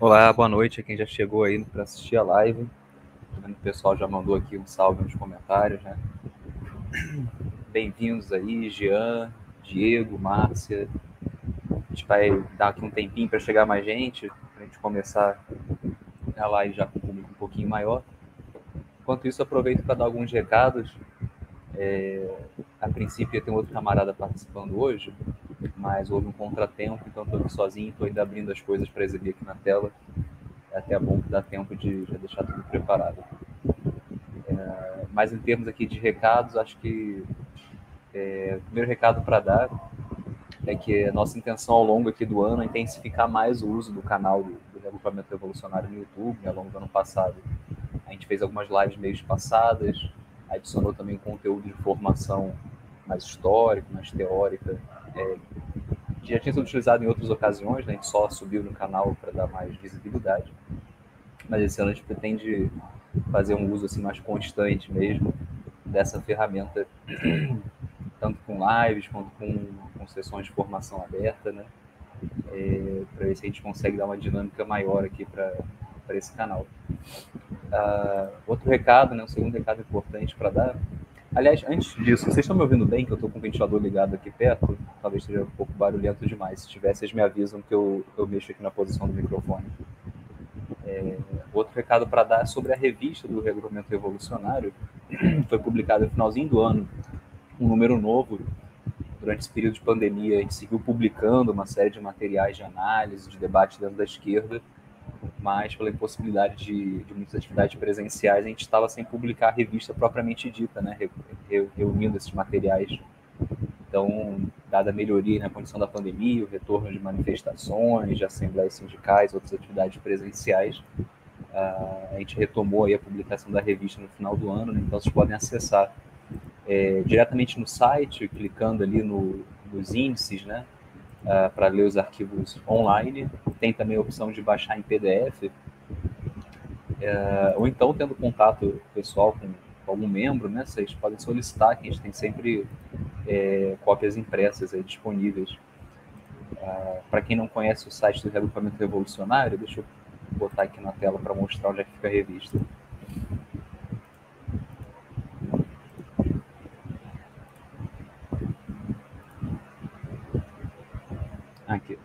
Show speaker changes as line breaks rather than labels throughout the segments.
Olá, boa noite a quem já chegou aí para assistir a live. O pessoal já mandou aqui um salve nos comentários, né? Bem-vindos aí, Jean, Diego, Márcia. A gente vai dar aqui um tempinho para chegar mais gente, para a gente começar a live já com público um pouquinho maior. Enquanto isso, aproveito para dar alguns recados. É, a princípio um outro camarada participando hoje, mas houve um contratempo, então estou aqui sozinho, estou ainda abrindo as coisas para exibir aqui na tela. É até bom que dá tempo de já deixar tudo preparado. É, mas em termos aqui de recados, acho que é, o primeiro recado para dar é que a nossa intenção ao longo aqui do ano é intensificar mais o uso do canal do, do Reagrupamento Revolucionário no YouTube, né, ao longo do ano passado. A gente fez algumas lives meio passadas, adicionou também conteúdo de formação mais histórico, mais teórica, é, já tinha sido utilizado em outras ocasiões, né? a gente só subiu no canal para dar mais visibilidade, mas esse ano a gente pretende fazer um uso assim mais constante mesmo dessa ferramenta, tanto com lives quanto com, com sessões de formação aberta, né? É, para ver se a gente consegue dar uma dinâmica maior aqui para esse canal. Uh, outro recado, né, um segundo recado importante para dar Aliás, antes disso, vocês estão me ouvindo bem? Que eu estou com o ventilador ligado aqui perto? Talvez esteja um pouco barulhento demais. Se tiver, vocês me avisam que eu, eu mexo aqui na posição do microfone. É, outro recado para dar sobre a revista do Regulamento Revolucionário. Foi publicada no finalzinho do ano um número novo. Durante esse período de pandemia, a gente seguiu publicando uma série de materiais de análise, de debate dentro da esquerda mas pela impossibilidade de, de muitas atividades presenciais, a gente estava sem publicar a revista propriamente dita, né, reunindo esses materiais. Então, dada a melhoria na condição da pandemia, o retorno de manifestações, de assembleias sindicais, outras atividades presenciais, a gente retomou aí a publicação da revista no final do ano, né? então vocês podem acessar é, diretamente no site, clicando ali no, nos índices, né? Uh, para ler os arquivos online. Tem também a opção de baixar em PDF. Uh, é, ou então, tendo contato pessoal com, com, algum membro, né, vocês podem solicitar, que a gente tem sempre é, cópias impressas aí disponíveis. Uh, para quem não conhece o site do Reagrupamento Revolucionário, deixa eu botar aqui na tela para mostrar onde é que fica a revista. Aqui.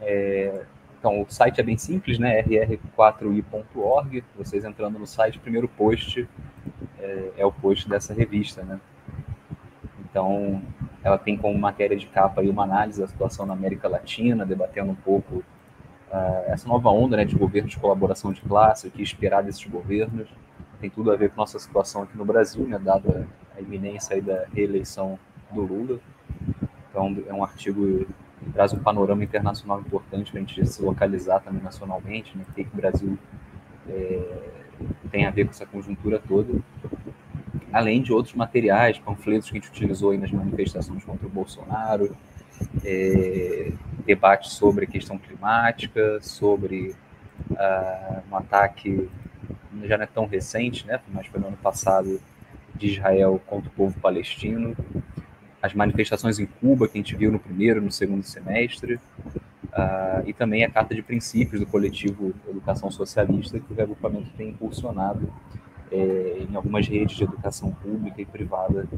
É, então, o site é bem simples, né? rr4i.org. Vocês entrando no site, o primeiro post é, é, o post dessa revista, né? Então, ela tem como matéria de capa aí uma análise da situação na América Latina, debatendo um pouco uh, essa nova onda né, de governo de colaboração de classe, o que esperar desses governos. Tem tudo a ver com nossa situação aqui no Brasil, né, dada a iminência aí da reeleição do Lula. Então, é um artigo traz um panorama internacional importante para a gente se localizar também nacionalmente, né? que o Brasil é, tem a ver com essa conjuntura toda, além de outros materiais, panfletos que a gente utilizou aí nas manifestações contra o Bolsonaro, é, debate sobre a questão climática, sobre uh, um ataque, já não é tão recente, né? mas foi no ano passado, de Israel contra o povo palestino, as manifestações em Cuba, que a gente viu no primeiro, no segundo semestre, uh, e também a Carta de Princípios do coletivo Educação Socialista, que o reagrupamento tem impulsionado é, em algumas redes de educação pública e privada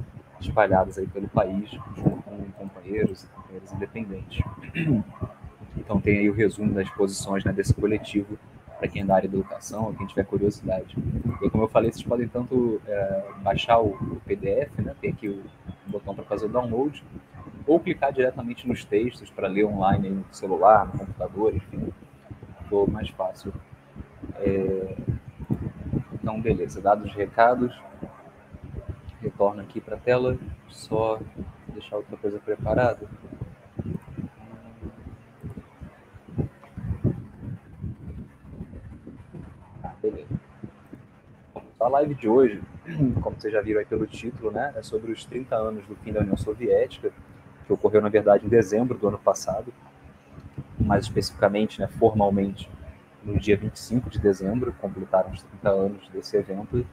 espalhadas aí pelo país, junto com companheiros e companheiras independentes. Então tem aí o resumo das posições né, desse coletivo para quem é da área da educação, quem tiver curiosidade. E como eu falei, vocês podem tanto é, baixar o, o, PDF, né, tem aqui o, botão para fazer o download, ou clicar diretamente nos textos para ler online no celular, no computador, enfim, for mais fácil. É... Então, beleza, dados os recados, retorno aqui para a tela, só deixar outra coisa preparada. A live de hoje, como vocês já viram aí pelo título, né, é sobre os 30 anos do fim da União Soviética, que ocorreu, na verdade, em dezembro do ano passado, mais especificamente, né, formalmente, no dia 25 de dezembro, completaram os 30 anos desse evento.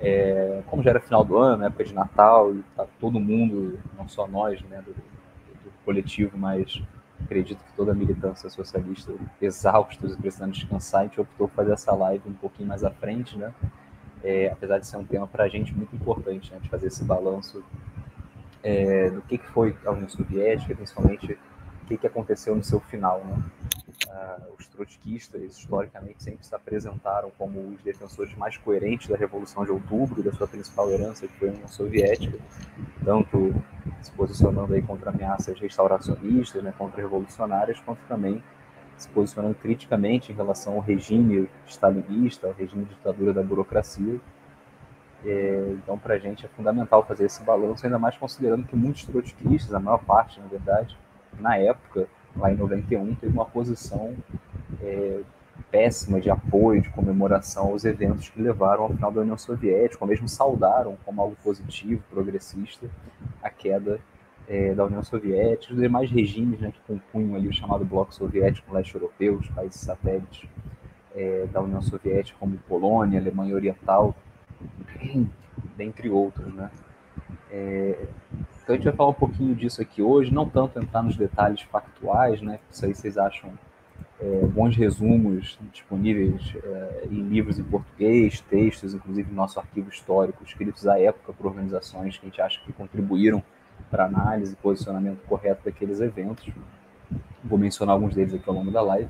É, como já era final do ano, época de Natal, e tá todo mundo, não só nós, né, do, do coletivo, mas acredito que toda a militância socialista, exaustos e precisando descansar, a gente optou por fazer essa live um pouquinho mais à frente, né? É, apesar de ser um tema para a gente muito importante, né? De fazer esse balanço é, do que, que foi a União Soviética, principalmente o que, que aconteceu no seu final, né? Uh, os trotskistas, historicamente, sempre se apresentaram como os defensores mais coerentes da Revolução de Outubro da sua principal herança, que foi a União Soviética, tanto se posicionando aí contra ameaças restauracionistas, né, contra revolucionárias, quanto também se posicionando criticamente em relação ao regime stalinista, ao regime de ditadura da burocracia. É, então, para a gente é fundamental fazer esse balanço, ainda mais considerando que muitos trotskistas, a maior parte, na verdade, na época, lá em 91, teve uma posição é, péssima de apoio, de comemoração aos eventos que levaram ao final da União Soviética, ou mesmo saudaram como algo positivo, progressista, a queda é, da União Soviética, os demais regimes né, que compunham ali o chamado Bloco Soviético leste europeu, os países satélites é, da União Soviética, como Polônia, Alemanha Oriental, dentre outros. Né? É, então a gente vai falar um pouquinho disso aqui hoje, não tanto entrar nos detalhes factuais, né? Isso aí vocês acham é, bons resumos disponíveis é, em livros em português, textos, inclusive no nosso arquivo histórico, escritos à época por organizações que a gente acha que contribuíram para análise e posicionamento correto daqueles eventos. Vou mencionar alguns deles aqui ao longo da live.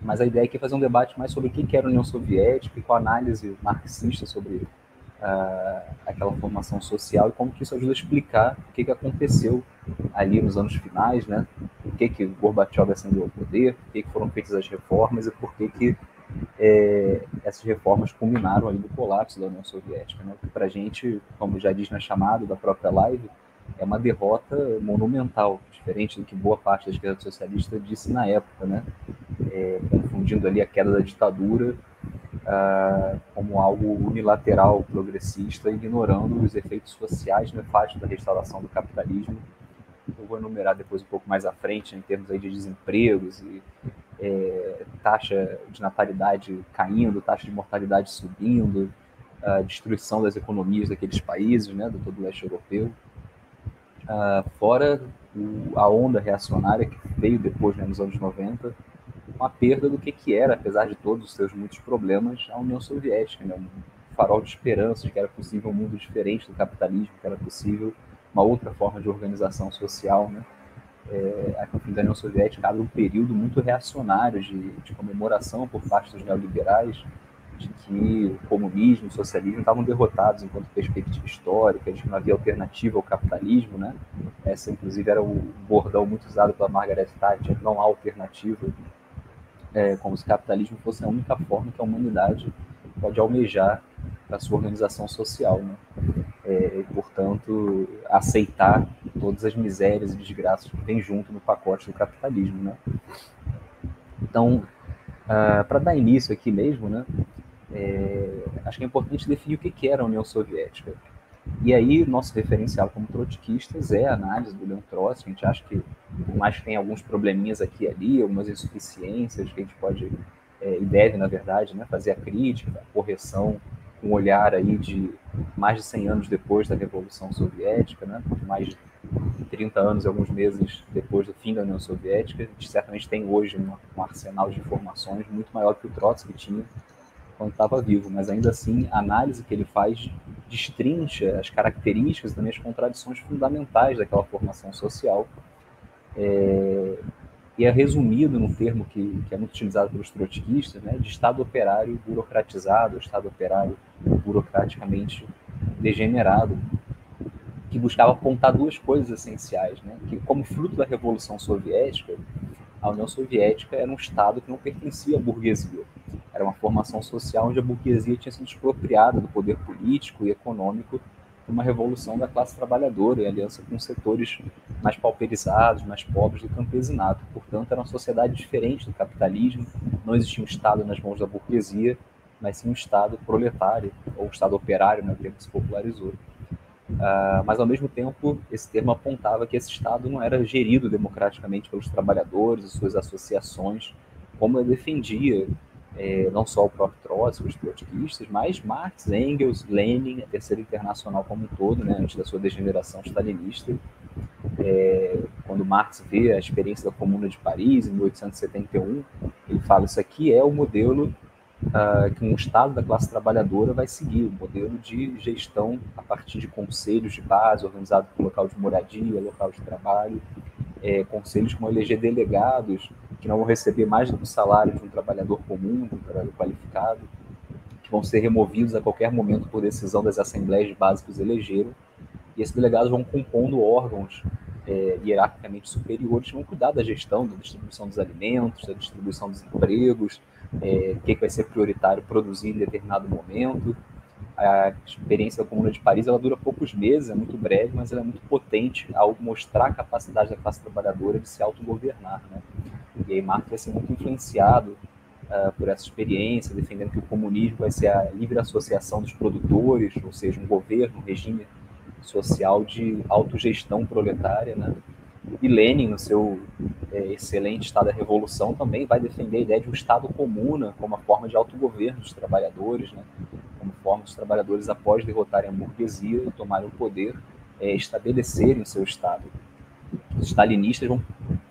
Mas a ideia aqui é fazer um debate mais sobre o que era a União Soviética e com a análise marxista sobre uh, aquela formação social e como que isso ajuda a explicar o que, que aconteceu ali nos anos finais, né? Por que, que Gorbachev ascendeu ao poder, por que, que foram feitas as reformas e por que, que é, essas reformas culminaram ali no colapso da União Soviética, né? Para a gente, como já diz na chamada da própria live, é uma derrota monumental, diferente do que boa parte da esquerda socialista disse na época, né? É, confundindo ali a queda da ditadura uh, como algo unilateral, progressista, ignorando os efeitos sociais nefastos da restauração do capitalismo. Eu vou enumerar depois um pouco mais à frente, em termos aí de desempregos e é, taxa de natalidade caindo, taxa de mortalidade subindo, a destruição das economias daqueles países, né, do todo o leste europeu. Uh, fora o, a onda reacionária que veio depois, né, nos anos 90, uma perda do que, que era, apesar de todos os seus muitos problemas, a União Soviética, né? um farol de esperança de que era possível um mundo diferente do capitalismo, que era possível uma outra forma de organização social. Né? É, a fim da União Soviética abre um período muito reacionário de, de comemoração por parte dos neoliberais de que o comunismo o socialismo estavam derrotados enquanto perspectiva histórica, de que não havia alternativa ao capitalismo, né? Essa, inclusive, era o bordão muito usado pela Margaret Thatcher, não há alternativa é, como se o capitalismo fosse a única forma que a humanidade pode almejar para sua organização social, né? É, e, portanto, aceitar todas as misérias e desgraças que vem junto no pacote do capitalismo, né? Então, uh, ah, para dar início aqui mesmo, né, é, acho que é importante definir o que, era a União Soviética. E aí, nosso referencial como trotskistas é a análise do Leon Trotsky. A gente acha que, por mais que tenha alguns probleminhas aqui e ali, algumas insuficiências que a gente pode é, e deve, na verdade, né, fazer a crítica, a correção, com um olhar aí de mais de 100 anos depois da Revolução Soviética, né, mais de 30 anos e alguns meses depois do fim da União Soviética, a gente certamente tem hoje um arsenal de informações muito maior que o Trotsky tinha quando estava vivo, mas ainda assim a análise que ele faz destrincha as características e também as contradições fundamentais daquela formação social. É, e é resumido num termo que, que é muito utilizado pelos trotskistas, né, de Estado operário burocratizado, Estado operário burocraticamente degenerado, que buscava apontar duas coisas essenciais, né, que como fruto da Revolução Soviética, a União Soviética era um Estado que não pertencia à burguesia, era uma formação social onde a burguesia tinha sido expropriada do poder político e econômico por uma revolução da classe trabalhadora em aliança com setores mais pauperizados, mais pobres do campesinato. Portanto, era uma sociedade diferente do capitalismo, não existia um Estado nas mãos da burguesia, mas sim um Estado proletário, ou um Estado operário, né, que se popularizou. Uh, mas, ao mesmo tempo, esse termo apontava que esse Estado não era gerido democraticamente pelos trabalhadores e suas associações, como defendia é, não só o próprio Trotsky, os trotskistas, mas Marx, Engels, Lenin, a Terceira Internacional como um todo, né, antes da sua degeneração stalinista. É, quando Marx vê a experiência da Comuna de Paris, em 1871, ele fala: Isso aqui é o modelo uh, que um Estado da classe trabalhadora vai seguir, o um modelo de gestão a partir de conselhos de base, organizado por local de moradia, local de trabalho, é, conselhos que vão eleger delegados que não vão receber mais do que o salário de um trabalhador comum, de um trabalhador qualificado, que vão ser removidos a qualquer momento por decisão das assembleias de base que os elegeram, e esses delegados vão compondo órgãos é, hierarquicamente superiores vão cuidar da gestão, da distribuição dos alimentos, da distribuição dos empregos, é, o que, vai ser prioritário produzir em determinado momento. A experiência da Comuna de Paris ela dura poucos meses, é muito breve, mas ela é muito potente ao mostrar a capacidade da classe trabalhadora de se autogovernar. Né? E aí Marx vai ser muito influenciado uh, por essa experiência, defendendo que o comunismo vai ser a livre associação dos produtores, ou seja, um governo, um regime social de autogestão proletária, né? E Lenin, no seu é, excelente Estado da Revolução, também vai defender a ideia de um Estado comuna como uma forma de autogoverno dos trabalhadores, né? como forma dos trabalhadores, após derrotarem a burguesia e tomarem o poder, é, estabelecerem o seu Estado. Os stalinistas vão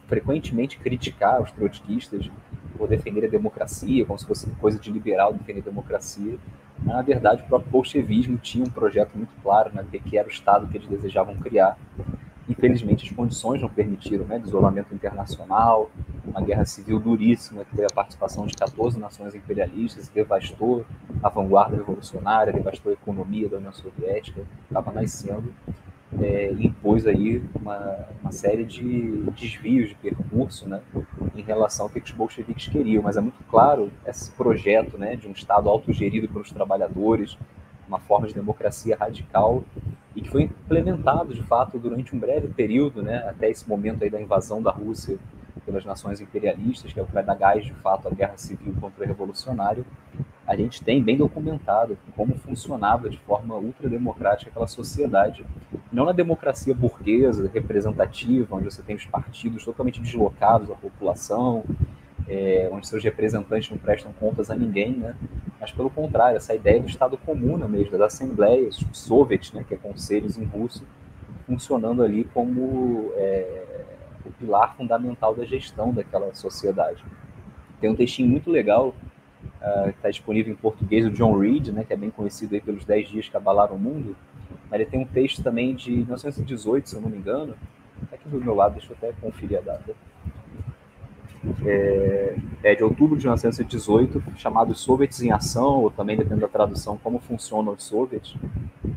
frequentemente criticar os trotskistas por defender a democracia, como se fosse coisa de liberal defender a democracia. Mas, na verdade, o próprio bolchevismo tinha um projeto muito claro né, de que era o Estado que eles desejavam criar Infelizmente, as condições não permitiram, né, isolamento internacional, uma guerra civil duríssima que teve a participação de 14 nações imperialistas, devastou a vanguarda revolucionária, devastou a economia da União Soviética, estava nascendo, é, impôs aí uma, uma série de desvios de percurso, né, em relação ao que os bolcheviques queriam. Mas é muito claro esse projeto, né, de um Estado autogerido pelos trabalhadores, uma forma de democracia radical e que foi implementado de fato durante um breve período, né, até esse momento aí da invasão da Rússia pelas nações imperialistas, que é o que vai dar gás de fato à guerra civil contra o revolucionário, a gente tem bem documentado como funcionava de forma ultrademocrática aquela sociedade. Não na democracia burguesa, representativa, onde você tem os partidos totalmente deslocados da população, é, onde seus representantes não prestam contas a ninguém, né? mas pelo contrário, essa ideia do Estado comuna mesmo, das assembleias, soviets, né, que é conselhos em russo, funcionando ali como é, o pilar fundamental da gestão daquela sociedade. Tem um textinho muito legal, uh, que está disponível em português, do John Reed, né, que é bem conhecido aí pelos 10 dias que abalaram o mundo, mas ele tem um texto também de 1918, se eu não me engano, está aqui do meu lado, deixa eu até conferir a data é, é, de outubro de 1918, chamado Soviets em Ação, ou também, dependendo da tradução, Como Funcionam os Soviets,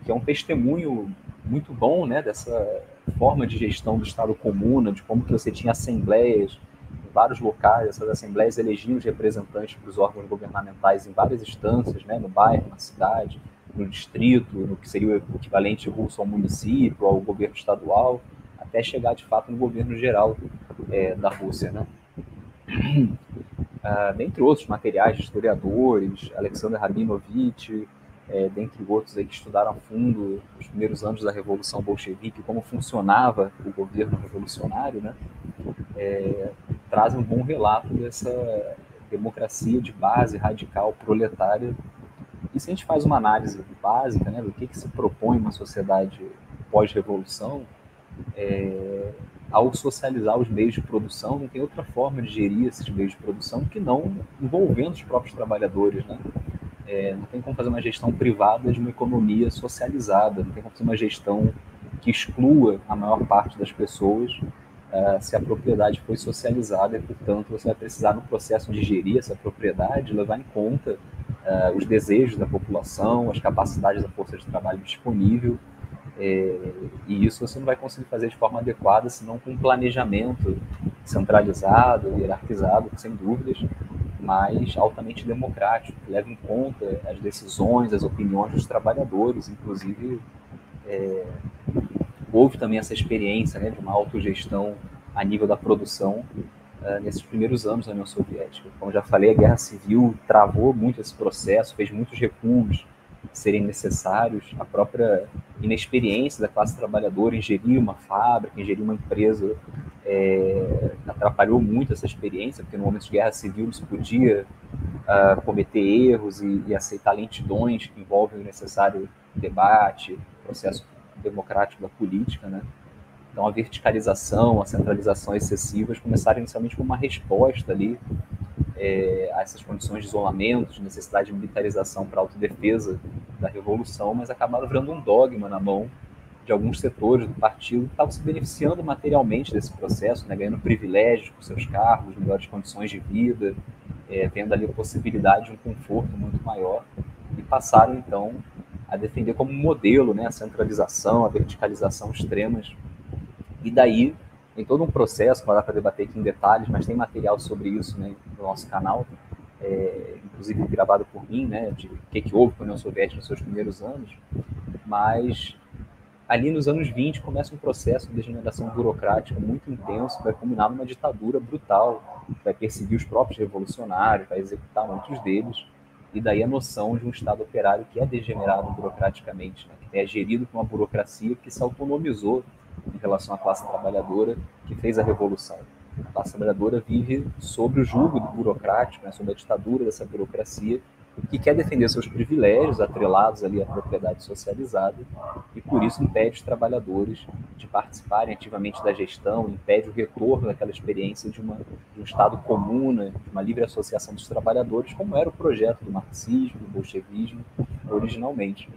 que é um testemunho muito bom né, dessa forma de gestão do Estado comuna, de como que você tinha assembleias em vários locais, essas assembleias elegiam os representantes para os órgãos governamentais em várias instâncias, né, no bairro, na cidade, no distrito, no que seria o equivalente russo ao município, ao governo estadual, até chegar de fato no governo geral é, da Rússia, né? Uh, dentre outros materiais historiadores, Alexander Rabinovich, é, dentre outros aí que estudaram a fundo os primeiros anos da Revolução Bolchevique, como funcionava o governo revolucionário, né, é, um bom relato dessa democracia de base radical proletária. E se a gente faz uma análise básica né, do que, que se propõe uma sociedade pós-revolução, é, ao socializar os meios de produção, não tem outra forma de gerir esses meios de produção que não envolvendo os próprios trabalhadores, né? É, não tem como fazer uma gestão privada de uma economia socializada, não tem como fazer uma gestão que exclua a maior parte das pessoas uh, se a propriedade foi socializada e, portanto, você vai precisar, no processo de gerir essa propriedade, levar em conta uh, os desejos da população, as capacidades da força de trabalho disponível, é, e isso você não vai conseguir fazer de forma adequada, senão com um planejamento centralizado, hierarquizado, sem dúvidas, mas altamente democrático, que leva em conta as decisões, as opiniões dos trabalhadores, inclusive é, houve também essa experiência né, de uma autogestão a nível da produção uh, nesses primeiros anos da União Soviética. Como já falei, a Guerra Civil travou muito esse processo, fez muitos recuos serem necessários, a própria inexperiência da classe trabalhadora em gerir uma fábrica, em gerir uma empresa, é, atrapalhou muito essa experiência, porque no momento de guerra civil não se podia uh, cometer erros e, e, aceitar lentidões que envolvem o necessário debate, processo democrático da política, né? Então, a verticalização, a centralização excessivas começaram inicialmente como uma resposta ali é, a essas condições de isolamento, de necessidade de militarização para autodefesa da revolução, mas acabaram virando um dogma na mão de alguns setores do partido que estavam se beneficiando materialmente desse processo, né, ganhando privilégios com seus cargos, melhores condições de vida, é, vendo ali a possibilidade de um conforto muito maior, e passaram então a defender como modelo né, a centralização, a verticalização extremas. E daí tem todo um processo, vai dar para debater aqui em detalhes, mas tem material sobre isso né, no nosso canal, é, inclusive gravado por mim, né, de o que, que houve com a União Soviética nos seus primeiros anos. Mas ali nos anos 20 começa um processo de degeneração burocrática muito intenso, que vai culminar numa ditadura brutal, que vai perseguir os próprios revolucionários, vai executar muitos deles, e daí a noção de um Estado operário que é degenerado burocraticamente, né, que é gerido por uma burocracia que se autonomizou em relação à classe trabalhadora que fez a revolução. A classe trabalhadora vive sob o jugo burocrático, né, sob a ditadura dessa burocracia, que quer defender seus privilégios atrelados ali à propriedade socializada e por isso impede os trabalhadores de participarem ativamente da gestão, impede o retorno daquela experiência de, uma, de um Estado comuna, de uma livre associação dos trabalhadores, como era o projeto do marxismo, do bolchevismo originalmente.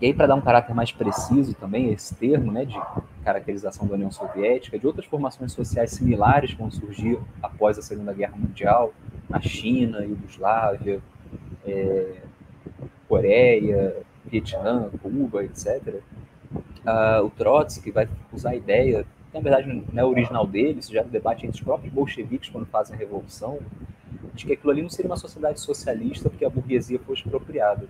E aí, para dar um caráter mais preciso também, esse termo né, de caracterização da União Soviética, de outras formações sociais similares que vão surgir após a Segunda Guerra Mundial, na China, Iugoslávia, é, Coreia, Vietnã, Cuba, etc. Uh, o Trotsky vai usar a ideia, que na verdade não é original dele, isso já é um debate entre os próprios bolcheviques quando fazem a Revolução, de que aquilo ali não seria uma sociedade socialista porque a burguesia foi expropriada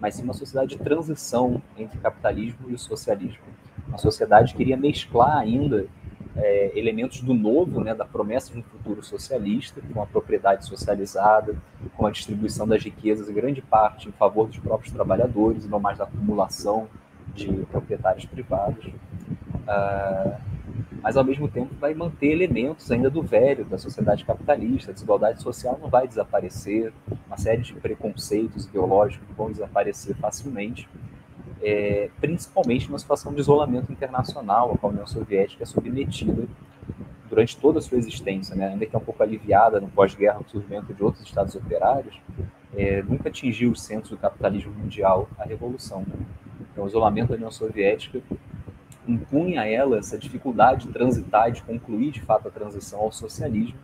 mas sim uma sociedade de transição entre capitalismo e o socialismo. Uma sociedade que iria mesclar ainda é, elementos do novo, né, da promessa de um futuro socialista, com a propriedade socializada, com a distribuição das riquezas grande parte em favor dos próprios trabalhadores e não mais da acumulação de proprietários privados. Uh, mas ao mesmo tempo vai manter elementos ainda do velho, da sociedade capitalista. A desigualdade social não vai desaparecer, uma série de preconceitos ideológicos vão desaparecer facilmente, é, principalmente numa situação de isolamento internacional, a qual a União Soviética é submetida durante toda a sua existência, né? ainda que é um pouco aliviada no pós-guerra com o surgimento de outros estados operários, é, nunca atingiu os centros do capitalismo mundial a revolução. Né? Então, o isolamento da União Soviética impunha a ela essa dificuldade de transitar de concluir de fato a transição ao socialismo.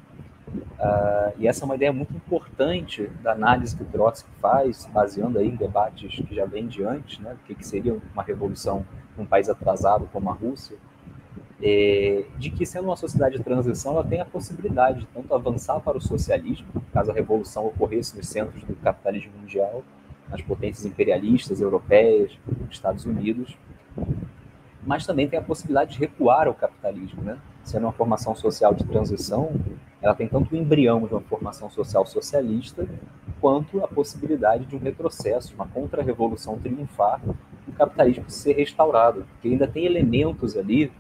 Uh, e essa é uma ideia muito importante da análise que Trotsky faz, baseando aí em debates que já vêm de antes, né, que, que seria uma revolução num país atrasado como a Rússia, é, de que sendo uma sociedade de transição, ela tem a possibilidade de tanto avançar para o socialismo, caso a revolução ocorresse nos centros do capitalismo mundial, nas potências imperialistas europeias, Estados Unidos, mas também tem a possibilidade de recuar ao capitalismo, né? Sendo uma formação social de transição, ela tem tanto o embrião de uma formação social socialista, quanto a possibilidade de um retrocesso, uma contra-revolução triunfar, o capitalismo ser restaurado, porque ainda tem elementos ali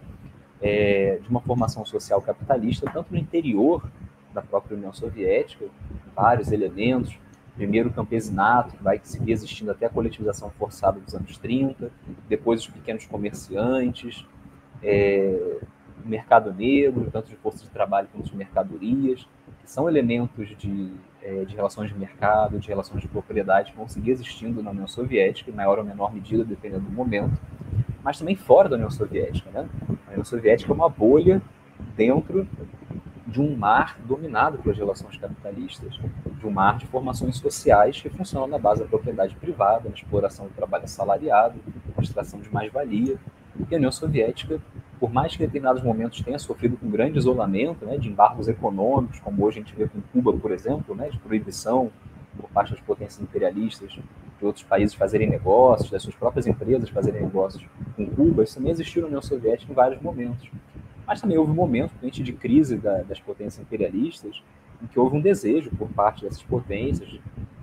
é, de uma formação social capitalista, tanto no interior da própria União Soviética, vários elementos, Primeiro o campesinato, que vai seguir existindo até a coletivização forçada dos anos 30, depois os pequenos comerciantes, é, o mercado negro, tanto de força de trabalho quanto de mercadorias, que são elementos de, é, de relações de mercado, de relações de propriedade que vão seguir existindo na União Soviética, em maior ou menor medida, dependendo do momento, mas também fora da União Soviética. Né? A União Soviética é uma bolha dentro de um mar dominado pelas relações capitalistas, de um mar de formações sociais que funcionam na base da propriedade privada, na exploração do trabalho assalariado, na extração de mais-valia. E a União Soviética, por mais que em determinados momentos tenha sofrido com grande isolamento, né, de embargos econômicos, como hoje a gente vê com Cuba, por exemplo, né, de proibição por parte das potências imperialistas de outros países fazerem negócios, das suas próprias empresas fazerem negócios com Cuba, isso também existiu na União Soviética em vários momentos. Mas também houve um momento, de crise da, das potências imperialistas, em que houve um desejo por parte dessas potências,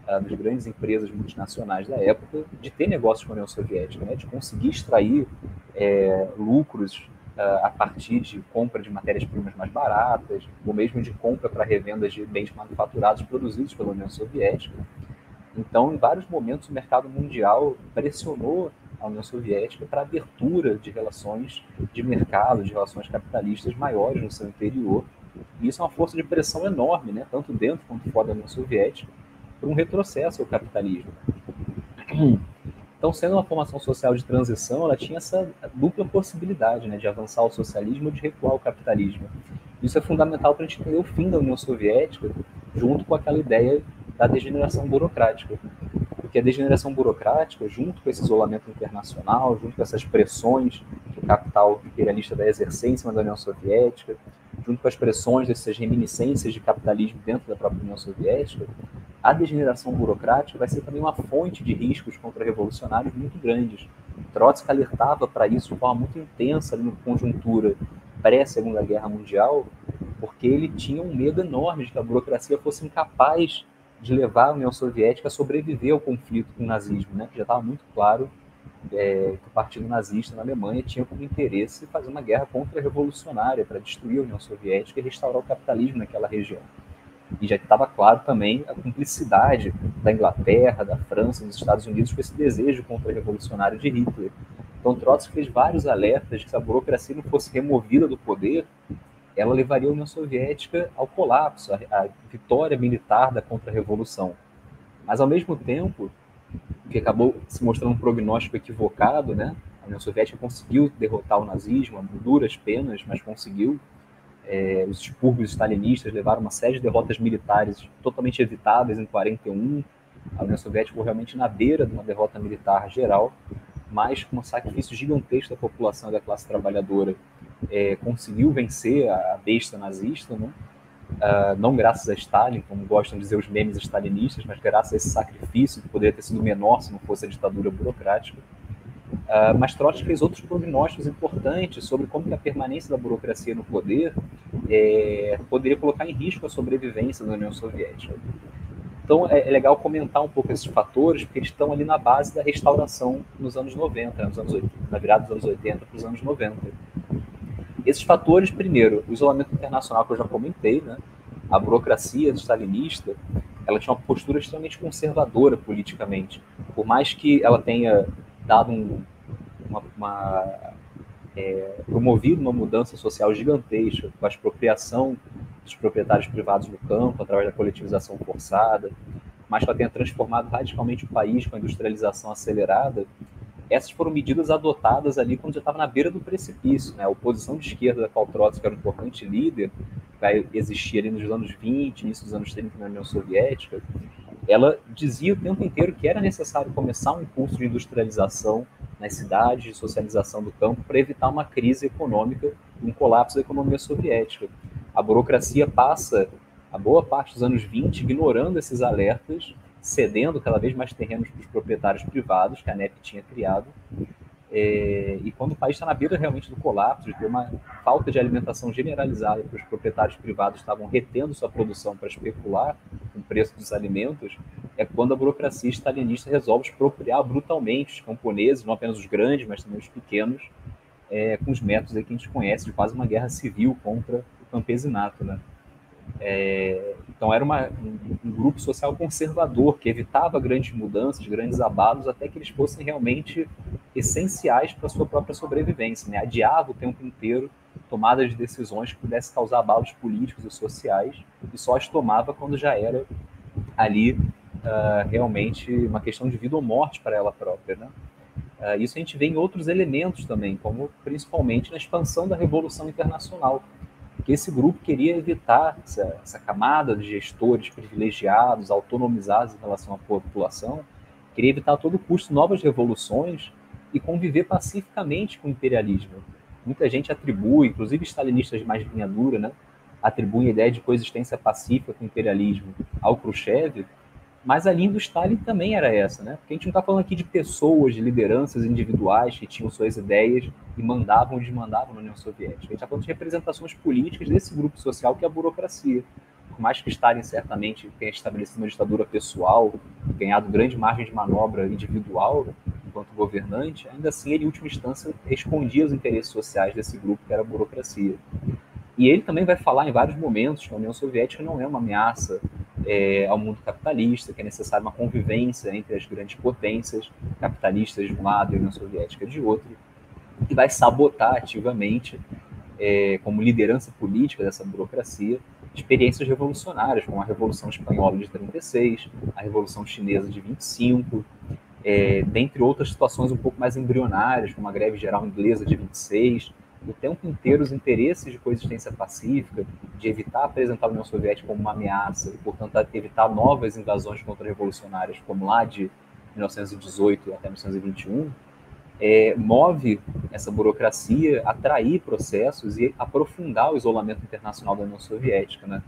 uh, das grandes empresas multinacionais da época, de ter negócios com a União Soviética, né, de conseguir extrair é, lucros uh, a partir de compra de matérias-primas mais baratas, ou mesmo de compra para revendas de bens manufaturados produzidos pela União Soviética. Então, em vários momentos, o mercado mundial pressionou a União Soviética para abertura de relações de mercado, de relações capitalistas maiores no seu interior. E isso é uma força de pressão enorme, né, tanto dentro quanto fora da União Soviética, para um retrocesso ao capitalismo. Então, sendo uma formação social de transição, ela tinha essa dupla possibilidade né, de avançar ao socialismo ou de recuar ao capitalismo. Isso é fundamental para a gente entender o fim da União Soviética, junto com aquela ideia da degeneração burocrática. Porque a degeneração burocrática, junto com esse isolamento internacional, junto com essas pressões que o capital imperialista vai exercer em cima da União Soviética, junto com as pressões dessas reminiscências de capitalismo dentro da própria União Soviética, a degeneração burocrática vai ser também uma fonte de riscos contra-revolucionários muito grandes. Trotsky alertava para isso de forma muito intensa na conjuntura pré-Segunda Guerra Mundial, porque ele tinha um medo enorme de que a burocracia fosse incapaz de levar a União Soviética a sobreviver ao conflito com o nazismo, né? já estava muito claro é, que o Partido Nazista na Alemanha tinha como interesse fazer uma guerra contra-revolucionária para destruir a União Soviética e restaurar o capitalismo naquela região. E já estava claro também a cumplicidade da Inglaterra, da França, dos Estados Unidos com esse desejo contra-revolucionário de Hitler. Então Trotsky fez vários alertas que se a burocracia não fosse removida do poder, ela levaria a União Soviética ao colapso, à vitória militar da contra-revolução. Mas, ao mesmo tempo, o que acabou se mostrando um prognóstico equivocado, né? A União Soviética conseguiu derrotar o nazismo, a duras penas, mas conseguiu. É, os expurgos stalinistas levaram uma série de derrotas militares totalmente evitáveis em 41. A União Soviética ficou realmente na beira de uma derrota militar geral, mas com um sacrifício gigantesco da população e da classe trabalhadora, é, conseguiu vencer a besta nazista, né? Uh, não graças a Stalin, como gostam de dizer os memes stalinistas, mas graças a esse sacrifício que poderia ter sido menor se não fosse a ditadura burocrática. Uh, mas Trotsky fez outros prognósticos importantes sobre como que a permanência da burocracia no poder é, poderia colocar em risco a sobrevivência da União Soviética. Então é, é, legal comentar um pouco esses fatores, porque eles estão ali na base da restauração nos anos 90, nos anos 80, na virada dos anos 80 para os anos 90. Esses fatores, primeiro, o isolamento internacional que eu já comentei, né? a burocracia stalinista, ela tinha uma postura extremamente conservadora politicamente. Por mais que ela tenha dado um, uma, uma é, promovido uma mudança social gigantesca com a expropriação dos proprietários privados no campo através da coletivização forçada, mas que ela tenha transformado radicalmente o país com a industrialização acelerada, essas foram medidas adotadas ali quando já estava na beira do precipício. Né? A oposição de esquerda da qual Trotsky era um importante líder, vai existir ali nos anos 20, início dos anos 30 na União Soviética, ela dizia o tempo inteiro que era necessário começar um curso de industrialização nas cidades, de socialização do campo, para evitar uma crise econômica, um colapso da economia soviética. A burocracia passa a boa parte dos anos 20 ignorando esses alertas, cedendo cada vez mais terrenos para os proprietários privados que a NEP tinha criado, é, e quando o país está na beira realmente do colapso, de uma falta de alimentação generalizada, que os proprietários privados estavam retendo sua produção para especular com o preço dos alimentos, é quando a burocracia stalinista resolve expropriar brutalmente os camponeses, não apenas os grandes, mas também os pequenos, é, com os métodos que a gente conhece de quase uma guerra civil contra o campesinato. Né? É, então era uma, um, grupo social conservador que evitava grandes mudanças, grandes abalos, até que eles fossem realmente essenciais para a sua própria sobrevivência. Né? Adiava o tempo inteiro tomadas de decisões que pudessem causar abalos políticos e sociais, e só as tomava quando já era ali uh, realmente uma questão de vida ou morte para ela própria. Né? Uh, isso a gente vê em outros elementos também, como principalmente na expansão da Revolução Internacional que esse grupo queria evitar essa, essa, camada de gestores privilegiados, autonomizados em relação à população, queria evitar a todo custo novas revoluções e conviver pacificamente com o imperialismo. Muita gente atribui, inclusive stalinistas de mais linha dura, né, atribuem a ideia de coexistência pacífica com o imperialismo ao Khrushchev, mas a linha do Stalin também era essa, né? Porque a gente não está falando aqui de pessoas, de lideranças individuais que tinham suas ideias e mandavam ou desmandavam na União Soviética. A gente está falando de representações políticas desse grupo social que é a burocracia. Por mais que Stalin certamente tenha estabelecido uma ditadura pessoal, ganhado grande margem de manobra individual enquanto governante, ainda assim ele, em última instância, respondia aos interesses sociais desse grupo que era a burocracia. E ele também vai falar em vários momentos que a União Soviética não é uma ameaça é, ao mundo capitalista, que é necessária uma convivência entre as grandes potências capitalistas de um lado e a União Soviética de outro, e vai sabotar ativamente, é, como liderança política dessa burocracia, experiências revolucionárias, como a Revolução Espanhola de 36, a Revolução Chinesa de 25, é, dentre outras situações um pouco mais embrionárias, como a greve geral inglesa de 26, o tempo inteiro os interesses de coexistência pacífica, de evitar apresentar a União Soviética como uma ameaça e, portanto, evitar novas invasões contra-revolucionárias, como lá de 1918 até 1921, é, move essa burocracia a atrair processos e aprofundar o isolamento internacional da União Soviética. Né?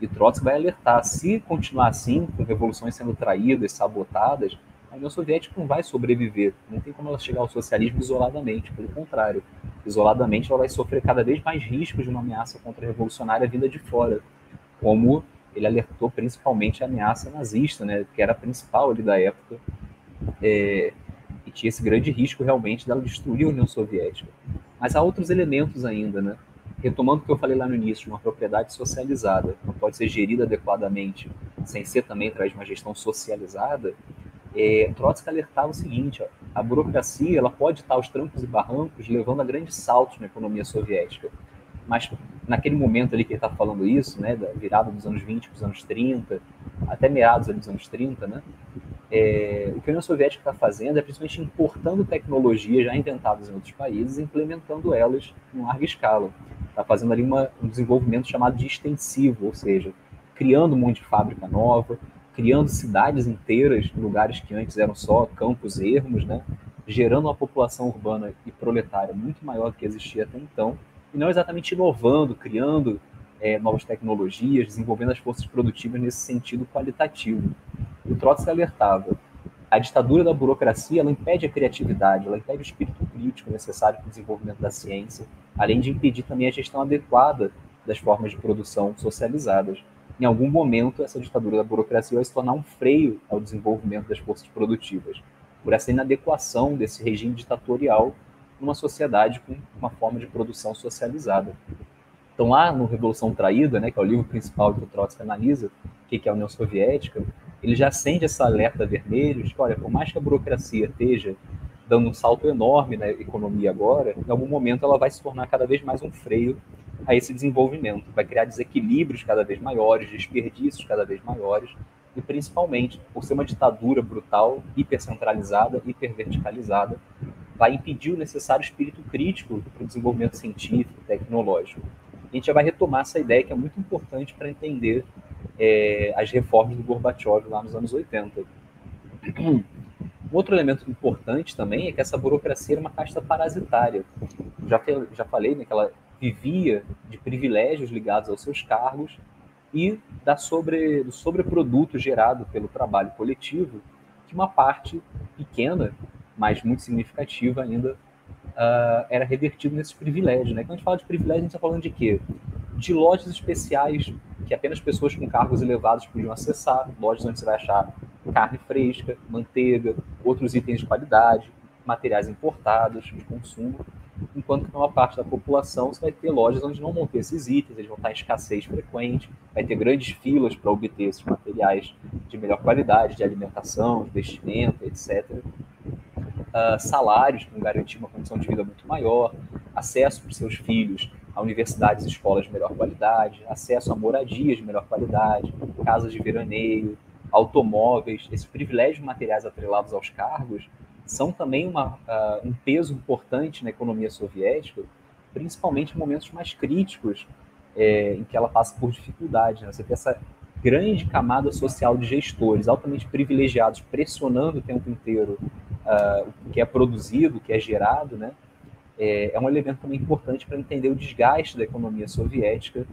E Trotsky vai alertar, se continuar assim, com revoluções sendo traídas, sabotadas, a União Soviética não vai sobreviver. Não tem como ela chegar ao socialismo isoladamente, pelo contrário. Isoladamente, ela vai sofrer cada vez mais riscos de uma ameaça contra-revolucionária vinda de fora, como ele alertou principalmente a ameaça nazista, né, que era a principal ali da época, é, e tinha esse grande risco realmente dela destruir a União Soviética. Mas há outros elementos ainda, né? Retomando o que eu falei lá no início, uma propriedade socializada não pode ser gerida adequadamente, sem ser também através de uma gestão socializada, é, Trotsky alertava o seguinte: ó, a burocracia ela pode estar aos trancos e barrancos, levando a grandes saltos na economia soviética. Mas naquele momento ali que ele está falando isso, né, da virada dos anos 20 para os anos 30, até meados dos anos 30, né, é, o que a União Soviética está fazendo é principalmente importando tecnologias já inventadas em outros países e implementando elas em larga escala. Está fazendo ali uma, um desenvolvimento chamado de extensivo, ou seja, criando um monte de fábrica nova, criando cidades inteiras, lugares que antes eram só campos ermos, né? gerando uma população urbana e proletária muito maior do que existia até então, e não exatamente inovando, criando é, novas tecnologias, desenvolvendo as forças produtivas nesse sentido qualitativo. O Trotsky alertava, a ditadura da burocracia ela impede a criatividade, ela impede o espírito crítico necessário para o desenvolvimento da ciência, além de impedir também a gestão adequada das formas de produção socializadas em algum momento, essa ditadura da burocracia vai se tornar um freio ao desenvolvimento das forças produtivas, por essa inadequação desse regime ditatorial numa sociedade com uma forma de produção socializada. Então, lá no Revolução Traída, né, que é o livro principal que o Trotsky analisa, que é a União Soviética, ele já acende essa alerta vermelho de que, olha, por mais que a burocracia esteja dando um salto enorme na economia agora, em algum momento ela vai se tornar cada vez mais um freio a esse desenvolvimento. Vai criar desequilíbrios cada vez maiores, desperdícios cada vez maiores, e principalmente, por ser uma ditadura brutal, hipercentralizada, hiperverticalizada, vai impedir o necessário espírito crítico para o desenvolvimento científico, tecnológico. A gente já vai retomar essa ideia que é muito importante para entender é, as reformas do Gorbachev lá nos anos 80. Um outro elemento importante também é que essa burocracia era uma casta parasitária. Já, já falei né, que ela vivia de privilégios ligados aos seus cargos e da sobre, do sobreproduto gerado pelo trabalho coletivo, que uma parte pequena, mas muito significativa ainda, uh, era revertido nesses privilégios. Né? Quando a gente fala de privilégio, a gente está falando de quê? De lojas especiais que apenas pessoas com cargos elevados podiam acessar, lojas onde você vai achar carne fresca, manteiga, outros itens de qualidade, materiais importados de consumo enquanto que numa parte da população você vai ter lojas onde não vão ter esses itens, eles vão estar em escassez frequente, vai ter grandes filas para obter esses materiais de melhor qualidade, de alimentação, de vestimenta, etc. Uh, ah, salários que vão garantir uma condição de vida muito maior, acesso para os seus filhos a universidades e escolas de melhor qualidade, acesso a moradias de melhor qualidade, casas de veraneio, automóveis, esses privilégios materiais atrelados aos cargos são também uma, uh, um peso importante na economia soviética, principalmente em momentos mais críticos, é, em que ela passa por dificuldade. Né? Você tem essa grande camada social de gestores altamente privilegiados, pressionando o tempo inteiro uh, o que é produzido, o que é gerado, né? É, é um elemento também importante para entender o desgaste da economia soviética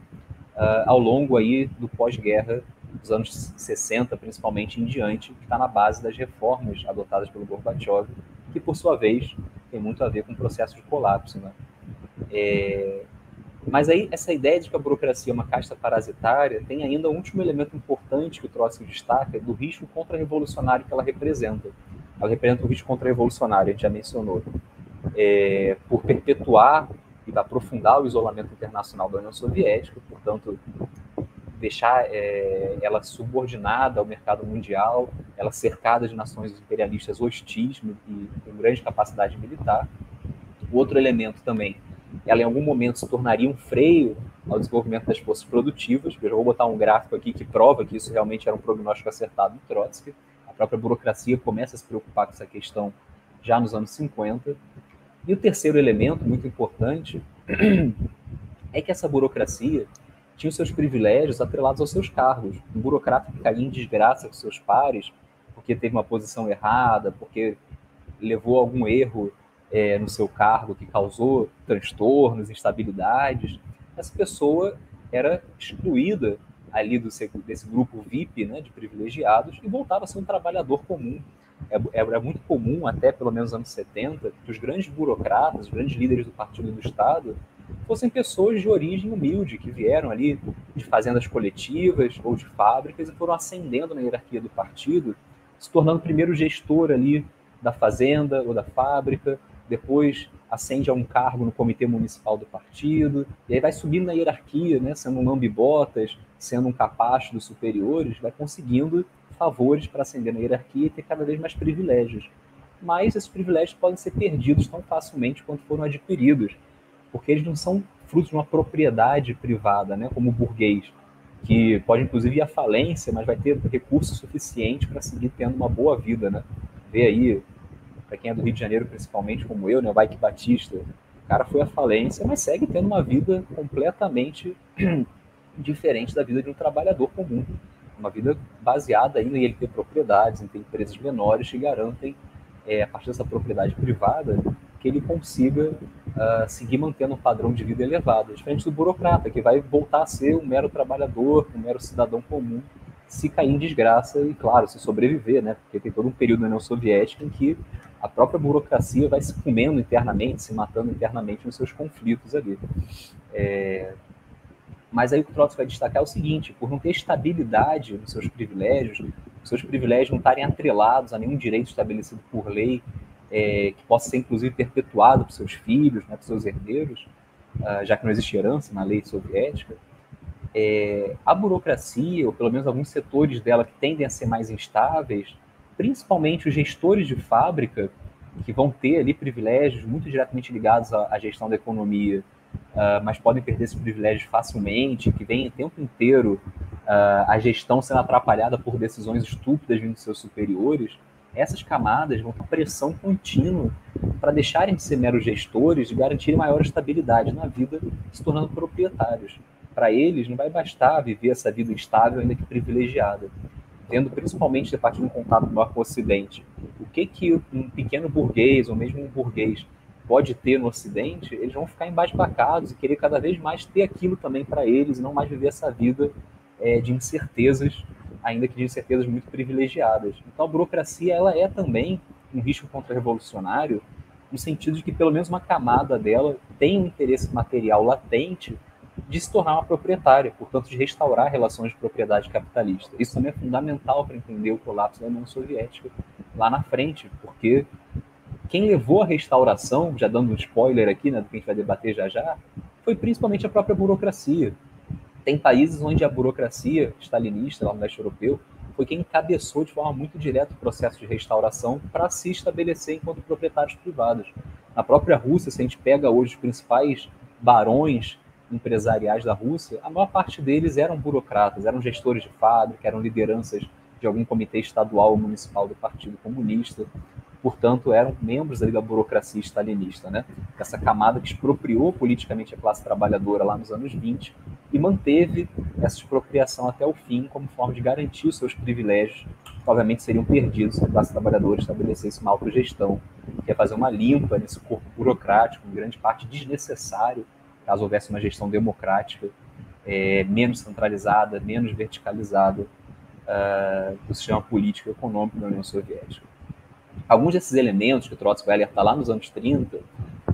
uh, ao longo aí do pós-guerra dos anos 60, principalmente em diante, que está na base das reformas adotadas pelo Gorbachev, que, por sua vez, tem muito a ver com o processo de colapso. Né? É... Mas aí, essa ideia de que a burocracia é uma casta parasitária tem ainda um último elemento importante que o Trotsky destaca, do risco contra-revolucionário que ela representa. Ela representa o risco contra-revolucionário, a gente já mencionou, é... por perpetuar e aprofundar o isolamento internacional da União Soviética, portanto, deixar é, ela subordinada ao mercado mundial, ela cercada de nações imperialistas hostis e com grande capacidade militar. O outro elemento também, ela em algum momento se tornaria um freio ao desenvolvimento das forças produtivas. Eu já vou botar um gráfico aqui que prova que isso realmente era um prognóstico acertado do Trotsky. A própria burocracia começa a se preocupar com essa questão já nos anos 50. E o terceiro elemento, muito importante, é que essa burocracia tinha os seus privilégios atrelados aos seus cargos. Um burocrata que caía em desgraça com seus pares porque teve uma posição errada, porque levou algum erro é, no seu cargo que causou transtornos, instabilidades, essa pessoa era excluída ali do, desse grupo VIP né, de privilegiados e voltava a ser um trabalhador comum. Era muito comum, até pelo menos nos anos 70, que os grandes burocratas, os grandes líderes do partido do Estado, fossem pessoas de origem humilde, que vieram ali de fazendas coletivas ou de fábricas e foram ascendendo na hierarquia do partido, se tornando primeiro gestor ali da fazenda ou da fábrica, depois ascende a um cargo no comitê municipal do partido, e aí vai subindo na hierarquia, né, sendo um lambibotas, sendo um capacho dos superiores, vai conseguindo favores para ascender na hierarquia e ter cada vez mais privilégios. Mas esses privilégios podem ser perdidos tão facilmente quanto foram adquiridos porque eles não são frutos de uma propriedade privada, né, como o burguês, que pode inclusive ir à falência, mas vai ter recurso suficiente para seguir tendo uma boa vida, né? Vê aí, para quem é do Rio de Janeiro principalmente, como eu, né, o Bike Batista, o cara foi à falência, mas segue tendo uma vida completamente diferente da vida de um trabalhador comum. Uma vida baseada ainda em ele ter propriedades, em ter empresas menores que garantem, é, a partir dessa propriedade privada, que ele consiga uh, seguir mantendo um padrão de vida elevado, diferente do burocrata, que vai voltar a ser um mero trabalhador, um mero cidadão comum, se cair em desgraça e, claro, se sobreviver, né? Porque tem todo um período na União Soviética em que a própria burocracia vai se comendo internamente, se matando internamente nos seus conflitos ali. É... Mas aí o que o Trotsky vai destacar é o seguinte: por não ter estabilidade nos seus privilégios, os seus privilégios não estarem atrelados a nenhum direito estabelecido por lei, é, que possa ser inclusive perpetuado para seus filhos, né, para seus herdeiros, uh, já que não existe herança na lei soviética, é, a burocracia, ou pelo menos alguns setores dela que tendem a ser mais instáveis, principalmente os gestores de fábrica, que vão ter ali privilégios muito diretamente ligados à, à gestão da economia, uh, mas podem perder esses privilégios facilmente, que vem o tempo inteiro uh, a gestão sendo atrapalhada por decisões estúpidas vindo dos seus superiores, essas camadas vão ter pressão contínua para deixarem de ser meros gestores e garantirem maior estabilidade na vida, se tornando proprietários. Para eles, não vai bastar viver essa vida estável, ainda que privilegiada. Tendo principalmente, a partir de um contato maior com o Ocidente, o que, que um pequeno burguês, ou mesmo um burguês, pode ter no Ocidente, eles vão ficar embasbacados e querer cada vez mais ter aquilo também para eles, e não mais viver essa vida é, de incertezas ainda que de certezas muito privilegiadas. Então a burocracia ela é também um risco contra-revolucionário, no sentido de que pelo menos uma camada dela tem um interesse material latente de se tornar uma proprietária, portanto de restaurar relações de propriedade capitalista. Isso também é fundamental para entender o colapso da União Soviética lá na frente, porque quem levou a restauração, já dando um spoiler aqui, né, do que a gente vai debater já já, foi principalmente a própria burocracia. Tem países onde a burocracia stalinista, lá no leste europeu, foi quem encabeçou de forma muito direta o processo de restauração para se estabelecer enquanto proprietários privados. Na própria Rússia, se a gente pega hoje os principais barões empresariais da Rússia, a maior parte deles eram burocratas, eram gestores de fábrica, eram lideranças de algum comitê estadual ou municipal do Partido Comunista portanto, eram membros ali da burocracia stalinista, né? Essa camada que expropriou politicamente a classe trabalhadora lá nos anos 20 e manteve essa expropriação até o fim como forma de garantir os seus privilégios, que obviamente seriam perdidos se a classe trabalhadora estabelecesse uma autogestão, que é fazer uma limpa nesse corpo burocrático, em grande parte desnecessário, caso houvesse uma gestão democrática, é, menos centralizada, menos verticalizada uh, do sistema político e econômico da União Soviética alguns desses elementos que o Trotsky vai alertar lá nos anos 30,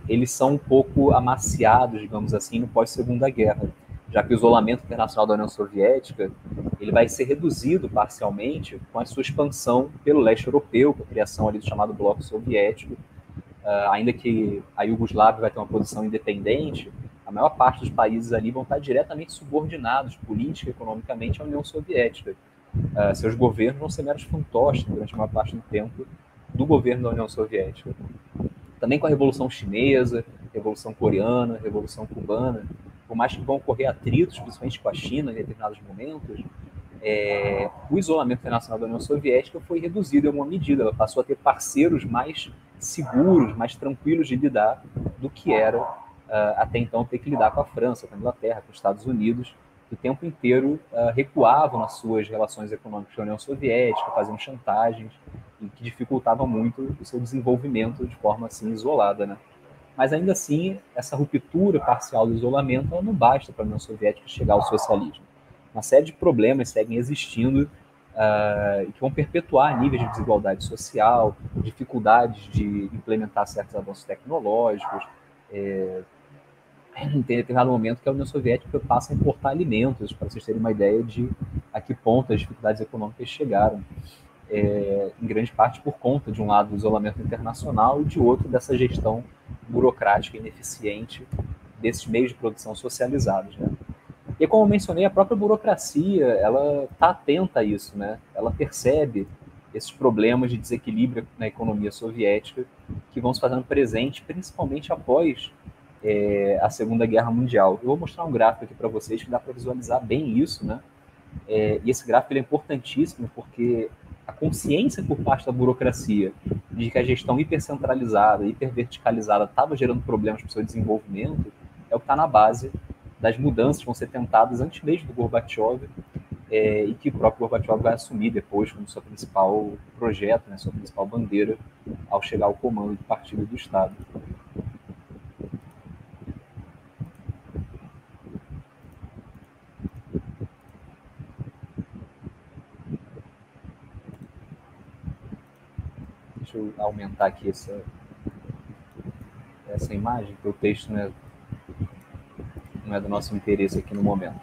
eles são um pouco amaciados, digamos assim, no pós-segunda guerra, já que o isolamento internacional da União Soviética ele vai ser reduzido parcialmente com a sua expansão pelo leste europeu, com a criação ali do chamado bloco soviético, uh, ainda que a Iugoslávia vai ter uma posição independente, a maior parte dos países ali vão estar diretamente subordinados, política e economicamente, à União Soviética. Uh, seus governos vão ser meros fantoches durante uma parte do tempo do governo da União Soviética. Também com a Revolução Chinesa, Revolução Coreana, Revolução Cubana, por mais que vão ocorrer atritos, principalmente com a China em determinados momentos, é, o isolamento internacional da União Soviética foi reduzido em alguma medida. Ela passou a ter parceiros mais seguros, mais tranquilos de lidar do que era uh, até então ter que lidar com a França, com a Inglaterra, com os Estados Unidos, o tempo inteiro uh, recuavam nas suas relações econômicas com a União Soviética, faziam chantagens, e que dificultava muito o seu desenvolvimento de forma assim isolada, né? Mas ainda assim, essa ruptura parcial do isolamento não basta para a União Soviética chegar ao socialismo. Uma série de problemas seguem existindo uh, e que vão perpetuar níveis de desigualdade social, dificuldades de implementar certos avanços tecnológicos. É, tem determinado momento que a União Soviética passa a importar alimentos, para vocês terem uma ideia de a que ponto as dificuldades econômicas chegaram é, em grande parte por conta, de um lado, do isolamento internacional e de outro, dessa gestão burocrática ineficiente desses meios de produção socializados. Né? E como mencionei, a própria burocracia, ela está atenta a isso, né? ela percebe esses problemas de desequilíbrio na economia soviética que vão se fazendo presente, principalmente após é, a Segunda Guerra Mundial. Eu vou mostrar um gráfico aqui para vocês que dá para visualizar bem isso, né? É, e esse gráfico é importantíssimo porque a consciência por parte da burocracia de que a gestão hipercentralizada, hiperverticalizada estava gerando problemas para o seu desenvolvimento, é o que está na base das mudanças que vão ser tentadas antes mesmo do Gorbachev é, e que o próprio Gorbachev vai assumir depois como seu principal projeto, né, sua principal bandeira ao chegar ao comando do partido do Estado. Eu aumentar aqui essa, essa imagem, porque o texto não é, não é do nosso interesse aqui no momento.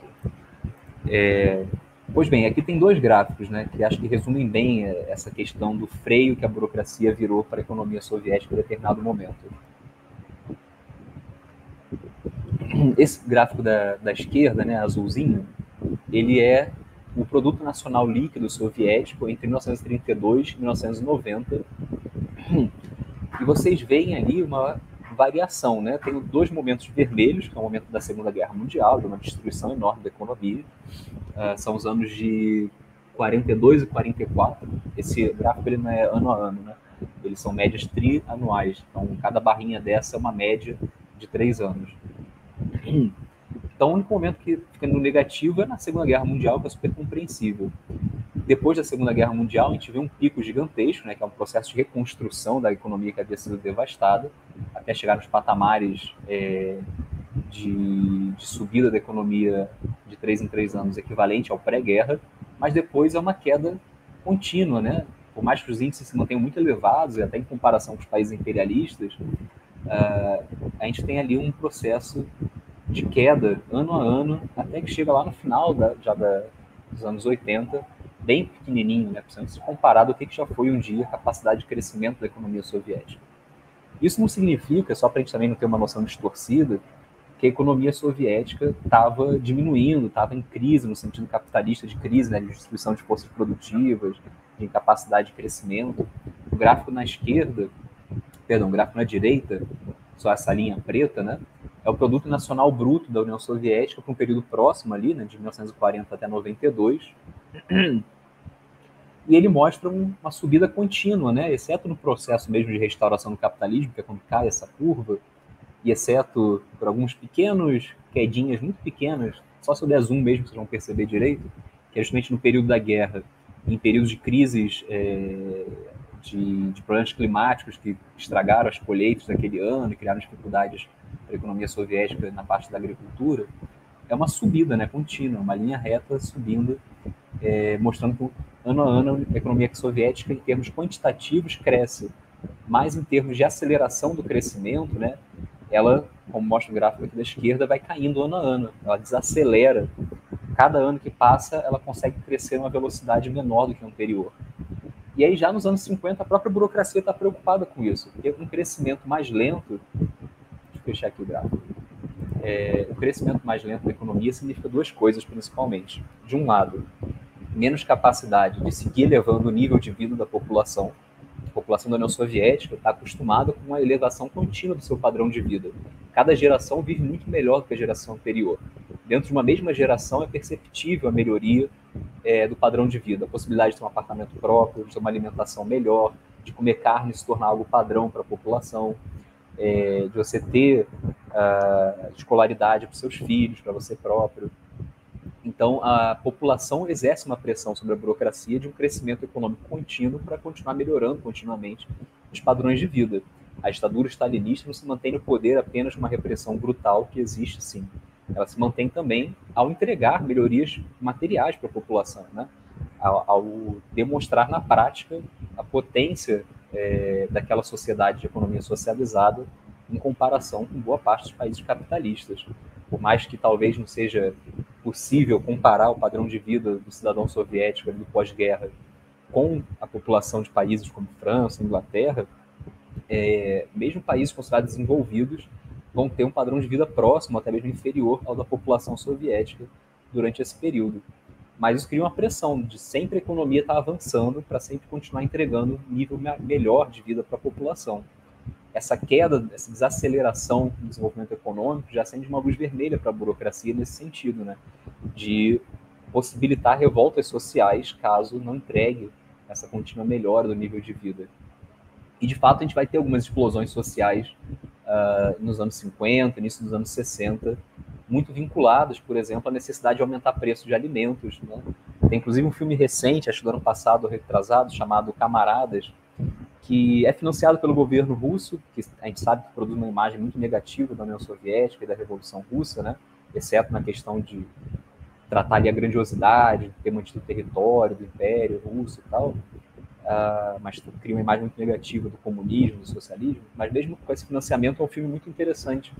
É, pois bem, aqui tem dois gráficos né, que acho que resumem bem é, essa questão do freio que a burocracia virou para a economia soviética em determinado momento. Esse gráfico da, da esquerda, né, azulzinho, ele é o produto nacional líquido soviético entre 1932 e 1990. E vocês veem ali uma variação, né? Tem dois momentos vermelhos, que é o momento da Segunda Guerra Mundial, de uma destruição enorme da economia. Uh, são os anos de 42 e 44. Esse gráfico ele não é ano a ano, né? Eles são médias trianuais. Então, cada barrinha dessa é uma média de três anos. Então, o único momento que fica no negativo é na Segunda Guerra Mundial, que é super compreensível. Depois da Segunda Guerra Mundial, a gente vê um pico gigantesco, né, que é um processo de reconstrução da economia que havia sido devastada, até chegar nos patamares é, de, de, subida da economia de três em três anos, equivalente ao pré-guerra, mas depois é uma queda contínua, né? Por mais que os índices se mantenham muito elevados, e até em comparação com os países imperialistas, uh, a gente tem ali um processo de queda ano a ano, até que chega lá no final da, já da, dos anos 80, bem pequenininho, né, se comparado ao que já foi um dia a capacidade de crescimento da economia soviética. Isso não significa, só para a gente também não ter uma noção distorcida, que a economia soviética estava diminuindo, estava em crise, no sentido capitalista de crise, né, de destruição de forças produtivas, de incapacidade de crescimento. O gráfico na esquerda, perdão, o gráfico na direita, só essa linha preta, né, é o produto nacional bruto da União Soviética para um período próximo ali, né, de 1940 até 92. E ele mostra uma subida contínua, né, exceto no processo mesmo de restauração do capitalismo, que é quando cai essa curva, e exceto por alguns pequenos quedinhas muito pequenas, só se eu der zoom mesmo vocês vão perceber direito, que é justamente no período da guerra, em períodos de crises é, de, de, problemas climáticos que estragaram as colheitas daquele ano e criaram dificuldades para a economia soviética na parte da agricultura, é uma subida né, contínua, uma linha reta subindo, é, mostrando que ano a ano a economia soviética, em termos quantitativos, cresce. Mas em termos de aceleração do crescimento, né, ela, como mostra o gráfico aqui da esquerda, vai caindo ano a ano, ela desacelera. Cada ano que passa, ela consegue crescer uma velocidade menor do que o anterior. E aí, já nos anos 50, a própria burocracia está preocupada com isso, porque um crescimento mais lento fechar aqui o gráfico. É, o crescimento mais lento da economia significa duas coisas, principalmente. De um lado, menos capacidade de seguir elevando o nível de vida da população. A população da União Soviética está acostumada com uma elevação contínua do seu padrão de vida. Cada geração vive muito melhor do que a geração anterior. Dentro de uma mesma geração é perceptível a melhoria é, do padrão de vida, a possibilidade de ter um apartamento próprio, de ter uma alimentação melhor, de comer carne se tornar algo padrão para a população, é, de você ter uh, escolaridade para seus filhos, para você próprio. Então, a população exerce uma pressão sobre a burocracia de um crescimento econômico contínuo para continuar melhorando continuamente os padrões de vida. A ditadura stalinista não se mantém no poder apenas com uma repressão brutal, que existe sim. Ela se mantém também ao entregar melhorias materiais para a população, né? ao, ao demonstrar na prática a potência é, daquela sociedade de economia socializada em comparação com boa parte dos países capitalistas. Por mais que talvez não seja possível comparar o padrão de vida do cidadão soviético do pós-guerra com a população de países como França, Inglaterra, é, mesmo países considerados desenvolvidos vão ter um padrão de vida próximo, até mesmo inferior ao da população soviética durante esse período mas isso cria uma pressão de sempre a economia estar tá avançando para sempre continuar entregando nível melhor de vida para a população. Essa queda, essa desaceleração do desenvolvimento econômico já acende uma luz vermelha para a burocracia nesse sentido, né? de possibilitar revoltas sociais caso não entregue essa contínua melhora do nível de vida. E, de fato, a gente vai ter algumas explosões sociais uh, nos anos 50, início dos anos 60, muito vinculadas, por exemplo, à necessidade de aumentar preço de alimentos. Né? Tem inclusive um filme recente, acho que do ano passado, retrasado, chamado Camaradas, que é financiado pelo governo russo, que a gente sabe que produz uma imagem muito negativa da União Soviética e da Revolução Russa, né? exceto na questão de tratar ali a grandiosidade, ter mantido o território do Império Russo e tal, uh, mas cria uma imagem muito negativa do comunismo, do socialismo. Mas mesmo com esse financiamento, é um filme muito interessante,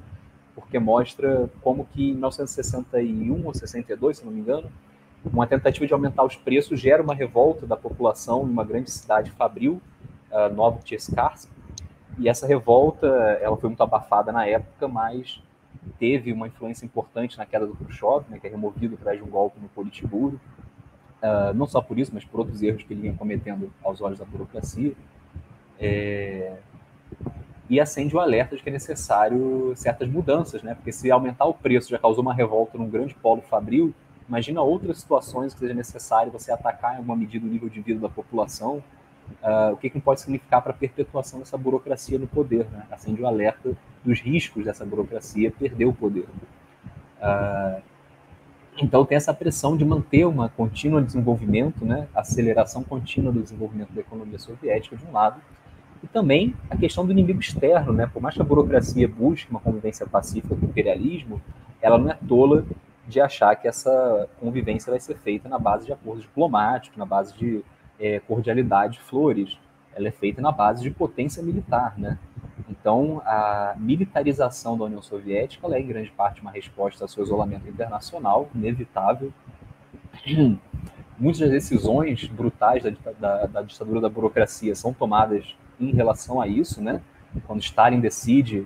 porque mostra como que em 1961 ou 62, se não me engano, uma tentativa de aumentar os preços gera uma revolta da população em uma grande cidade fabril, uh, Novotcheskarsk, e essa revolta ela foi muito abafada na época, mas teve uma influência importante na queda do Khrushchev, né, que é removido atrás de um golpe no Politburo, uh, não só por isso, mas por outros erros que ele vinha cometendo aos olhos da burocracia. É e acende o alerta de que é necessário certas mudanças, né? Porque se aumentar o preço já causou uma revolta num grande polo fabril, imagina outras situações que seja necessário você atacar em alguma medida o nível de vida da população, uh, o que, que pode significar para a perpetuação dessa burocracia no poder, né? Acende o alerta dos riscos dessa burocracia perder o poder. Uh, então tem essa pressão de manter uma contínua desenvolvimento, né? Aceleração contínua do desenvolvimento da economia soviética de um lado, e também a questão do inimigo externo, né? Por mais que a burocracia busque uma convivência pacífica com o imperialismo, ela não é tola de achar que essa convivência vai ser feita na base de acordos diplomáticos, na base de é, cordialidade, flores. Ela é feita na base de potência militar, né? Então, a militarização da União Soviética é, em grande parte, uma resposta ao seu isolamento internacional, inevitável. Muitas das decisões brutais da, da, da ditadura da burocracia são tomadas em relação a isso, né? Quando Stalin decide,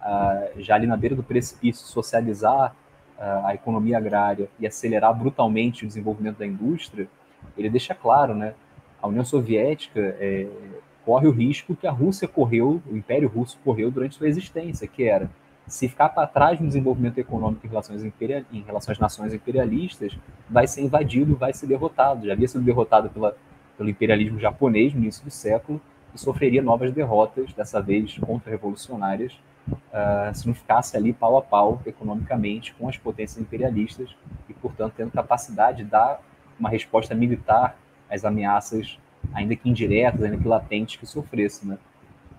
uh, já ali na beira do precipício, socializar uh, a economia agrária e acelerar brutalmente o desenvolvimento da indústria, ele deixa claro, né? A União Soviética é, corre o risco que a Rússia correu, o Império Russo correu durante sua existência, que era se ficar para trás no desenvolvimento econômico em relação, imperial, em relação às nações imperialistas, vai ser invadido, vai ser derrotado. Já havia sido derrotado pela, pelo imperialismo japonês no início do século, e sofreria novas derrotas, dessa vez contra-revolucionárias, uh, se não ficasse ali pau a pau economicamente com as potências imperialistas e, portanto, tendo capacidade de dar uma resposta militar às ameaças, ainda que indiretas, ainda que latentes, que sofresse. Né?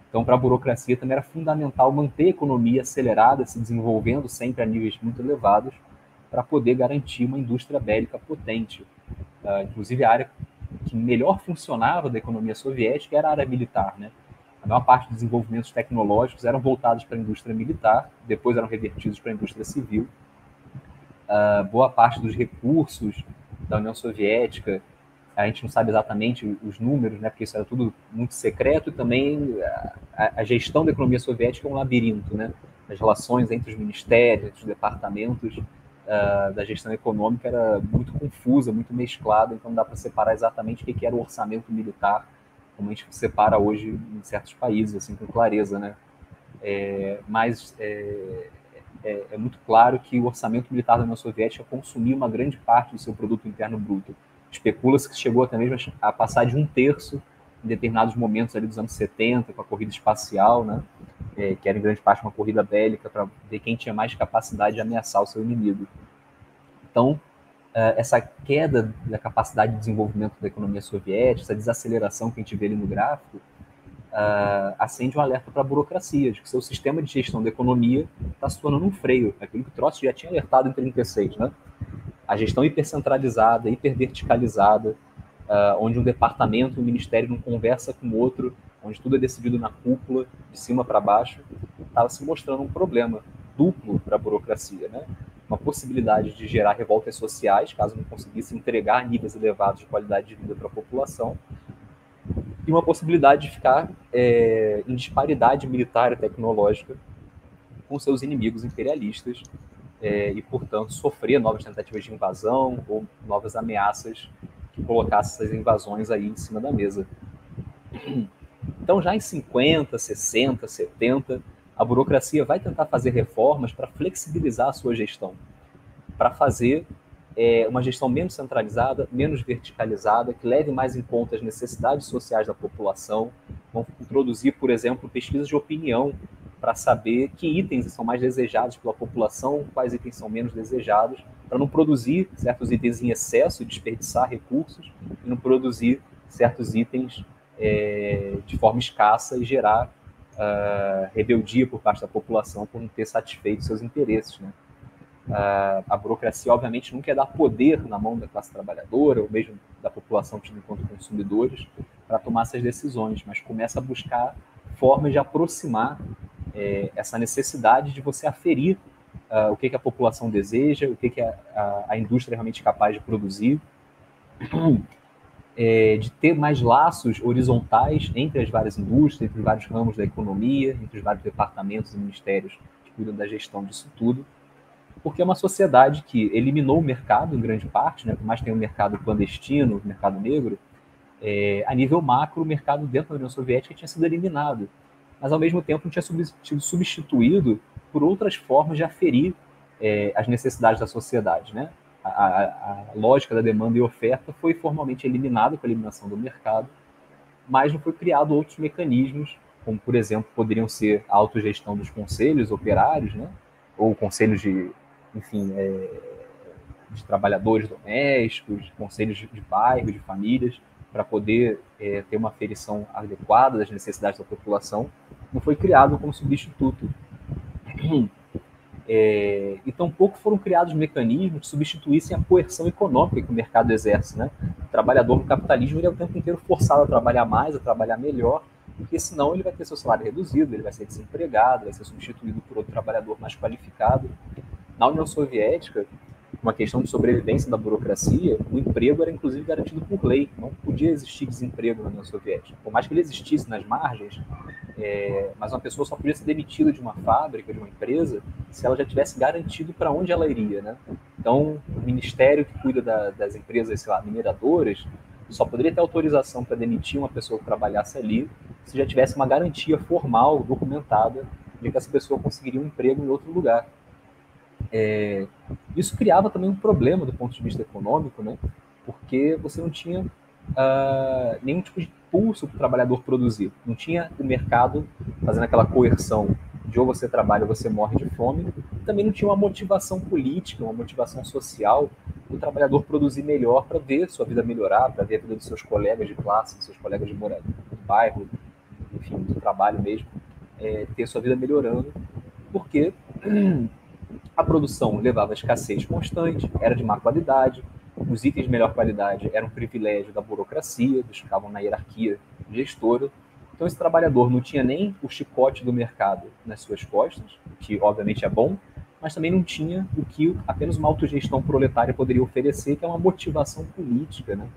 Então, para a burocracia também era fundamental manter a economia acelerada, se desenvolvendo sempre a níveis muito elevados, para poder garantir uma indústria bélica potente. Uh, inclusive, a área que melhor funcionava da economia soviética era a área militar, né? A maior parte dos desenvolvimentos tecnológicos eram voltados para a indústria militar, depois eram revertidos para a indústria civil. Uh, boa parte dos recursos da União Soviética, a gente não sabe exatamente os números, né, porque isso era tudo muito secreto, e também a, a gestão da economia soviética é um labirinto, né? as relações entre os ministérios, os departamentos uh, da gestão econômica era muito confusa, muito mesclada, então não dá para separar exatamente o que, que era o orçamento militar, como a gente separa hoje em certos países, assim, com clareza, né? É, mas é, é, é, muito claro que o orçamento militar da União Soviética consumia uma grande parte do seu produto interno bruto. Especula-se que chegou até mesmo a passar de um terço em determinados momentos ali dos anos 70, com a corrida espacial, né? É, que era em grande parte uma corrida bélica para ver quem tinha mais capacidade de ameaçar o seu inimigo. Então, é, essa queda da capacidade de desenvolvimento da economia soviética, essa desaceleração que a gente vê ali no gráfico, uh, acende um alerta para a burocracia, de que seu sistema de gestão da economia está se tornando um freio, aquilo que o Trotsky já tinha alertado em 36, né? A gestão hipercentralizada, hiperverticalizada, uh, onde um departamento, um ministério não conversa com o outro, onde tudo é decidido na cúpula, de cima para baixo, estava se mostrando um problema duplo para a burocracia, né? Uma possibilidade de gerar revoltas sociais, caso não conseguisse entregar níveis elevados de qualidade de vida para a população, e uma possibilidade de ficar é, em disparidade militar e tecnológica com seus inimigos imperialistas é, e, portanto, sofrer novas tentativas de invasão ou novas ameaças que colocassem essas invasões aí em cima da mesa. Então, já em 50, 60, 70, a burocracia vai tentar fazer reformas para flexibilizar a sua gestão, para fazer é, uma gestão menos centralizada, menos verticalizada, que leve mais em conta as necessidades sociais da população. Vão introduzir, por exemplo, pesquisas de opinião para saber que itens são mais desejados pela população, quais itens são menos desejados, para não produzir certos itens em excesso, desperdiçar recursos, e não produzir certos itens é, de forma escassa e gerar uh, rebeldia por parte da população por não ter satisfeito seus interesses. Né? Uh, a burocracia, obviamente, não quer dar poder na mão da classe trabalhadora ou mesmo da população tida enquanto consumidores para tomar essas decisões, mas começa a buscar formas de aproximar é, essa necessidade de você aferir uh, o que, que, a população deseja, o que, que a, a, a indústria é realmente capaz de produzir, é, de ter mais laços horizontais entre as várias indústrias, entre os vários ramos da economia, entre os vários departamentos e ministérios que cuidam da gestão disso tudo, porque é uma sociedade que eliminou o mercado, em grande parte, né, por mais que tenha um mercado clandestino, um mercado negro, é, a nível macro, o mercado dentro da União Soviética tinha sido eliminado mas ao mesmo tempo não tinha sido substituído por outras formas de aferir é, as necessidades da sociedade. Né? A, a, a, lógica da demanda e oferta foi formalmente eliminada com a eliminação do mercado, mas não foi criado outros mecanismos, como, por exemplo, poderiam ser a autogestão dos conselhos operários, né? ou conselhos de, enfim, é, de trabalhadores domésticos, conselhos de, bairro, de famílias, para poder é, ter uma aferição adequada das necessidades da população, não foi criado como substituto. É, e tampouco foram criados mecanismos que substituíssem a coerção econômica que o mercado exerce. Né? O trabalhador no capitalismo ele é o tempo inteiro forçado a trabalhar mais, a trabalhar melhor, porque senão ele vai ter seu salário reduzido, ele vai ser desempregado, vai ser substituído por outro trabalhador mais qualificado. Na União Soviética, uma questão de sobrevivência da burocracia, o emprego era inclusive garantido por lei. Não podia existir desemprego na União Soviética. Por mais que ele existisse nas margens, é, mas uma pessoa só podia ser demitida de uma fábrica, de uma empresa, se ela já tivesse garantido para onde ela iria. Né? Então, o ministério que cuida da, das empresas, sei lá, mineradoras, só poderia ter autorização para demitir uma pessoa que trabalhasse ali se já tivesse uma garantia formal, documentada, de que essa pessoa conseguiria um emprego em outro lugar. É, isso criava também um problema do ponto de vista econômico, né? porque você não tinha uh, nenhum tipo de pulso para o trabalhador produzir. Não tinha o mercado fazendo aquela coerção de ou você trabalha ou você morre de fome. Também não tinha uma motivação política, uma motivação social do trabalhador produzir melhor para ver sua vida melhorar, para ver a vida dos seus colegas de classe, dos seus colegas de do bairro, enfim, do trabalho mesmo, é, ter sua vida melhorando, porque a produção levava a escassez constante, era de má qualidade, os itens de melhor qualidade eram um privilégio da burocracia, ficavam na hierarquia gestora. Então, esse trabalhador não tinha nem o chicote do mercado nas suas costas, o que obviamente é bom, mas também não tinha o que apenas uma autogestão proletária poderia oferecer, que é uma motivação política, né?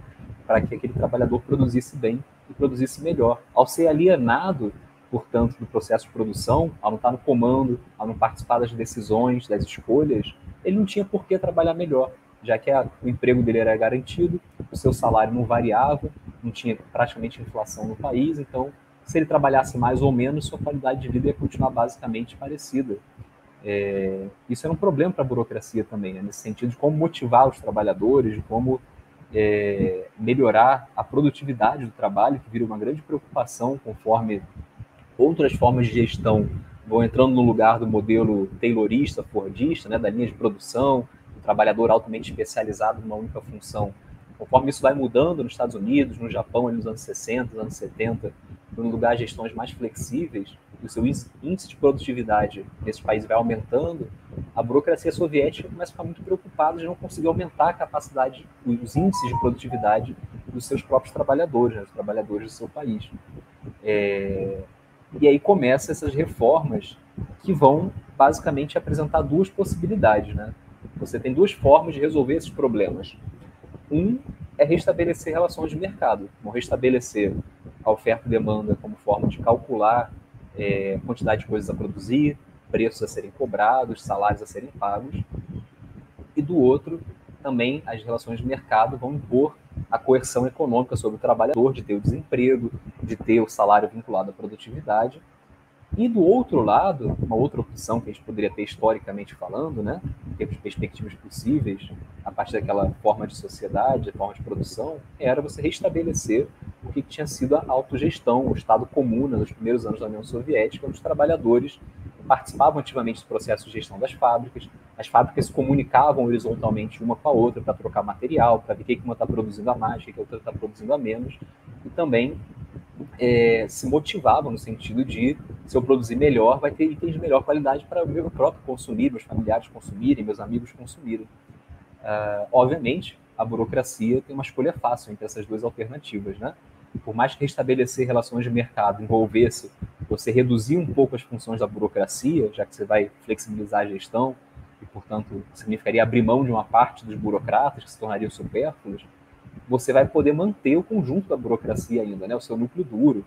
para que aquele trabalhador produzisse bem e produzisse melhor. Ao ser alienado portanto, do processo de produção, ao não estar no comando, ao não participar das decisões, das escolhas, ele não tinha por que trabalhar melhor, já que a, o emprego dele era garantido, o seu salário não variava, não tinha praticamente inflação no país, então, se ele trabalhasse mais ou menos, sua qualidade de vida ia continuar basicamente parecida. É, isso era um problema para a burocracia também, né, nesse sentido de como motivar os trabalhadores, de como é, melhorar a produtividade do trabalho, que vira uma grande preocupação conforme outras formas de gestão vão entrando no lugar do modelo taylorista, fordista, né, da linha de produção, do trabalhador altamente especializado numa única função. Conforme isso vai mudando nos Estados Unidos, no Japão, nos anos 60, nos anos 70, no lugar de gestões mais flexíveis, o seu índice de produtividade nesse país vai aumentando, a burocracia soviética começa a ficar muito preocupada de não conseguir aumentar a capacidade, os índices de produtividade dos seus próprios trabalhadores, né, dos trabalhadores do seu país. É... E aí começam essas reformas que vão basicamente apresentar duas possibilidades. Né? Você tem duas formas de resolver esses problemas. Um é restabelecer relações de mercado, vão restabelecer a oferta e demanda como forma de calcular é, quantidade de coisas a produzir, preços a serem cobrados, salários a serem pagos. E do outro, também as relações de mercado vão impor a coerção econômica sobre o trabalhador, de ter o desemprego, de ter o salário vinculado à produtividade. E do outro lado, uma outra opção que a gente poderia ter historicamente falando, né, em termos de perspectivas possíveis, a partir daquela forma de sociedade, forma de produção, era você restabelecer o que tinha sido a autogestão, o Estado comum nos primeiros anos da União Soviética, onde os trabalhadores participavam ativamente do processo de gestão das fábricas, as fábricas se comunicavam horizontalmente uma com a outra para trocar material, para ver que uma está produzindo a mais, que a outra está produzindo a menos, e também é, se motivavam no sentido de se eu produzir melhor, vai ter itens de melhor qualidade para o meu próprio consumir, meus familiares consumirem, meus amigos consumirem. Uh, obviamente, a burocracia tem uma escolha fácil entre essas duas alternativas, né? Por mais que restabelecer relações de mercado envolvesse você reduzir um pouco as funções da burocracia, já que você vai flexibilizar a gestão e, portanto, significaria abrir mão de uma parte dos burocratas que se tornariam supérfluos, você vai poder manter o conjunto da burocracia ainda, né? O seu núcleo duro.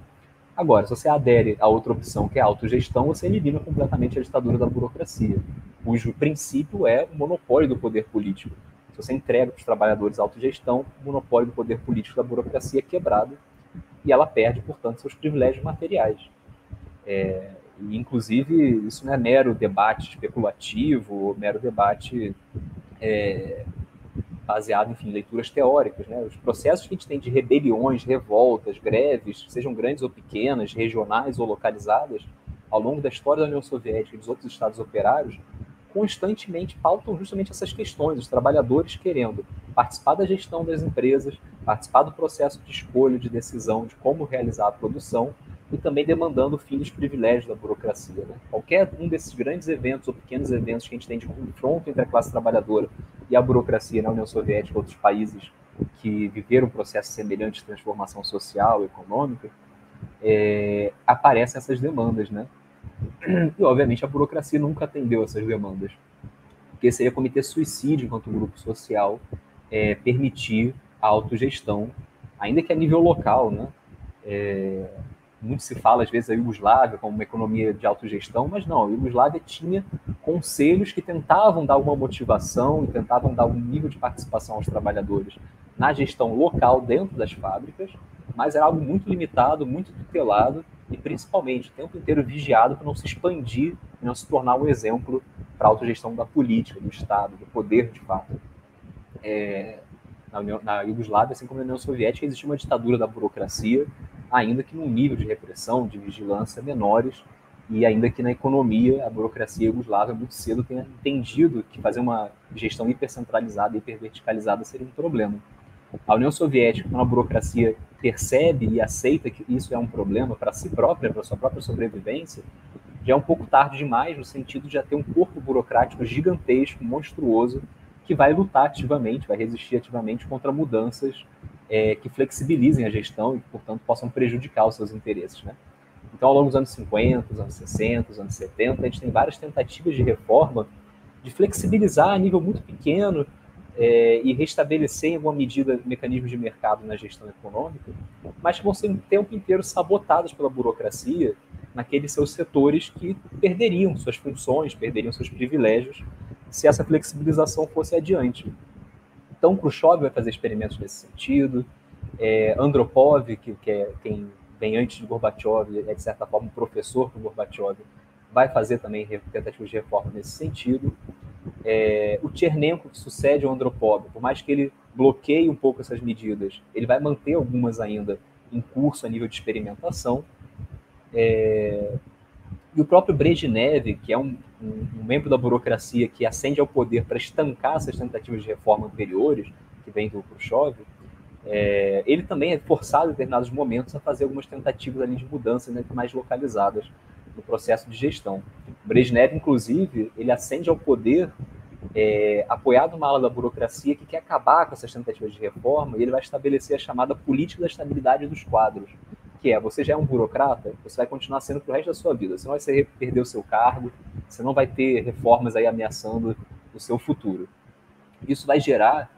Agora, se você adere a outra opção, que é a autogestão, você elimina completamente a ditadura da burocracia, cujo princípio é o monopólio do poder político. Se você entrega para os trabalhadores a autogestão, o monopólio do poder político da burocracia é quebrado e ela perde, portanto, seus privilégios materiais. É, inclusive, isso não é mero debate especulativo, mero debate é, baseado enfim, em leituras teóricas. Né? Os processos que a gente tem de rebeliões, revoltas, greves, sejam grandes ou pequenas, regionais ou localizadas, ao longo da história da União Soviética e dos outros estados operários, constantemente pautam justamente essas questões, os trabalhadores querendo participar da gestão das empresas, participar do processo de escolha, de decisão de como realizar a produção e também demandando o fim dos privilégios da burocracia. Né? Qualquer um desses grandes eventos ou pequenos eventos que a gente tem de confronto entre a classe trabalhadora e a burocracia na União Soviética e outros países que viveram um processo semelhante de transformação social econômica, é, aparecem essas demandas, né? E, obviamente, a burocracia nunca atendeu essas demandas, porque seria cometer suicídio enquanto grupo social é, permitir a autogestão, ainda que a nível local, né? É, muito se fala às vezes a Iugoslávia como uma economia de autogestão, mas não, a Iugoslávia tinha conselhos que tentavam dar uma motivação e tentavam dar um nível de participação aos trabalhadores na gestão local dentro das fábricas, mas era algo muito limitado, muito tutelado e principalmente o tempo inteiro vigiado para não se expandir e não se tornar um exemplo para a autogestão da política, do Estado, do poder de fato. É, na, União, na Iugoslávia, assim como na União Soviética, existia uma ditadura da burocracia, ainda que num nível de repressão, de vigilância menores, e ainda que na economia a burocracia iugoslava muito cedo tenha entendido que fazer uma gestão hipercentralizada hiperverticalizada seria um problema. A União Soviética, quando a burocracia percebe e aceita que isso é um problema para si própria, para sua própria sobrevivência, já é um pouco tarde demais no sentido de já ter um corpo burocrático gigantesco, monstruoso, que vai lutar ativamente, vai resistir ativamente contra mudanças é, que flexibilizem a gestão e portanto, possam prejudicar os seus interesses. Né? Então, ao longo dos anos 50, dos anos 60, dos anos 70, a gente tem várias tentativas de reforma de flexibilizar a nível muito pequeno é, e restabelecer em alguma medida mecanismos de mercado na gestão econômica, mas que vão ser o tempo inteiro sabotados pela burocracia naqueles seus setores que perderiam suas funções, perderiam seus privilégios se essa flexibilização fosse adiante. Então, Khrushchev vai fazer experimentos nesse sentido, é, Andropov, que, que é quem vem antes de Gorbachev, é de certa forma um professor do Gorbachev, vai fazer também tentativas de reforma nesse sentido. É, o Chernenko, que sucede ao Andropov, por mais que ele bloqueie um pouco essas medidas, ele vai manter algumas ainda em curso a nível de experimentação. É, e o próprio Brezhnev, que é um, um, um, membro da burocracia que ascende ao poder para estancar essas tentativas de reforma anteriores, que vem do Khrushchev, é, ele também é forçado em determinados momentos a fazer algumas tentativas ali de mudanças né, mais localizadas no processo de gestão. Brezhnev, inclusive, ele ascende ao poder é, apoiado uma ala da burocracia que quer acabar com essas tentativas de reforma e ele vai estabelecer a chamada política da estabilidade dos quadros, que é, você já é um burocrata, você vai continuar sendo pro resto da sua vida, você não vai perder o seu cargo, você não vai ter reformas aí ameaçando o seu futuro. Isso vai gerar,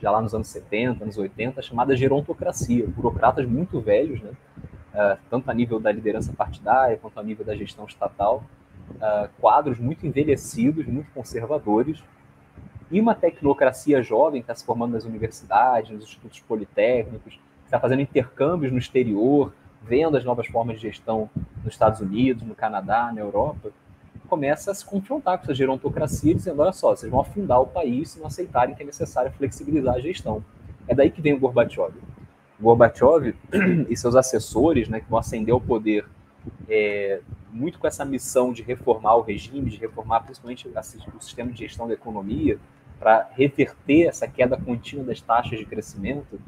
já lá nos anos 70, anos 80, a chamada gerontocracia, burocratas muito velhos, né? Uh, tanto a nível da liderança partidária quanto a nível da gestão estatal, uh, quadros muito envelhecidos, muito conservadores, e uma tecnocracia jovem que está se formando nas universidades, nos institutos politécnicos, que está fazendo intercâmbios no exterior, vendo as novas formas de gestão nos Estados Unidos, no Canadá, na Europa, começa a se confrontar com essa gerontocracia, dizendo: olha só, vocês vão afundar o país se não aceitarem que é necessário flexibilizar a gestão. É daí que vem o Gorbachev. Gorbachev e seus assessores, né, que vão ascender ao poder é, muito com essa missão de reformar o regime, de reformar principalmente o sistema de gestão da economia, para reverter essa queda contínua das taxas de crescimento,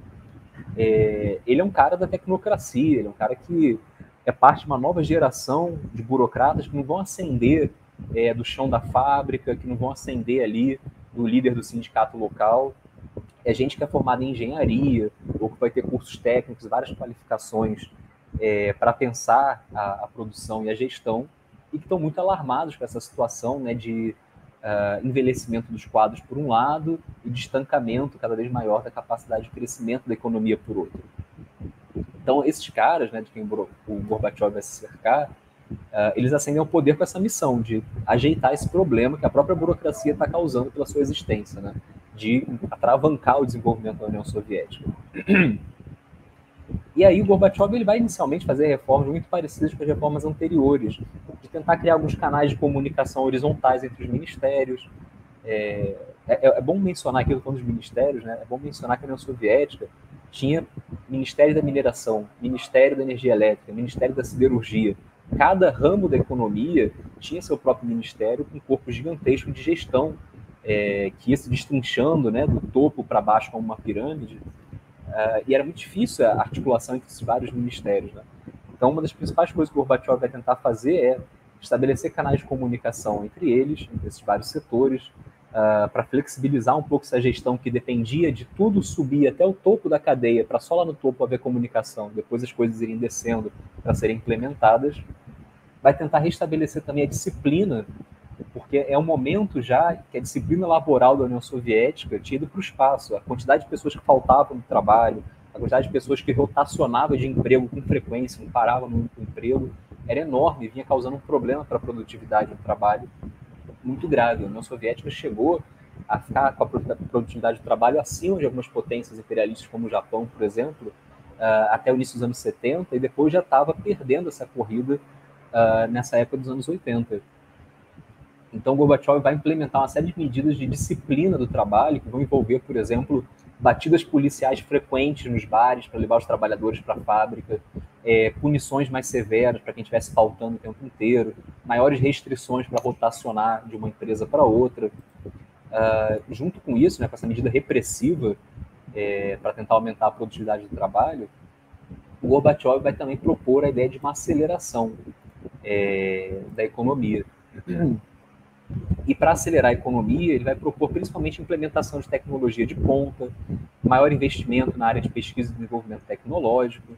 é, ele é um cara da tecnocracia, ele é um cara que é parte de uma nova geração de burocratas que não vão ascender é, do chão da fábrica, que não vão ascender ali do líder do sindicato local. É gente que é formada em engenharia, ou que vai ter cursos técnicos, várias qualificações é, para pensar a, a, produção e a gestão, e que estão muito alarmados com essa situação né, de uh, envelhecimento dos quadros por um lado e de estancamento cada vez maior da capacidade de crescimento da economia por outro. Então, esses caras, né, de quem o Gorbachev vai se cercar, uh, eles ascendem ao poder com essa missão de ajeitar esse problema que a própria burocracia está causando pela sua existência, né, de atravancar o desenvolvimento da União Soviética. E aí o Gorbachev ele vai inicialmente fazer reformas muito parecidas com as reformas anteriores, de tentar criar alguns canais de comunicação horizontais entre os ministérios. É, é, é bom mencionar aqui, falando dos ministérios, né? é bom mencionar que a União Soviética tinha Ministério da Mineração, Ministério da Energia Elétrica, Ministério da Siderurgia. Cada ramo da economia tinha seu próprio ministério com um corpo gigantesco de gestão é, que ia se destrinchando né, do topo para baixo como uma pirâmide Uh, e era muito difícil a articulação entre esses vários ministérios. Né? Então, uma das principais coisas que o Gorbachev vai tentar fazer é estabelecer canais de comunicação entre eles, entre esses vários setores, uh, para flexibilizar um pouco essa gestão que dependia de tudo subir até o topo da cadeia, para só lá no topo haver comunicação, depois as coisas irem descendo para serem implementadas. Vai tentar restabelecer também a disciplina porque é um momento já que a disciplina laboral da União Soviética tinha ido para o espaço. A quantidade de pessoas que faltavam no trabalho, a quantidade de pessoas que rotacionavam de emprego com frequência, não paravam no emprego, era enorme, vinha causando um problema para a produtividade do trabalho muito grave. A União Soviética chegou a ficar com a produtividade do trabalho acima de algumas potências imperialistas, como o Japão, por exemplo, ah, até o início dos anos 70, e depois já estava perdendo essa corrida ah, nessa época dos anos 80. Então, Gorbachev vai implementar uma série de medidas de disciplina do trabalho, que vão envolver, por exemplo, batidas policiais frequentes nos bares para levar os trabalhadores para a fábrica, é, punições mais severas para quem estivesse faltando o tempo inteiro, maiores restrições para rotacionar de uma empresa para outra. Uh, junto com isso, né, com essa medida repressiva é, para tentar aumentar a produtividade do trabalho, o Gorbachev vai também propor a ideia de uma aceleração é, da economia. E para acelerar a economia, ele vai propor principalmente implementação de tecnologia de ponta, maior investimento na área de pesquisa e desenvolvimento tecnológico.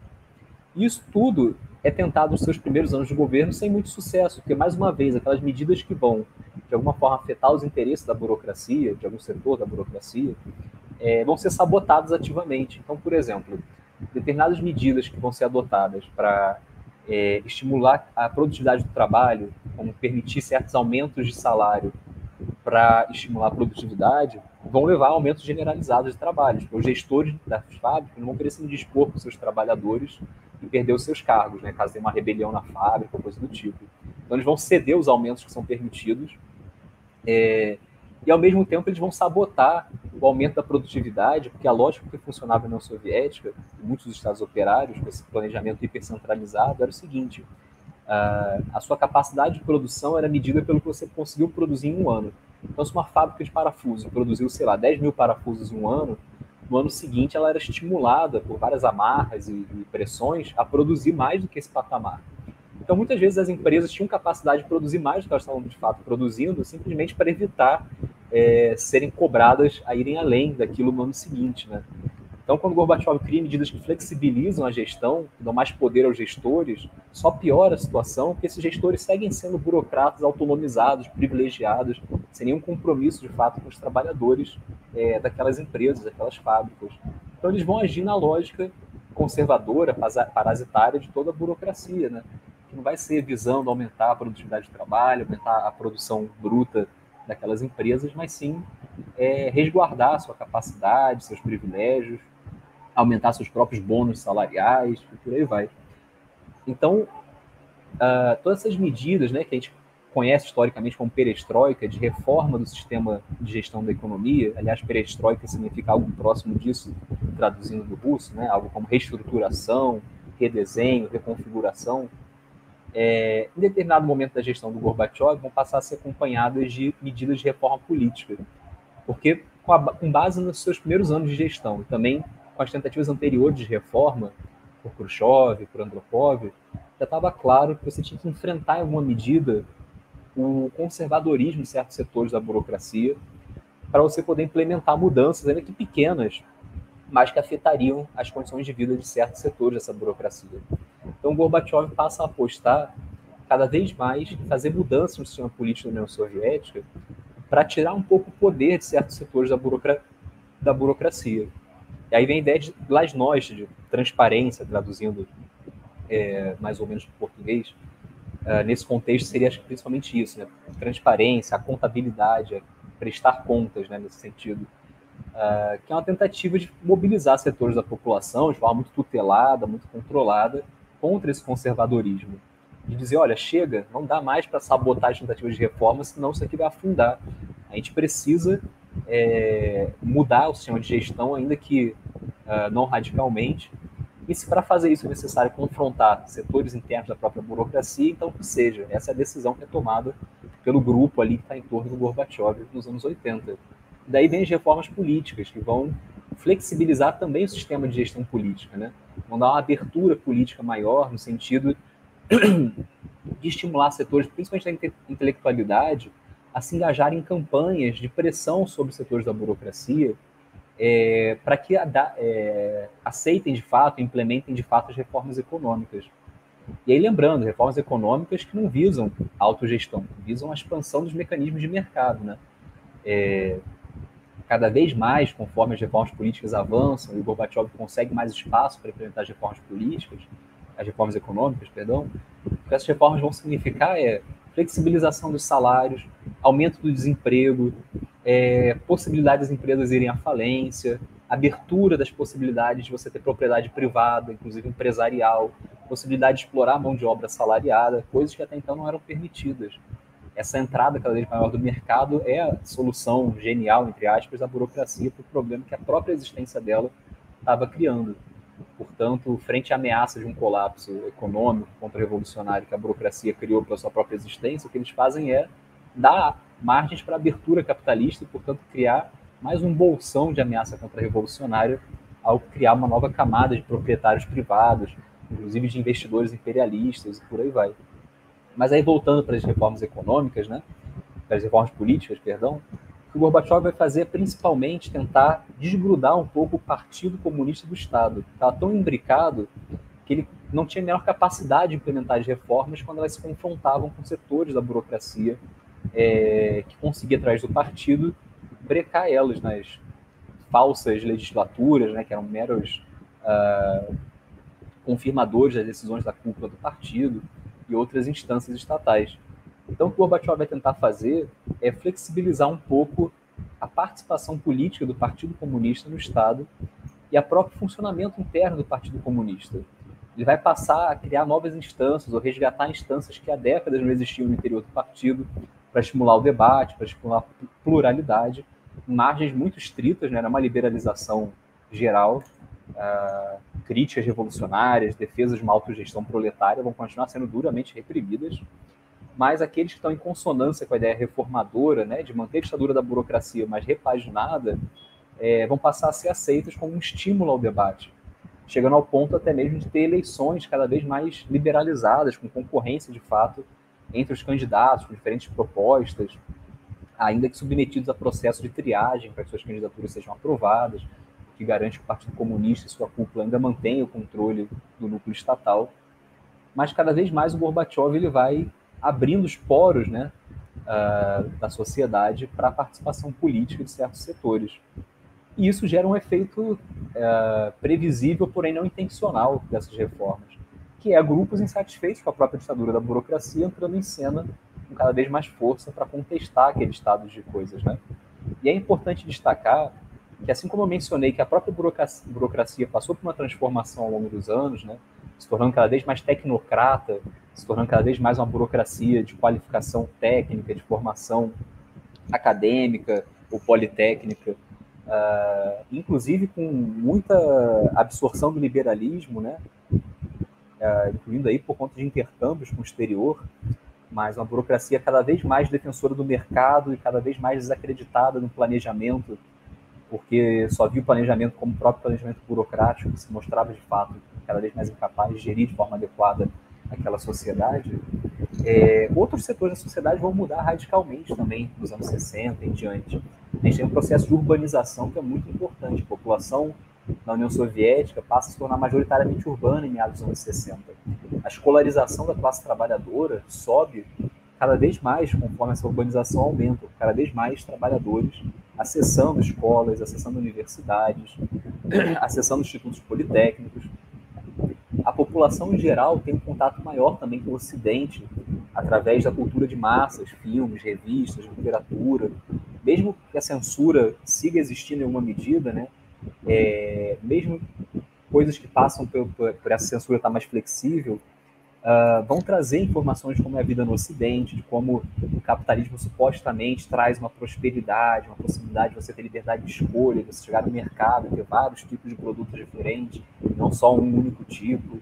Isso tudo é tentado nos seus primeiros anos de governo sem muito sucesso, porque, mais uma vez, aquelas medidas que vão, de alguma forma, afetar os interesses da burocracia, de algum setor da burocracia, é, vão ser sabotadas ativamente. Então, por exemplo, determinadas medidas que vão ser adotadas para é, estimular a produtividade do trabalho, como permitir certos aumentos de salário para estimular a produtividade, vão levar a aumentos generalizados de trabalhos. Os gestores das fábricas não vão querer se dispor com seus trabalhadores e perder os seus cargos, né, caso tenha uma rebelião na fábrica, coisa do tipo. Então, eles vão ceder os aumentos que são permitidos é, e, ao mesmo tempo, eles vão sabotar o aumento da produtividade, porque a lógica que funcionava na União Soviética, em muitos estados operários, com esse planejamento hipercentralizado, era o seguinte: a sua capacidade de produção era medida pelo que você conseguiu produzir em um ano. Então, se uma fábrica de parafusos produziu, sei lá, 10 mil parafusos em um ano, no ano seguinte ela era estimulada por várias amarras e pressões a produzir mais do que esse patamar. Então, muitas vezes as empresas tinham capacidade de produzir mais do que elas estavam de fato produzindo, simplesmente para evitar é, serem cobradas a irem além daquilo no ano seguinte. Né? Então, quando Gorbachev cria medidas que flexibilizam a gestão, que dão mais poder aos gestores, só piora a situação, porque esses gestores seguem sendo burocratas autonomizados, privilegiados, sem nenhum compromisso de fato com os trabalhadores é, daquelas empresas, daquelas fábricas. Então, eles vão agir na lógica conservadora, parasitária de toda a burocracia, né? Que não vai ser visando aumentar a produtividade de trabalho, aumentar a produção bruta daquelas empresas, mas sim é, resguardar sua capacidade, seus privilégios, aumentar seus próprios bônus salariais e por aí vai. Então, uh, todas essas medidas né, que a gente conhece historicamente como perestroika, de reforma do sistema de gestão da economia, aliás, perestroika significa algo próximo disso, traduzindo do russo, né, algo como reestruturação, redesenho, reconfiguração, é, em determinado momento da gestão do Gorbachev, vão passar a ser acompanhadas de medidas de reforma política, porque com, a, com base nos seus primeiros anos de gestão e também com as tentativas anteriores de reforma, por Khrushchev, por Andropov, já estava claro que você tinha que enfrentar em alguma medida o conservadorismo de certos setores da burocracia para você poder implementar mudanças, ainda que pequenas, mas que afetariam as condições de vida de certos setores dessa burocracia. Então, Gorbachev passa a apostar cada vez mais em fazer mudanças no sistema político da União Soviética para tirar um pouco o poder de certos setores da, burocra da burocracia. E aí vem a ideia de glasnost, de transparência, traduzindo é, mais ou menos para português. Uh, nesse contexto seria principalmente isso, né? transparência, a contabilidade, a prestar contas né, nesse sentido, uh, que é uma tentativa de mobilizar setores da população de forma muito tutelada, muito controlada, contra esse conservadorismo. De dizer, olha, chega, não dá mais para sabotar as tentativas de reforma, senão isso aqui vai afundar. A gente precisa é, mudar o sistema de gestão, ainda que uh, não radicalmente. E se para fazer isso é necessário confrontar setores internos da própria burocracia, então que seja. Essa é a decisão que é tomada pelo grupo ali que está em torno do Gorbachev nos anos 80. Daí vem as reformas políticas, que vão flexibilizar também o sistema de gestão política, né? Vão dar uma abertura política maior no sentido de estimular setores, principalmente da intelectualidade, a se engajar em campanhas de pressão sobre setores da burocracia é, para que é, aceitem de fato, implementem de fato as reformas econômicas. E aí, lembrando, reformas econômicas que não visam autogestão, visam a expansão dos mecanismos de mercado. Né? É, cada vez mais, conforme as reformas políticas avançam e o Gorbachev consegue mais espaço para implementar as reformas políticas, as reformas econômicas, perdão, o que essas reformas vão significar é flexibilização dos salários, aumento do desemprego, é, possibilidade das empresas irem à falência, abertura das possibilidades de você ter propriedade privada, inclusive empresarial, possibilidade de explorar a mão de obra salariada, coisas que até então não eram permitidas. Essa entrada cada vez maior do mercado é a solução genial, entre aspas, da burocracia para o problema que a própria existência dela estava criando. Portanto, frente à ameaça de um colapso econômico contra-revolucionário que a burocracia criou pela sua própria existência, o que eles fazem é dar margens para abertura capitalista e, portanto, criar mais um bolsão de ameaça contra-revolucionária ao criar uma nova camada de proprietários privados, inclusive de investidores imperialistas e por aí vai. Mas aí, voltando para as reformas econômicas, né, para as reformas políticas, perdão, o que o Gorbachev vai fazer é principalmente tentar desgrudar um pouco o Partido Comunista do Estado. Estava tão imbricado que ele não tinha a menor capacidade de implementar as reformas quando elas se confrontavam com setores da burocracia é, que conseguia, através do partido, brecar elas nas falsas legislaturas, né, que eram meros uh, confirmadores das decisões da cúpula do partido e outras instâncias estatais. Então, o que o Gorbachev vai tentar fazer é flexibilizar um pouco a participação política do Partido Comunista no Estado e a próprio funcionamento interno do Partido Comunista. Ele vai passar a criar novas instâncias ou resgatar instâncias que há décadas não existiam no interior do partido para estimular o debate, para estimular a pluralidade, margens muito estritas, né? era uma liberalização geral, uh, críticas revolucionárias, defesas de uma autogestão proletária vão continuar sendo duramente reprimidas, mas aqueles que estão em consonância com a ideia reformadora, né, de manter a ditadura da burocracia mais repaginada, é, vão passar a ser aceitos como um estímulo ao debate, chegando ao ponto até mesmo de ter eleições cada vez mais liberalizadas, com concorrência de fato entre os candidatos, com diferentes propostas, ainda que submetidos a processo de triagem para que suas candidaturas sejam aprovadas, que garante que o Partido Comunista e sua cúpula ainda mantenham o controle do núcleo estatal. Mas cada vez mais o Gorbachev ele vai abrindo os poros né, uh, da sociedade para a participação política de certos setores. E isso gera um efeito uh, previsível, porém não intencional, dessas reformas, que é grupos insatisfeitos com a própria ditadura da burocracia entrando em cena com cada vez mais força para contestar aquele estado de coisas. Né? E é importante destacar que, assim como eu mencionei que a própria burocracia passou por uma transformação ao longo dos anos, né? se tornando cada vez mais tecnocrata, se tornando cada vez mais uma burocracia de qualificação técnica, de formação acadêmica ou politécnica, uh, inclusive com muita absorção do liberalismo, né? Uh, incluindo aí por conta de intercâmbios com o exterior, mas uma burocracia cada vez mais defensora do mercado e cada vez mais desacreditada no planejamento, porque só viu o planejamento como o próprio planejamento burocrático, que se mostrava de fato cada vez mais incapaz de gerir de forma adequada aquela sociedade, é, outros setores da sociedade vão mudar radicalmente também nos anos 60 em diante. A gente tem um processo de urbanização que é muito importante. A população na União Soviética passa a se tornar majoritariamente urbana em meados dos anos 60. A escolarização da classe trabalhadora sobe cada vez mais conforme essa urbanização aumenta, cada vez mais trabalhadores acessando escolas, acessando universidades, acessando institutos politécnicos, a população em geral tem um contato maior também com o Ocidente, através da cultura de massas, filmes, revistas, literatura. Mesmo que a censura siga existindo em alguma medida, né, é, mesmo coisas que passam por, por, por essa censura estar mais flexível, uh, vão trazer informações de como é a vida no Ocidente, de como o capitalismo supostamente traz uma prosperidade, uma possibilidade de você ter liberdade de escolha, de você chegar no mercado, ter vários tipos de produtos diferentes, não só um único tipo.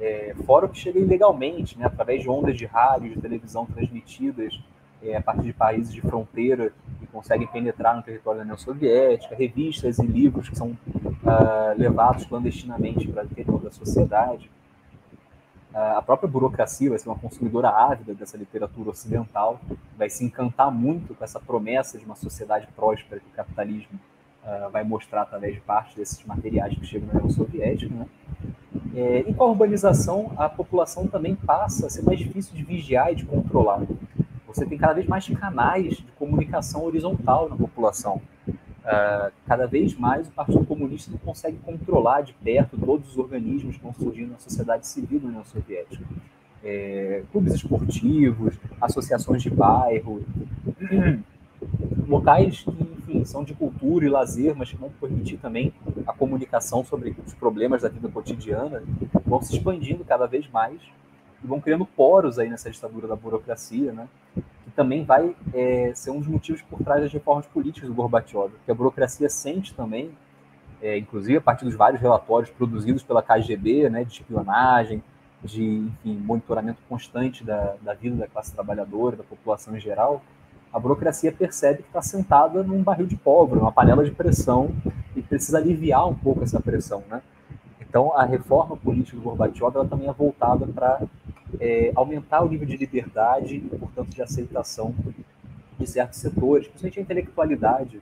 É, fora o que chega ilegalmente, né, através de ondas de rádio, de televisão transmitidas é, a partir de países de fronteira que conseguem penetrar no território da União Soviética, revistas e livros que são uh, levados clandestinamente para o interior da sociedade a própria burocracia vai ser uma consumidora ávida dessa literatura ocidental, vai se encantar muito com essa promessa de uma sociedade próspera que o capitalismo uh, vai mostrar através de parte desses materiais que chegam na União Soviética. Né? É, e com a urbanização, a população também passa a ser mais difícil de vigiar e de controlar. Você tem cada vez mais canais de comunicação horizontal na população. Uh, cada vez mais o Partido Comunista não consegue controlar de perto todos os organismos que estão surgindo na sociedade civil da União Soviética. É, clubes esportivos, associações de bairro, locais que, enfim, são de cultura e lazer, mas que vão permitir também a comunicação sobre os problemas da vida cotidiana, vão se expandindo cada vez mais e vão criando poros aí nessa ditadura da burocracia, né? também vai é, ser um dos motivos por trás das reformas políticas do Gorbachev, que a burocracia sente também, é, inclusive a partir dos vários relatórios produzidos pela KGB, né, de espionagem, de enfim, monitoramento constante da, da vida da classe trabalhadora, da população em geral, a burocracia percebe que está sentada num barril de pólvora, numa panela de pressão, e precisa aliviar um pouco essa pressão. Né? Então, a reforma política do Gorbachev ela também é voltada para é, aumentar o nível de liberdade e, portanto, de aceitação de certos setores, principalmente a intelectualidade.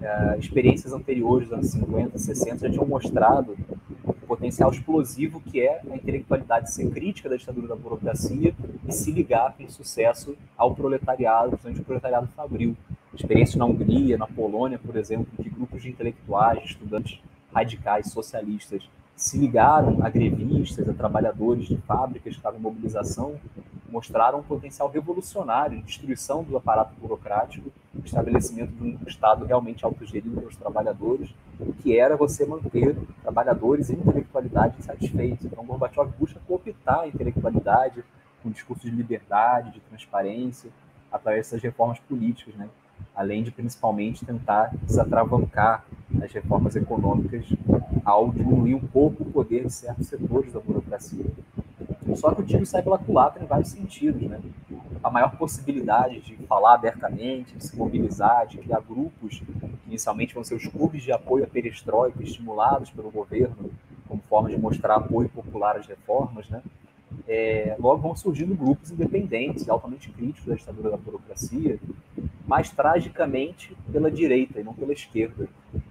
É, experiências anteriores, anos 50, 60, já tinham mostrado o potencial explosivo que é a intelectualidade ser crítica da ditadura da burocracia e se ligar com sucesso ao proletariado, principalmente o proletariado fabril. Experiências na Hungria, na Polônia, por exemplo, em que grupos de intelectuais, de estudantes radicais, socialistas, se ligaram a grevistas, a trabalhadores de fábricas que estavam em mobilização, mostraram um potencial revolucionário de destruição do aparato burocrático, estabelecimento de um Estado realmente autogerido pelos trabalhadores, que era você manter trabalhadores e intelectualidade satisfeitos. Então, Gorbachev busca cooptar a intelectualidade com discursos de liberdade, de transparência, através dessas reformas políticas, né? além de principalmente tentar desatravancar as reformas econômicas ao diminuir um pouco o poder de certos setores da burocracia. Só que o tiro sai pela culatra em vários sentidos, né? A maior possibilidade de falar abertamente, de se mobilizar, de criar grupos, que inicialmente vão ser os clubes de apoio à perestroika, estimulados pelo governo, como forma de mostrar apoio popular às reformas, né? É, logo vão surgindo grupos independentes, altamente críticos da ditadura da burocracia, mas tragicamente pela direita e não pela esquerda.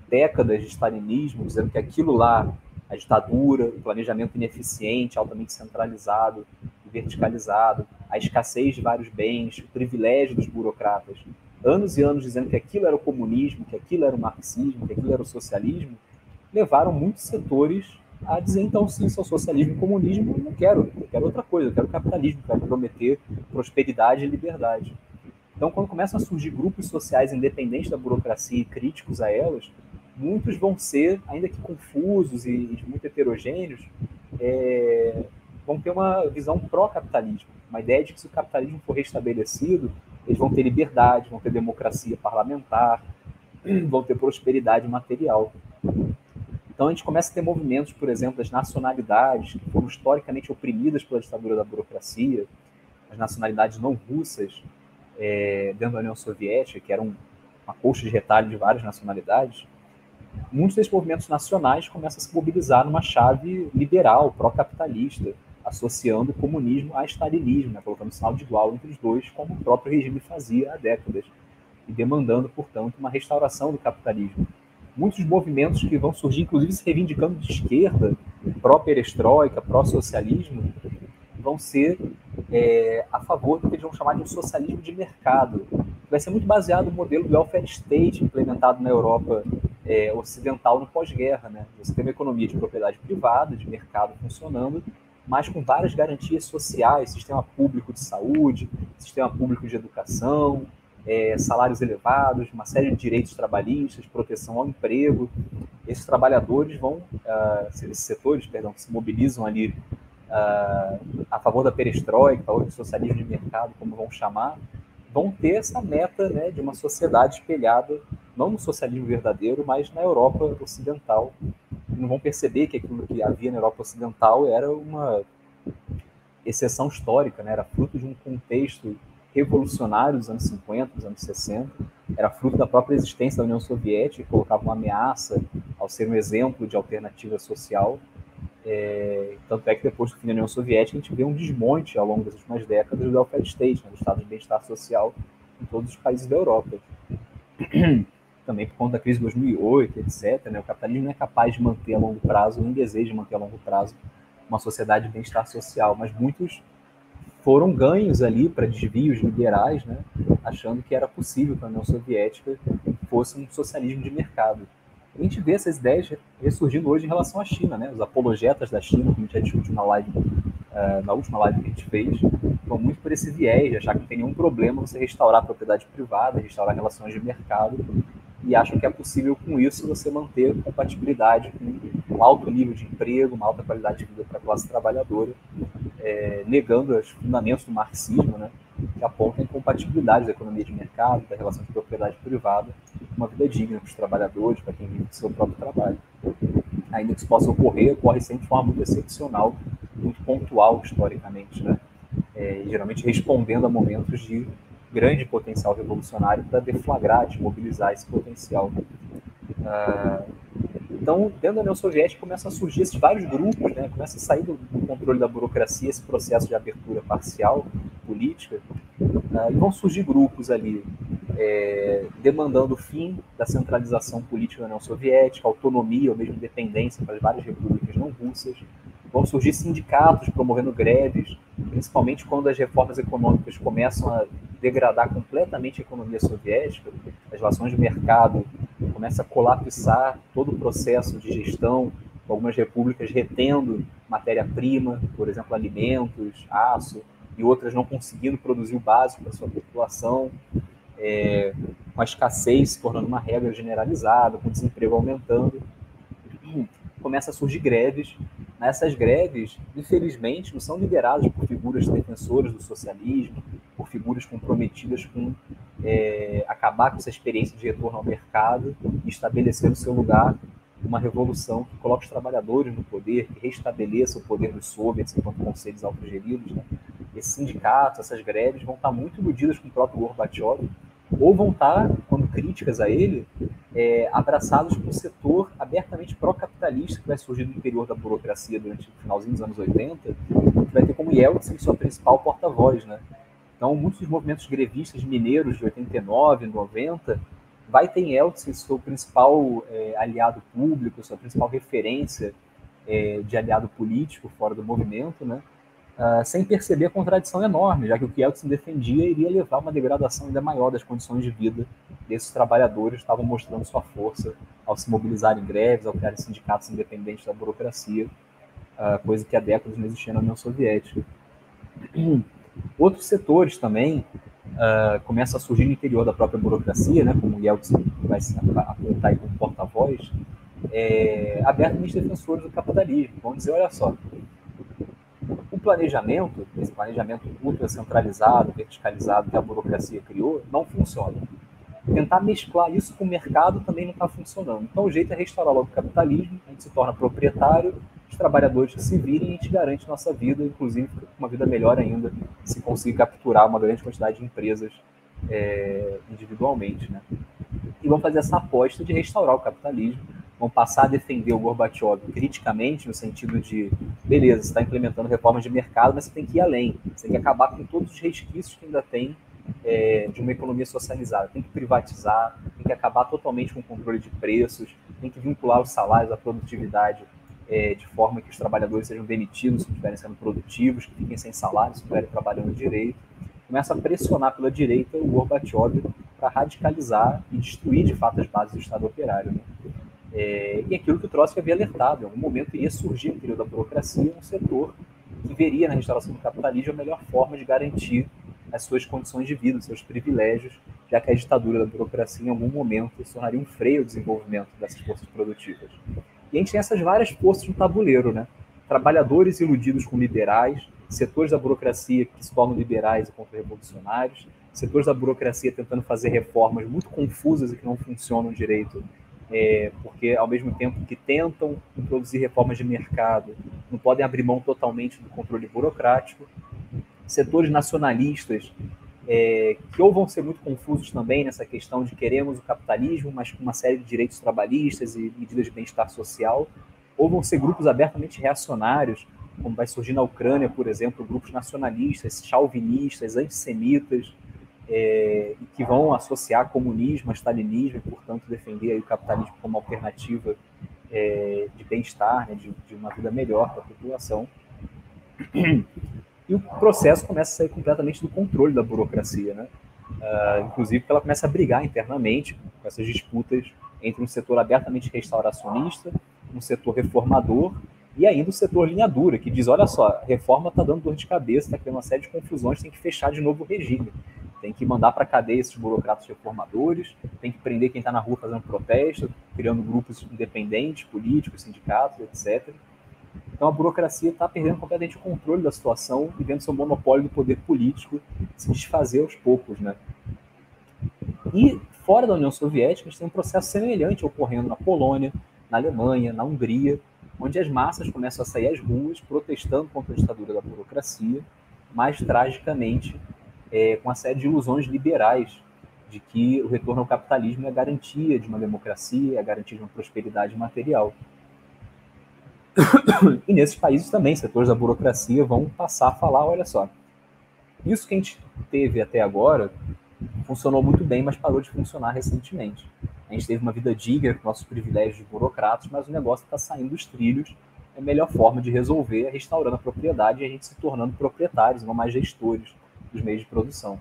Décadas de stalinismo, dizendo que aquilo lá, a ditadura, o planejamento ineficiente, altamente centralizado e verticalizado, a escassez de vários bens, o privilégio dos burocratas, anos e anos dizendo que aquilo era o comunismo, que aquilo era o marxismo, que aquilo era o socialismo, levaram muitos setores a dizer, então, sim, sou socialismo e comunismo, não quero, eu quero outra coisa, eu quero capitalismo, quero prometer prosperidade e liberdade. Então, quando começam a surgir grupos sociais independentes da burocracia e críticos a elas, muitos vão ser, ainda que confusos e, muito heterogêneos, é, vão ter uma visão pró-capitalismo, uma ideia de que se o capitalismo for restabelecido, eles vão ter liberdade, vão ter democracia parlamentar, vão ter prosperidade material. Então a gente começa a ter movimentos, por exemplo, das nacionalidades que foram historicamente oprimidas pela ditadura da burocracia, as nacionalidades não russas, é, dentro da União Soviética, que era um, uma colcha de retalho de várias nacionalidades, muitos desses movimentos nacionais começam a se mobilizar numa chave liberal, pró-capitalista, associando o comunismo a stalinismo, né, colocando sinal de igual entre os dois, como o próprio regime fazia há décadas, e demandando, portanto, uma restauração do capitalismo. Muitos movimentos que vão surgir, inclusive se reivindicando de esquerda, pró-perestroika, pró-socialismo, vão ser é, a favor do que eles vão chamar de um socialismo de mercado. Vai ser muito baseado no modelo do welfare state implementado na Europa é, ocidental no pós-guerra. Né? Você tem uma economia de propriedade privada, de mercado funcionando, mas com várias garantias sociais, sistema público de saúde, sistema público de educação, é, salários elevados, uma série de direitos trabalhistas, proteção ao emprego. Esses trabalhadores vão, uh, esses setores, perdão, se mobilizam ali uh, a favor da perestroika, favor do socialismo de mercado, como vão chamar, vão ter essa meta né, de uma sociedade espelhada, não no socialismo verdadeiro, mas na Europa Ocidental. Não vão perceber que aquilo que havia na Europa Ocidental era uma exceção histórica, né? era fruto de um contexto revolucionário dos anos 50, dos anos 60, era fruto da própria existência da União Soviética, que colocava uma ameaça ao ser um exemplo de alternativa social é, tanto é que depois do fim da União Soviética, a gente vê um desmonte ao longo das últimas décadas do welfare state, né, do estado de bem-estar social em todos os países da Europa. Também por conta da crise de 2008, etc. Né, o capitalismo não é capaz de manter a longo prazo, nem deseja manter a longo prazo uma sociedade de bem-estar social, mas muitos foram ganhos ali para desvios liberais, né, achando que era possível que a União Soviética fosse um socialismo de mercado a gente vê essas ideias ressurgindo hoje em relação à China, né? Os apologetas da China, como a gente já discutiu na live, uh, na última live que a gente fez, vão muito por esse viés, de achar que não tem nenhum problema você restaurar a propriedade privada, restaurar relações de mercado, e acham que é possível com isso você manter compatibilidade com um alto nível de emprego, uma alta qualidade de vida para a classe trabalhadora, é, negando os fundamentos do marxismo, né? Que apontam a incompatibilidade da economia de mercado, da relação de propriedade privada uma vida digna para os trabalhadores, para quem vive do seu próprio trabalho. Ainda que isso possa ocorrer, ocorre sempre de forma muito excepcional, muito pontual historicamente, né? É, geralmente respondendo a momentos de grande potencial revolucionário para deflagrar, desmobilizar esse potencial. Ah, então, dentro da União Soviética começam a surgir esses vários grupos, né? começa a sair do, controle da burocracia esse processo de abertura parcial política, uh, e vão surgir grupos ali é, demandando o fim da centralização política da União Soviética, autonomia ou mesmo independência para as várias repúblicas não russas. Vão surgir sindicatos promovendo greves, principalmente quando as reformas econômicas começam a degradar completamente a economia soviética, as relações de mercado começa a colapsar todo o processo de gestão algumas repúblicas retendo matéria-prima, por exemplo, alimentos, aço, e outras não conseguindo produzir o básico para sua população, é, com a escassez se tornando uma regra generalizada, com o desemprego aumentando, começa a surgir greves. Nessas greves, infelizmente, não são lideradas por figuras defensoras do socialismo, por figuras comprometidas com é, acabar com essa experiência de retorno ao mercado e estabelecer no seu lugar uma revolução que coloque os trabalhadores no poder, que restabeleça o poder dos soviets enquanto conselhos autogeridos. Né? Esses sindicatos, essas greves vão estar muito iludidas com o próprio Gorbachev, ou vão estar, quando críticas a ele, é, abraçados por um setor abertamente pró-capitalista que vai surgir no interior da burocracia durante o finalzinho dos anos 80, que vai ter como Yeltsin sua principal porta-voz. Né? Então, muitos dos movimentos grevistas mineiros de 89, 90, vai ter Yeltsin seu principal é, aliado público, sua principal referência é, de aliado político fora do movimento, né? Uh, sem perceber a contradição enorme, já que o que Yeltsin defendia iria levar a uma degradação ainda maior das condições de vida desses trabalhadores, estavam mostrando sua força ao se mobilizar em greves, ao criar sindicatos independentes da burocracia, uh, coisa que há décadas não existia na União Soviética. Outros setores também uh, começam a surgir no interior da própria burocracia, né, como Yeltsin vai se apontar aí como porta-voz, é, abertamente defensores do capitalismo. Vão dizer, olha só, o planejamento, esse planejamento ultra centralizado, verticalizado que a burocracia criou, não funciona. Tentar mesclar isso com o mercado também não está funcionando. Então, o jeito é restaurar logo o capitalismo, a gente se torna proprietário, os trabalhadores que se virem, a gente garante nossa vida, inclusive uma vida melhor ainda, se conseguir capturar uma grande quantidade de empresas é, individualmente. Né? E vamos fazer essa aposta de restaurar o capitalismo vão passar a defender o Gorbachev criticamente, no sentido de, beleza, você está implementando reformas de mercado, mas você tem que ir além, você tem que acabar com todos os resquícios que ainda tem é, de uma economia socializada, tem que privatizar, tem que acabar totalmente com o controle de preços, tem que vincular os salários à produtividade é, de forma que os trabalhadores sejam demitidos se estiverem sendo produtivos, que fiquem sem salário se estiverem trabalhando direito. Começa a pressionar pela direita o Gorbachev para radicalizar e destruir de fato as bases do Estado operário. Né? É, e aquilo que o Trotsky havia alertado, em algum momento iria surgir no período da burocracia um setor que veria na restauração do capitalismo a melhor forma de garantir as suas condições de vida, os seus privilégios, já que a ditadura da burocracia em algum momento se tornaria um freio ao desenvolvimento dessas forças produtivas. E a gente tem essas várias forças no tabuleiro, né? Trabalhadores iludidos com liberais, setores da burocracia que se tornam liberais e contra-revolucionários, setores da burocracia tentando fazer reformas muito confusas e que não funcionam direito é, porque ao mesmo tempo que tentam introduzir reformas de mercado, não podem abrir mão totalmente do controle burocrático. Setores nacionalistas é, que ou vão ser muito confusos também nessa questão de queremos o capitalismo, mas com uma série de direitos trabalhistas e medidas de bem-estar social, ou vão ser grupos abertamente reacionários, como vai surgir na Ucrânia, por exemplo, grupos nacionalistas, chauvinistas, antissemitas, é, que vão associar comunismo a stalinismo e, portanto, defender o capitalismo como alternativa é, de bem-estar, né, de, de, uma vida melhor para a população. E o processo começa a sair completamente do controle da burocracia, né? Uh, inclusive ela começa a brigar internamente com essas disputas entre um setor abertamente restauracionista, um setor reformador e ainda o setor linha dura, que diz, olha só, a reforma está dando dor de cabeça, está criando uma série de confusões, tem que fechar de novo o regime tem que mandar para a cadeia esses burocratas reformadores, tem que prender quem está na rua fazendo protesto, criando grupos independentes, políticos, sindicatos, etc. Então a burocracia está perdendo completamente o controle da situação e vendo seu monopólio do poder político se desfazer aos poucos, né? E fora da União Soviética, a gente tem um processo semelhante ocorrendo na Polônia, na Alemanha, na Hungria, onde as massas começam a sair às ruas protestando contra a ditadura da burocracia, mais tragicamente é, com uma série de ilusões liberais de que o retorno ao capitalismo é a garantia de uma democracia, é a garantia de uma prosperidade material. E nesses países também, setores da burocracia vão passar a falar: olha só, isso que a gente teve até agora funcionou muito bem, mas parou de funcionar recentemente. A gente teve uma vida digna com nossos privilégios de burocratas, mas o negócio está saindo dos trilhos. A melhor forma de resolver é restaurando a propriedade e a gente se tornando proprietários, não mais gestores dos meios de produção.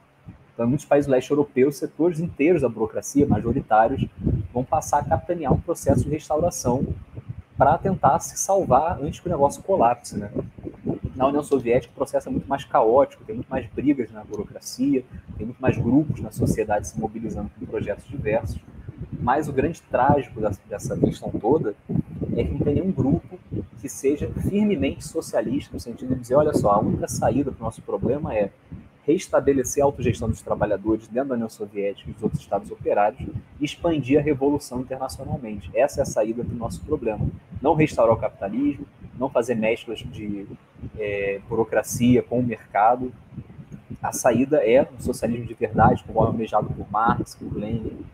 Então, em muitos países do leste europeu, setores inteiros da burocracia, majoritários, vão passar a capitanear um processo de restauração para tentar se salvar antes que o negócio colapse. Né? Na União Soviética, o processo é muito mais caótico, tem muito mais brigas na burocracia, tem muito mais grupos na sociedade se mobilizando com projetos diversos. Mas o grande trágico dessa questão toda é que não tem nenhum grupo que seja firmemente socialista, no sentido de dizer: olha só, a única saída para o nosso problema é restabelecer a autogestão dos trabalhadores dentro da União Soviética e dos outros estados operários e expandir a revolução internacionalmente. Essa é a saída do nosso problema. Não restaurar o capitalismo, não fazer mesclas de é, burocracia com o mercado. A saída é um socialismo de verdade, como almejado por Marx, por Lenin.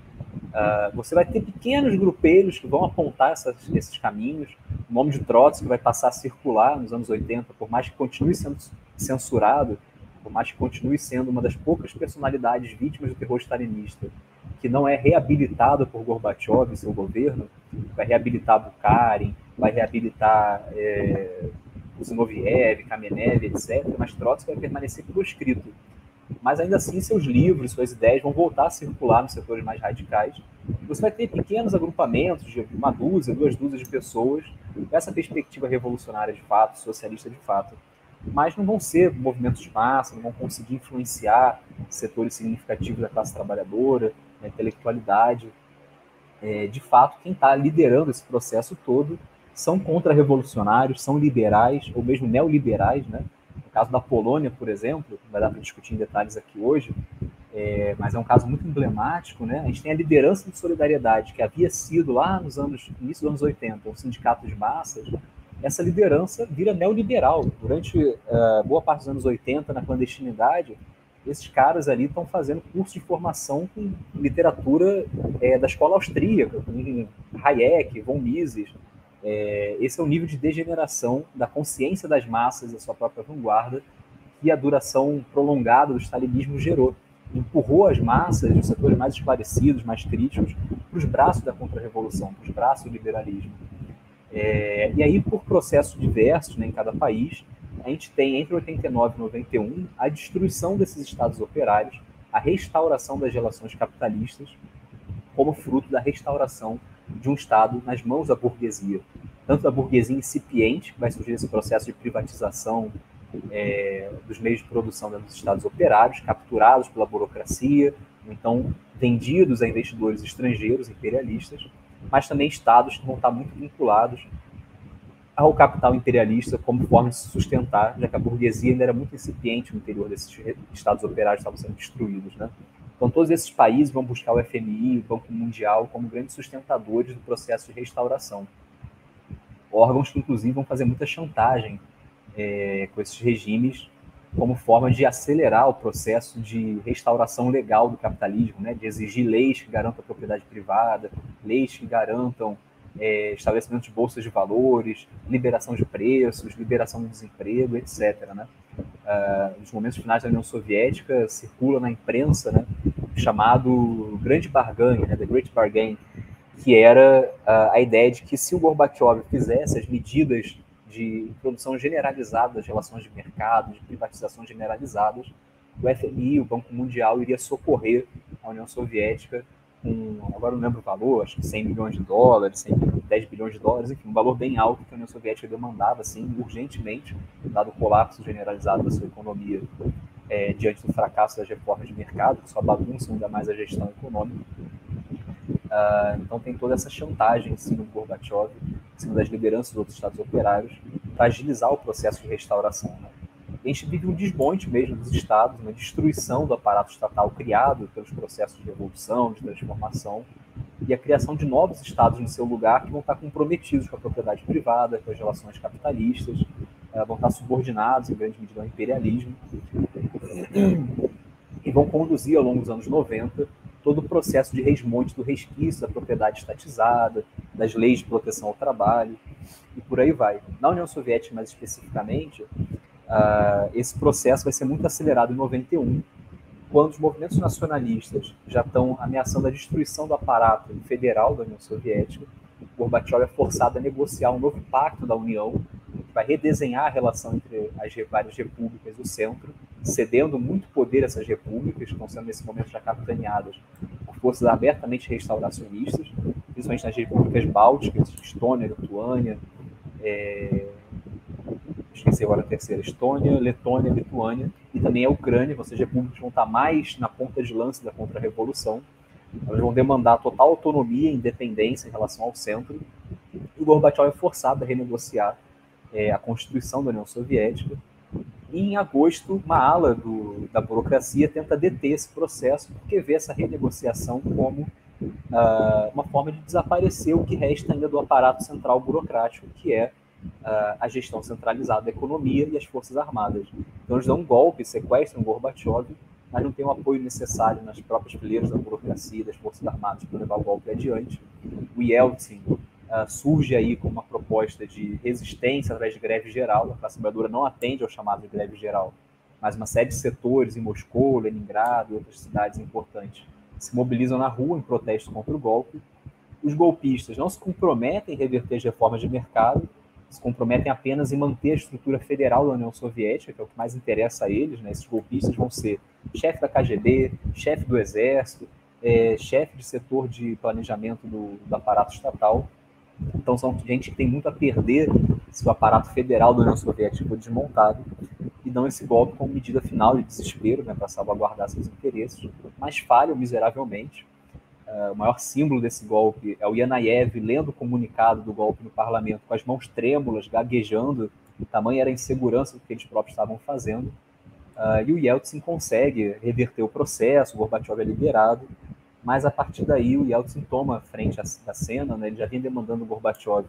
Uh, você vai ter pequenos grupelhos que vão apontar essas, esses caminhos. O nome de Trotsky vai passar a circular nos anos 80, por mais que continue sendo censurado, por mais que continue sendo uma das poucas personalidades vítimas do terror stalinista, que não é reabilitado por Gorbachev e seu governo, vai reabilitar Bukharin, vai reabilitar é, Zinoviev, Kamenev, etc., mas Trotsky vai permanecer proscrito. Mas ainda assim, seus livros, suas ideias vão voltar a circular nos setores mais radicais. Você vai ter pequenos agrupamentos de uma dúzia, duas dúzias de pessoas, essa perspectiva revolucionária de fato, socialista de fato, mas não vão ser movimentos de massa, não vão conseguir influenciar setores significativos da classe trabalhadora, da intelectualidade. É, de fato, quem está liderando esse processo todo são contra-revolucionários, são liberais, ou mesmo neoliberais. Né? No caso da Polônia, por exemplo, não vai dar para discutir em detalhes aqui hoje, é, mas é um caso muito emblemático. Né? A gente tem a liderança de solidariedade, que havia sido lá nos anos, início dos anos 80, um sindicato de massas, essa liderança vira neoliberal. Durante uh, boa parte dos anos 80, na clandestinidade, esses caras ali estão fazendo curso de formação com literatura é, da escola austríaca, com Hayek, von Mises. É, esse é o nível de degeneração da consciência das massas, da sua própria vanguarda, que a duração prolongada do stalinismo gerou. Empurrou as massas, os setores mais esclarecidos, mais críticos, para os braços da contra-revolução, para os braços do liberalismo. É, e aí, por processos diversos né, em cada país, a gente tem entre 89 e 91 a destruição desses estados operários, a restauração das relações capitalistas, como fruto da restauração de um Estado nas mãos da burguesia. Tanto da burguesia incipiente, que vai surgir esse processo de privatização é, dos meios de produção dos Estados operários, capturados pela burocracia, então vendidos a investidores estrangeiros, imperialistas, mas também estados que vão estar muito vinculados ao capital imperialista como forma de se sustentar, já que a burguesia ainda era muito incipiente no interior desses estados operários estavam sendo destruídos. Né? Então, todos esses países vão buscar o FMI, o Banco Mundial, como grandes sustentadores do processo de restauração. Órgãos que, inclusive, vão fazer muita chantagem é, com esses regimes como forma de acelerar o processo de restauração legal do capitalismo, né? de exigir leis que garantam a propriedade privada, leis que garantam é, estabelecimento de bolsas de valores, liberação de preços, liberação do desemprego, etc. Né? Uh, nos momentos finais da União Soviética, circula na imprensa né, chamado Grande Barganha, né, The Great Bargain, que era uh, a ideia de que se o Gorbachev fizesse as medidas de introdução generalizada das relações de mercado, de privatização generalizadas, o FMI, o Banco Mundial, iria socorrer a União Soviética com, agora não lembro o valor, acho que 100 milhões de dólares, 100, 10 bilhões de dólares, enfim, um valor bem alto que a União Soviética demandava, assim, urgentemente, dado o colapso generalizado da sua economia é, diante do fracasso das reformas de mercado, que só bagunçam ainda mais a gestão econômica. Uh, então tem toda essa chantagem em cima do Gorbachev, em cima das lideranças dos outros estados operários, para agilizar o processo de restauração. Né? A gente vive um desmonte mesmo dos estados, uma destruição do aparato estatal criado pelos processos de revolução, de transformação, e a criação de novos estados no seu lugar que vão estar comprometidos com a propriedade privada, com as relações capitalistas, eh, vão estar subordinados em grande medida ao imperialismo, e vão conduzir ao longo dos anos 90 todo o processo de resmonte do resquício da propriedade estatizada, das leis de proteção ao trabalho, e por aí vai. Na União Soviética, mais especificamente, Uh, esse processo vai ser muito acelerado em 91, quando os movimentos nacionalistas já estão ameaçando a destruição do aparato federal da União Soviética. Gorbachev é forçado a negociar um novo pacto da União, que vai redesenhar a relação entre as várias repúblicas e o centro, cedendo muito poder a essas repúblicas, que estão sendo nesse momento já capitaneadas por forças abertamente restauracionistas, principalmente nas repúblicas bálticas, Estônia, Lituânia, é, esqueci agora a terceira, Estônia, Letônia, Lituânia, e também a Ucrânia, ou seja, repúblicas vão estar mais na ponta de lança da contra-revolução. Elas vão demandar total autonomia e independência em relação ao centro, e o Gorbachev é forçado a renegociar é, a Constituição da União Soviética. E em agosto, uma ala do, da burocracia tenta deter esse processo, porque vê essa renegociação como uh, uma forma de desaparecer o que resta ainda do aparato central burocrático, que é uh, a gestão centralizada da economia e as forças armadas. Então eles dão um golpe, sequestram Gorbachev, mas não tem o apoio necessário nas próprias fileiras da burocracia das forças armadas para levar o golpe adiante. O Yeltsin uh, surge aí com uma proposta de resistência através de greve geral. A classe trabalhadora não atende ao chamado de greve geral, mas uma série de setores em Moscou, Leningrado e outras cidades importantes se mobilizam na rua em protesto contra o golpe. Os golpistas não se comprometem em reverter as reformas de mercado, se comprometem apenas em manter a estrutura federal da União Soviética, que é o que mais interessa a eles. Né? Esses golpistas vão ser chefe da KGB, chefe do Exército, é, chefe de setor de planejamento do, do aparato estatal. Então são gente que tem muito a perder se o aparato federal da União Soviética for desmontado e dão esse golpe como medida final de desespero, né, para salvaguardar seus interesses, mas falham miseravelmente. Uh, o maior símbolo desse golpe é o Yanayev lendo o comunicado do golpe no parlamento com as mãos trêmulas, gaguejando, tamanha era a insegurança do que eles próprios estavam fazendo. Uh, e o Yeltsin consegue reverter o processo, o Gorbachev é liberado, mas a partir daí o Yeltsin toma frente da cena, né? ele já vinha demandando o Gorbachev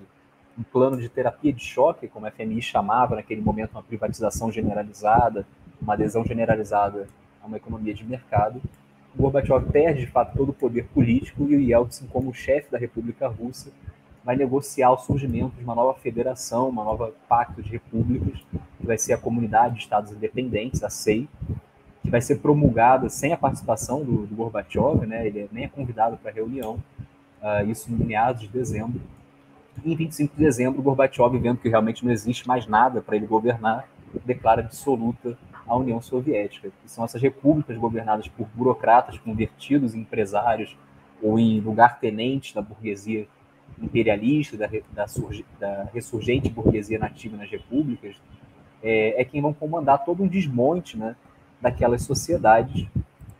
um plano de terapia de choque, como a FMI chamava naquele momento, uma privatização generalizada, uma adesão generalizada a uma economia de mercado. Gorbachev perde, de fato, todo o poder político e o Yeltsin, como chefe da República Russa, vai negociar o surgimento de uma nova federação, uma nova pacto de repúblicas, que vai ser a Comunidade de Estados Independentes, a SEI, que vai ser promulgada sem a participação do, do Gorbachev, né? ele nem é convidado para a reunião, uh, isso no meados de dezembro. E em 25 de dezembro, Gorbachev, vendo que realmente não existe mais nada para ele governar, declara absoluta a União Soviética, que são essas repúblicas governadas por burocratas convertidos em empresários ou em lugar-tenentes da burguesia imperialista, da, da, da, ressurgente burguesia nativa nas repúblicas, é, é quem vão comandar todo um desmonte né, daquelas sociedades.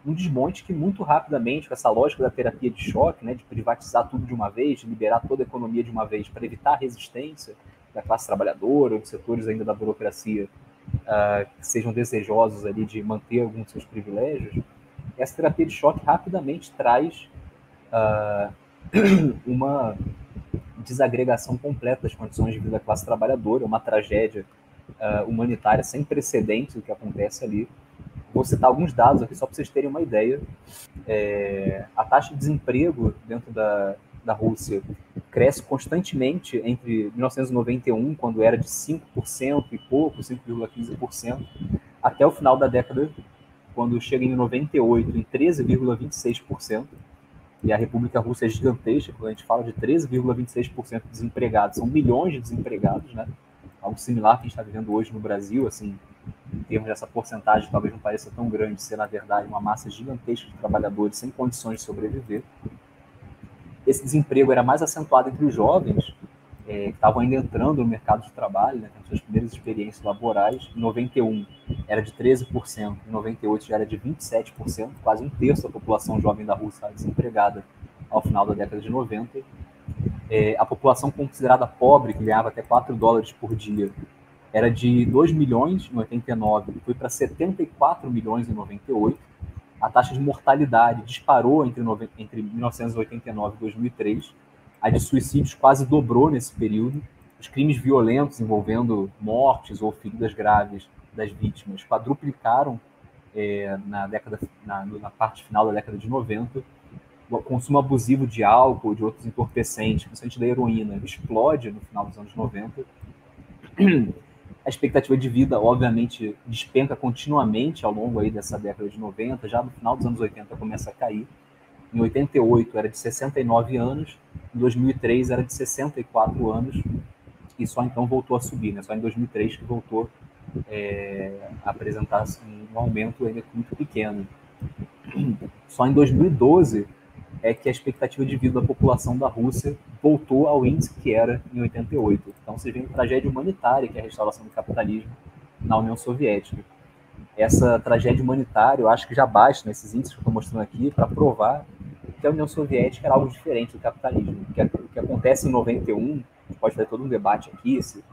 Um desmonte que muito rapidamente, com essa lógica da terapia de choque, né, de privatizar tudo de uma vez, de liberar toda a economia de uma vez para evitar a resistência da classe trabalhadora ou de setores ainda da burocracia uh, que sejam desejosos ali de manter alguns seus privilégios, essa terapia de choque rapidamente traz uh, uma desagregação completa das condições de vida da classe trabalhadora, uma tragédia uh, humanitária sem precedentes o que acontece ali, Vou citar alguns dados aqui só para vocês terem uma ideia. É, a taxa de desemprego dentro da, da Rússia cresce constantemente entre 1991, quando era de 5% e pouco, 5,15%, até o final da década, quando chega em 98 em 13,26%. E a República Russa é gigantesca, quando a gente fala de 13,26% de desempregados, são milhões de desempregados, né? Algo similar que a gente está vivendo hoje no Brasil, assim, em termos dessa porcentagem, talvez não pareça tão grande, ser na verdade uma massa gigantesca de trabalhadores sem condições de sobreviver. Esse desemprego era mais acentuado entre os jovens, é, que estavam ainda entrando no mercado de trabalho, né, suas primeiras experiências laborais. Em 91 era de 13%, em 98 já era de 27%, quase um terço da população jovem da Rússia desempregada ao final da década de 90. É, a população considerada pobre, que ganhava até 4 dólares por dia, era de 2 milhões em 89 foi para 74 milhões em 98. A taxa de mortalidade disparou entre, entre 1989 e 2003. A de suicídios quase dobrou nesse período. Os crimes violentos envolvendo mortes ou feridas graves das vítimas quadruplicaram é, na, década, na, na parte final da década de 90 o consumo abusivo de álcool, de outros entorpecentes, principalmente da heroína, explode no final dos anos 90 a expectativa de vida, obviamente, despenca continuamente ao longo aí dessa década de 90, já no final dos anos 80 começa a cair. Em 88 era de 69 anos, em 2003 era de 64 anos, e só então voltou a subir, né? só em 2003 que voltou é, a apresentar um aumento ainda muito pequeno. Só em 2012 é que a expectativa de vida da população da Rússia voltou ao índice que era em 88. Então você vê uma tragédia humanitária, que é a restauração do capitalismo na União Soviética. Essa tragédia humanitária, eu acho que já basta nesses índices que eu estou mostrando aqui para provar que a União Soviética era algo diferente do capitalismo. O que, acontece em 91, pode fazer todo um debate aqui, se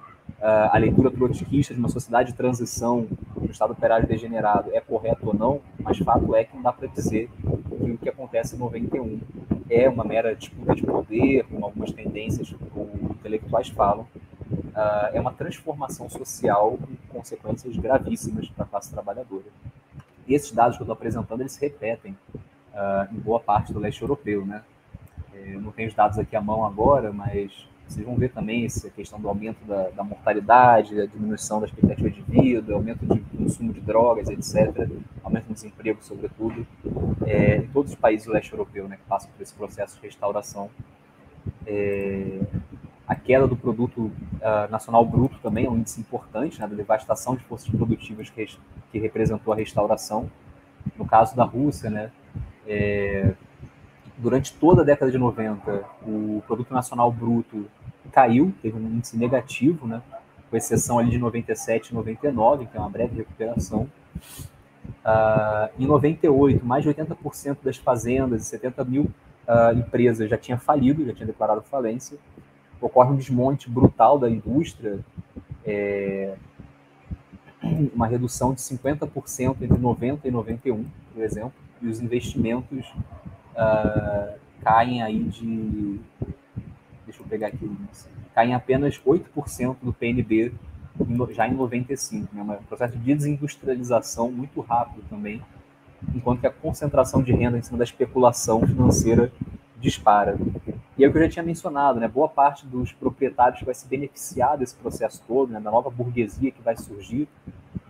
uh, a leitura trotskista de uma sociedade de transição, um Estado operário degenerado, é correto ou não, mas fato é que não dá para dizer que o que acontece em 91 é uma mera disputa de poder, como algumas tendências intelectuais falam, uh, é uma transformação social com consequências gravíssimas para a classe trabalhadora. E esses dados que eu estou apresentando, eles se repetem uh, em boa parte do leste europeu, né? É, eu não tenho os dados aqui à mão agora, mas vocês vão ver também essa questão do aumento da, da mortalidade, a diminuição da expectativa de vida, aumento de consumo de drogas, etc., aumento do desemprego, sobretudo, é, em todos os países do leste europeu, né, que passam por esse processo de restauração. É, a queda do produto uh, nacional bruto também é um índice importante, né, da devastação de forças produtivas que, que representou a restauração. No caso da Rússia, né, é, durante toda a década de 90, o produto nacional bruto caiu, teve um índice negativo, né? com exceção ali de 97 e 99, que é uma breve recuperação. Uh, em 98, mais de 80% das fazendas e 70 mil uh, empresas já tinha falido, já tinha declarado falência. Ocorre um desmonte brutal da indústria, é, uma redução de 50% entre 90 e 91, por exemplo, e os investimentos uh, caem aí de deixa eu pegar aqui o índice, cai em apenas 8% do PNB já em 95, né? um processo de desindustrialização muito rápido também, enquanto que a concentração de renda em cima da especulação financeira dispara. E é o que eu já tinha mencionado, né? boa parte dos proprietários que vai se beneficiar desse processo todo, né? da nova burguesia que vai surgir,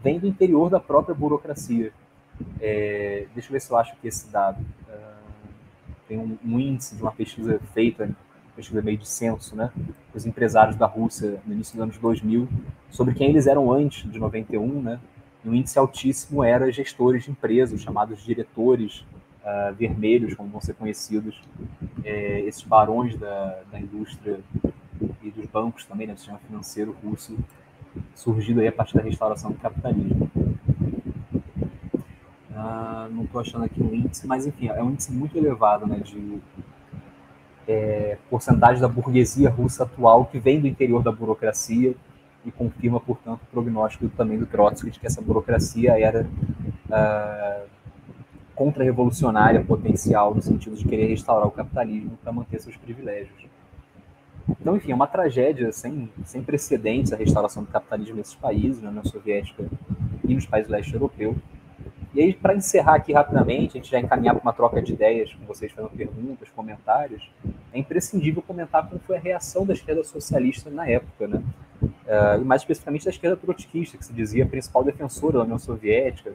vem do interior da própria burocracia. É, deixa eu ver se eu acho que esse dado. Tem um, um, índice de uma pesquisa feita pesquisa meio de censo, né, os empresários da Rússia no início dos anos 2000, sobre quem eles eram antes de 91, né, e um índice altíssimo era gestores de empresas, chamados diretores uh, vermelhos, como vão ser conhecidos, é, esses barões da, da indústria e dos bancos também, né, do sistema financeiro russo, surgido aí a partir da restauração do capitalismo. Uh, não estou achando aqui o índice, mas enfim, é um índice muito elevado né, de é, porcentagem da burguesia russa atual que vem do interior da burocracia e confirma, portanto, o prognóstico também do Trotsky de que essa burocracia era uh, contra-revolucionária potencial, no sentido de querer restaurar o capitalismo para manter seus privilégios. Então, enfim, é uma tragédia sem, sem precedentes a restauração do capitalismo nesses países, na União Soviética e nos países do leste europeu. E aí, para encerrar aqui rapidamente, a gente já encaminhar para uma troca de ideias com vocês fazendo perguntas, comentários, é imprescindível comentar como foi a reação da esquerda socialista na época, né? Uh, e mais especificamente da esquerda trotskista, que se dizia a principal defensora da União Soviética,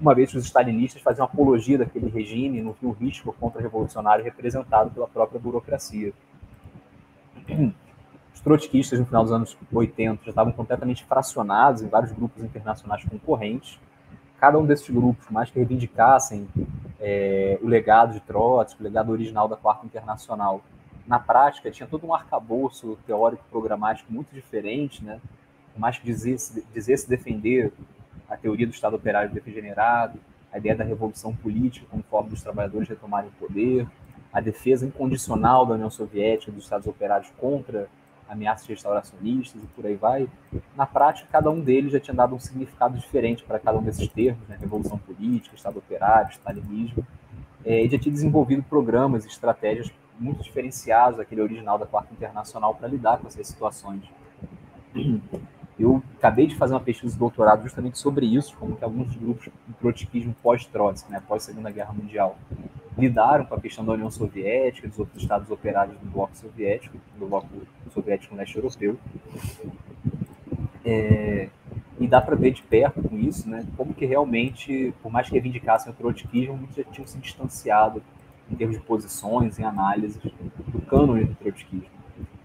uma vez que os stalinistas faziam apologia daquele regime no viam risco contra-revolucionário representado pela própria burocracia. Os trotskistas, no final dos anos 80, já estavam completamente fracionados em vários grupos internacionais concorrentes, cada um desses grupos, mais que reivindicassem é, o legado de Trotsky, o legado original da Quarta Internacional, na prática tinha todo um arcabouço teórico programático muito diferente, né? mais que dizer, dizer se defender a teoria do Estado operário degenerado, a ideia da revolução política como forma dos trabalhadores retomarem o poder, a defesa incondicional da União Soviética dos Estados operários contra ameaças restauracionistas e por aí vai. Na prática, cada um deles já tinha dado um significado diferente para cada um desses termos, né? revolução política, Estado operário, stalinismo, é, e já tinha desenvolvido programas e estratégias muito diferenciados daquele original da Quarta Internacional para lidar com essas situações. Eu acabei de fazer uma pesquisa de doutorado justamente sobre isso, como que alguns grupos do trotskismo pós-Trotsky, né, pós-Segunda Guerra Mundial, lidaram com a questão da União Soviética, dos outros estados operários do bloco soviético, do bloco soviético leste europeu. É, e dá para ver de perto com isso, né, como que realmente, por mais que reivindicassem o trotskismo, muitos já tinham se distanciado em termos de posições, em análises do cânone do trotskismo.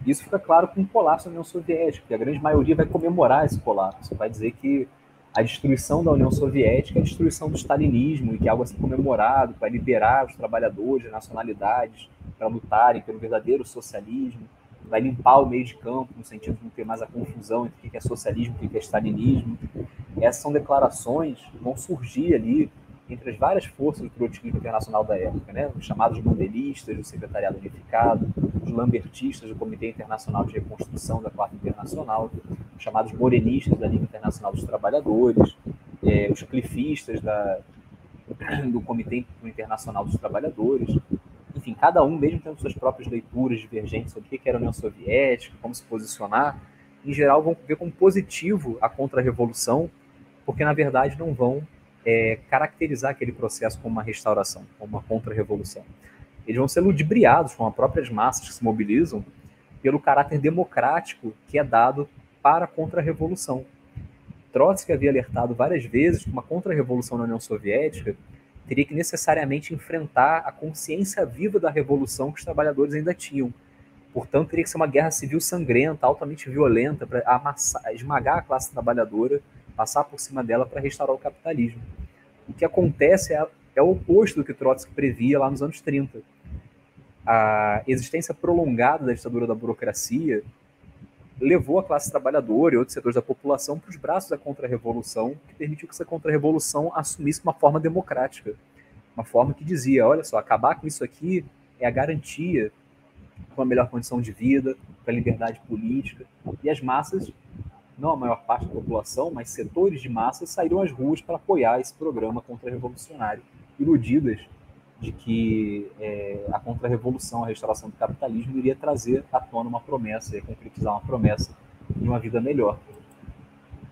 Isso fica claro com o colapso da União Soviética, que a grande maioria vai comemorar esse colapso, vai dizer que a destruição da União Soviética, a destruição do stalinismo, e que é algo a ser comemorado para liberar os trabalhadores, nacionalidades, para lutarem pelo verdadeiro socialismo, vai limpar o meio de campo, no sentido de não ter mais a confusão entre o que é socialismo e o que é stalinismo. Essas são declarações que vão surgir ali entre as várias forças do trotskismo internacional da época, né? os chamados mandelistas do Secretariado Unificado, os lambertistas do Comitê Internacional de Reconstrução da Quarta Internacional, os chamados morenistas da Liga Internacional dos Trabalhadores, é, os clifistas da, do Comitê Internacional dos Trabalhadores, enfim, cada um, mesmo tendo suas próprias leituras divergentes sobre o que era a União Soviética, como se posicionar, em geral vão ver como positivo a contra-revolução, porque na verdade não vão é, caracterizar aquele processo como uma restauração, como uma contra-revolução. Eles vão ser ludibriados com as próprias massas que se mobilizam pelo caráter democrático que é dado para a contra-revolução. Trotsky havia alertado várias vezes que uma contra-revolução na União Soviética teria que necessariamente enfrentar a consciência viva da revolução que os trabalhadores ainda tinham. Portanto, teria que ser uma guerra civil sangrenta, altamente violenta, para esmagar a classe trabalhadora, passar por cima dela para restaurar o capitalismo. O que acontece é, é o oposto do que Trotsky previa lá nos anos 30. A existência prolongada da ditadura da burocracia levou a classe trabalhadora e outros setores da população para os braços da contra-revolução, que permitiu que essa contra-revolução assumisse uma forma democrática. Uma forma que dizia: olha só, acabar com isso aqui é a garantia para uma melhor condição de vida, para a liberdade política. E as massas, não a maior parte da população, mas setores de massas, saíram às ruas para apoiar esse programa contra-revolucionário, iludidas de que é, a contra-revolução, a restauração do capitalismo iria trazer à tona uma promessa, ia concretizar uma promessa de uma vida melhor.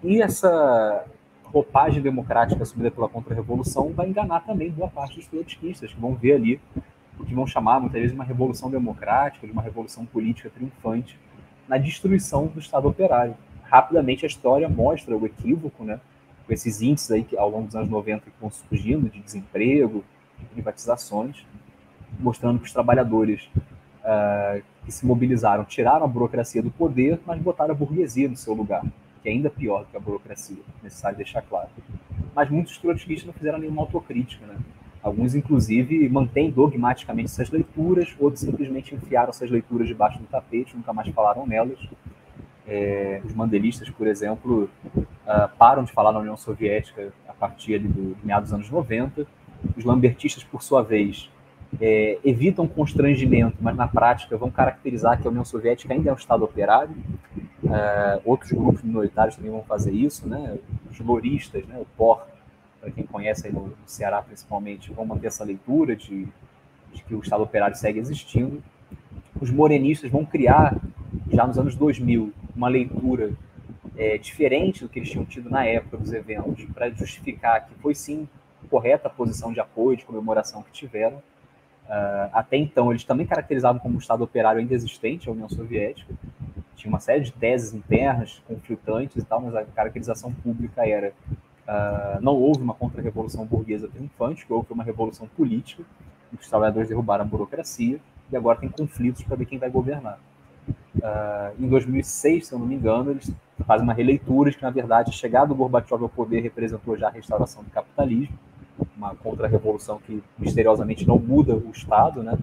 E essa roupagem democrática assumida pela contra-revolução vai enganar também boa parte dos trotskistas, que vão ver ali o que vão chamar muitas vezes uma revolução democrática, de uma revolução política triunfante, na destruição do Estado operário. Rapidamente a história mostra o equívoco, né? com esses índices aí que ao longo dos anos 90 que vão surgindo de desemprego, de privatizações, mostrando que os trabalhadores uh, que se mobilizaram tiraram a burocracia do poder, mas botaram a burguesia no seu lugar, que é ainda pior do que a burocracia, necessário deixar claro. Mas muitos trotskistas não fizeram nenhuma autocrítica, né? Alguns, inclusive, mantêm dogmaticamente essas leituras, outros simplesmente enfiaram essas leituras debaixo do tapete, nunca mais falaram nelas. É, os mandelistas, por exemplo, uh, param de falar na União Soviética a partir do, do meados dos anos 90, os lambertistas, por sua vez, é, evitam constrangimento, mas na prática vão caracterizar que a União Soviética ainda é um Estado operário. É, outros grupos minoritários também vão fazer isso, né? Os loristas, né? o POR, para quem conhece aí no, no, Ceará principalmente, vão manter essa leitura de, de que o Estado operário segue existindo. Os morenistas vão criar, já nos anos 2000, uma leitura é, diferente do que eles tinham tido na época dos eventos, para justificar que foi sim correta posição de apoio, de comemoração que tiveram. Uh, até então, eles também caracterizavam como um Estado operário ainda existente, a União Soviética. Tinha uma série de teses internas, conflitantes e tal, mas a caracterização pública era uh, não houve uma contra-revolução burguesa triunfante, houve uma revolução política, em que os trabalhadores derrubaram a burocracia, e agora tem conflitos para ver quem vai governar. Uh, em 2006, se eu não me engano, eles fazem uma releitura de que, na verdade, a chegada do Gorbachev ao poder representou já a restauração do capitalismo, uma contra-revolução que misteriosamente não muda o Estado, né?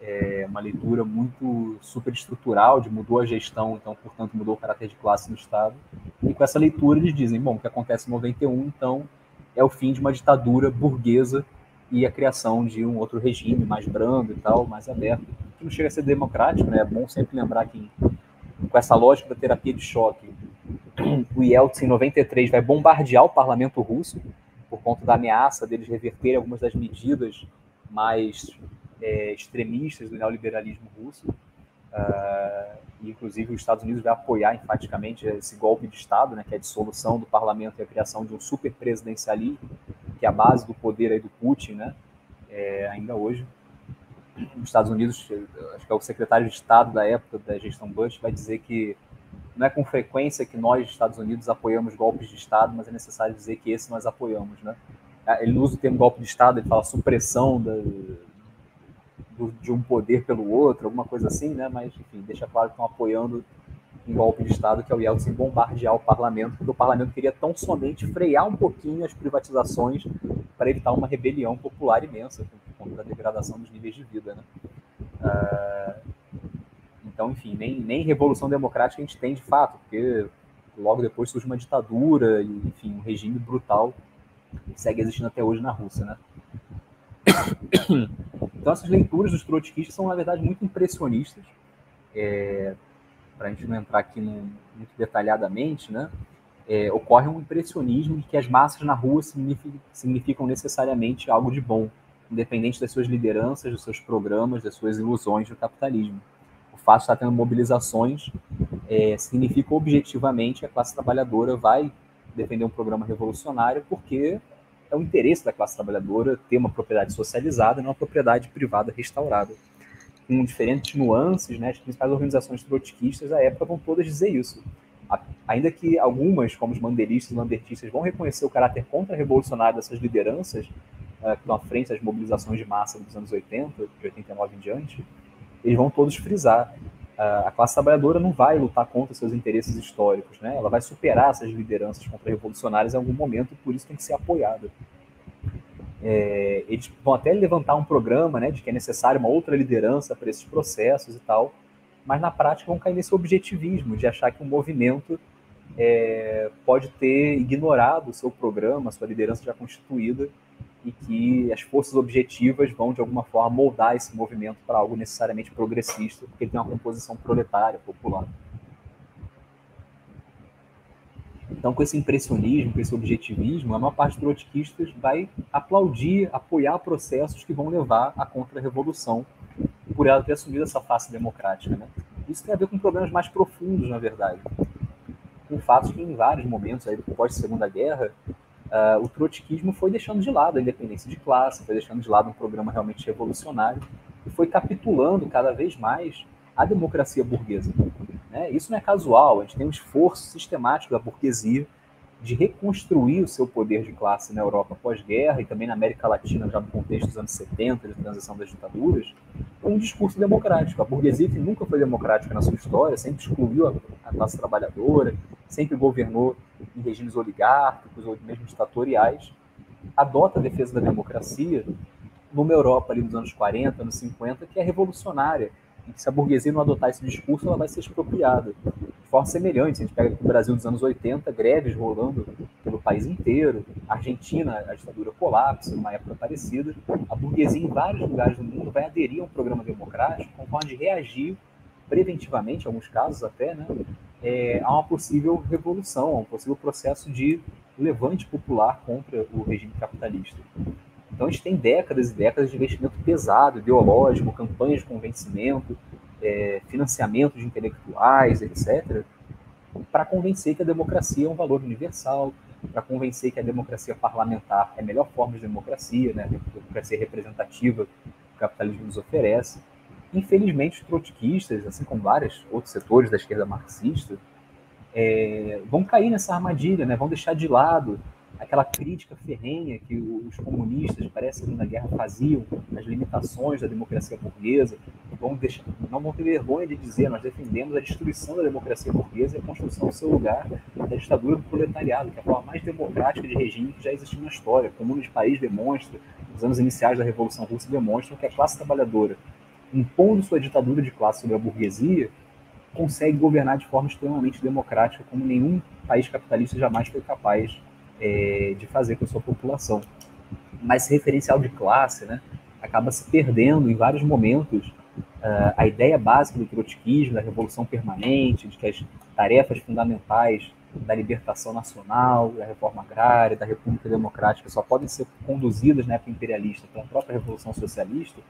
É uma leitura muito superestrutural, de mudou a gestão, então, portanto, mudou o caráter de classe no Estado. E com essa leitura eles dizem, bom, o que acontece em 91, então, é o fim de uma ditadura burguesa e a criação de um outro regime mais brando e tal, mais aberto, que não chega a ser democrático, né? É bom sempre lembrar que com essa lógica da terapia de choque, o Yeltsin em 93 vai bombardear o parlamento russo por conta da ameaça deles reverterem algumas das medidas mais é, extremistas do neoliberalismo russo. Uh, inclusive, os Estados Unidos vai apoiar enfaticamente esse golpe de Estado, né, que é a dissolução do parlamento e a criação de um superpresidencialismo, que é a base do poder aí do Putin, né, é, ainda hoje. Os Estados Unidos, acho que é o secretário de Estado da época da gestão Bush, vai dizer que não é com frequência que nós, Estados Unidos, apoiamos golpes de Estado, mas é necessário dizer que esse nós apoiamos, né? Ah, ele usa o termo golpe de Estado, ele fala supressão da, do, de um poder pelo outro, alguma coisa assim, né? Mas, enfim, deixa claro que estão apoiando um golpe de Estado, que é o Yeltsin bombardear o parlamento, porque o parlamento queria tão somente frear um pouquinho as privatizações para evitar uma rebelião popular imensa contra a degradação dos níveis de vida. Né? Uh, então, enfim, nem, nem revolução democrática a gente tem de fato, porque logo depois surge uma ditadura e, enfim, um regime brutal que segue existindo até hoje na Rússia, né? Então, essas leituras dos trotskistas são, na verdade, muito impressionistas. É, Para a gente não entrar aqui muito detalhadamente, né? É, ocorre um impressionismo de que as massas na rua significam, significam necessariamente algo de bom, independente das suas lideranças, dos seus programas, das suas ilusões do capitalismo. O fato de estar tendo mobilizações é, significa objetivamente que a classe trabalhadora vai defender um programa revolucionário porque é o interesse da classe trabalhadora ter uma propriedade socializada e não uma propriedade privada restaurada. Com diferentes nuances, né, as principais organizações trotskistas da época vão todas dizer isso. Ainda que algumas, como os manderistas e lambertistas, vão reconhecer o caráter contra-revolucionário dessas lideranças, uh, que estão à frente das mobilizações de massa dos anos 80, de 89 em diante, eles vão todos frisar a classe trabalhadora não vai lutar contra seus interesses históricos, né? Ela vai superar essas lideranças contra-revolucionárias em algum momento por isso tem que ser apoiada. É, eles vão até levantar um programa, né, de que é necessária uma outra liderança para esses processos e tal, mas na prática vão cair nesse objetivismo de achar que um movimento é, pode ter ignorado o seu programa, sua liderança já constituída e que as forças objetivas vão, de alguma forma, moldar esse movimento para algo necessariamente progressista, porque ele tem uma composição proletária, popular. Então, com esse impressionismo, com esse objetivismo, a maior parte dos trotskistas vai aplaudir, apoiar processos que vão levar à contra-revolução, por ela ter assumido essa face democrática. Né? Isso tem a ver com problemas mais profundos, na verdade. Com fatos que, em vários momentos, aí, pós-segunda guerra, uh, o trotskismo foi deixando de lado a independência de classe, foi deixando de lado um programa realmente revolucionário e foi capitulando cada vez mais a democracia burguesa. Né? Isso não é casual, a gente tem um esforço sistemático da burguesia de reconstruir o seu poder de classe na Europa pós-guerra e também na América Latina, já no contexto dos anos 70, de transição das ditaduras, com um discurso democrático. A burguesia, que nunca foi democrática na sua história, sempre excluiu a, classe trabalhadora, sempre governou em regimes oligárquicos ou mesmo ditatoriais, adota a defesa da democracia numa Europa ali nos anos 40, anos 50, que é revolucionária, e que se a burguesia não adotar esse discurso, ela vai ser expropriada forma semelhante. A gente pega aqui o Brasil dos anos 80, greves rolando pelo país inteiro, Argentina, a ditadura colapsa, numa época parecida. A burguesia, em vários lugares do mundo, vai aderir a um programa democrático com forma de reagir preventivamente, em alguns casos até, né, é, a uma possível revolução, a um possível processo de levante popular contra o regime capitalista. Então a gente tem décadas e décadas de investimento pesado, ideológico, campanhas de convencimento, é, financiamento de intelectuais, etc., para convencer que a democracia é um valor universal, para convencer que a democracia parlamentar é a melhor forma de democracia, né, a democracia representativa que o capitalismo nos oferece. Infelizmente, os trotskistas, assim como vários outros setores da esquerda marxista, é, vão cair nessa armadilha, né, vão deixar de lado aquela crítica ferrenha que os comunistas, parece que na guerra faziam, as limitações da democracia burguesa, vão deixar, não vão ter vergonha de dizer, nós defendemos a destruição da democracia burguesa e a construção do seu lugar da ditadura do proletariado, que é a forma mais democrática de regime que já existiu na história. O Comune de Paris demonstra, os anos iniciais da Revolução Russa demonstram que a classe trabalhadora, impondo sua ditadura de classe sobre a burguesia, consegue governar de forma extremamente democrática, como nenhum país capitalista jamais foi capaz é, de fazer com a sua população. Mas esse referencial de classe né, acaba se perdendo em vários momentos. Uh, a ideia básica do trotskismo, da revolução permanente, de que as tarefas fundamentais da libertação nacional, da reforma agrária, da república democrática só podem ser conduzidas na época imperialista pela própria revolução socialista,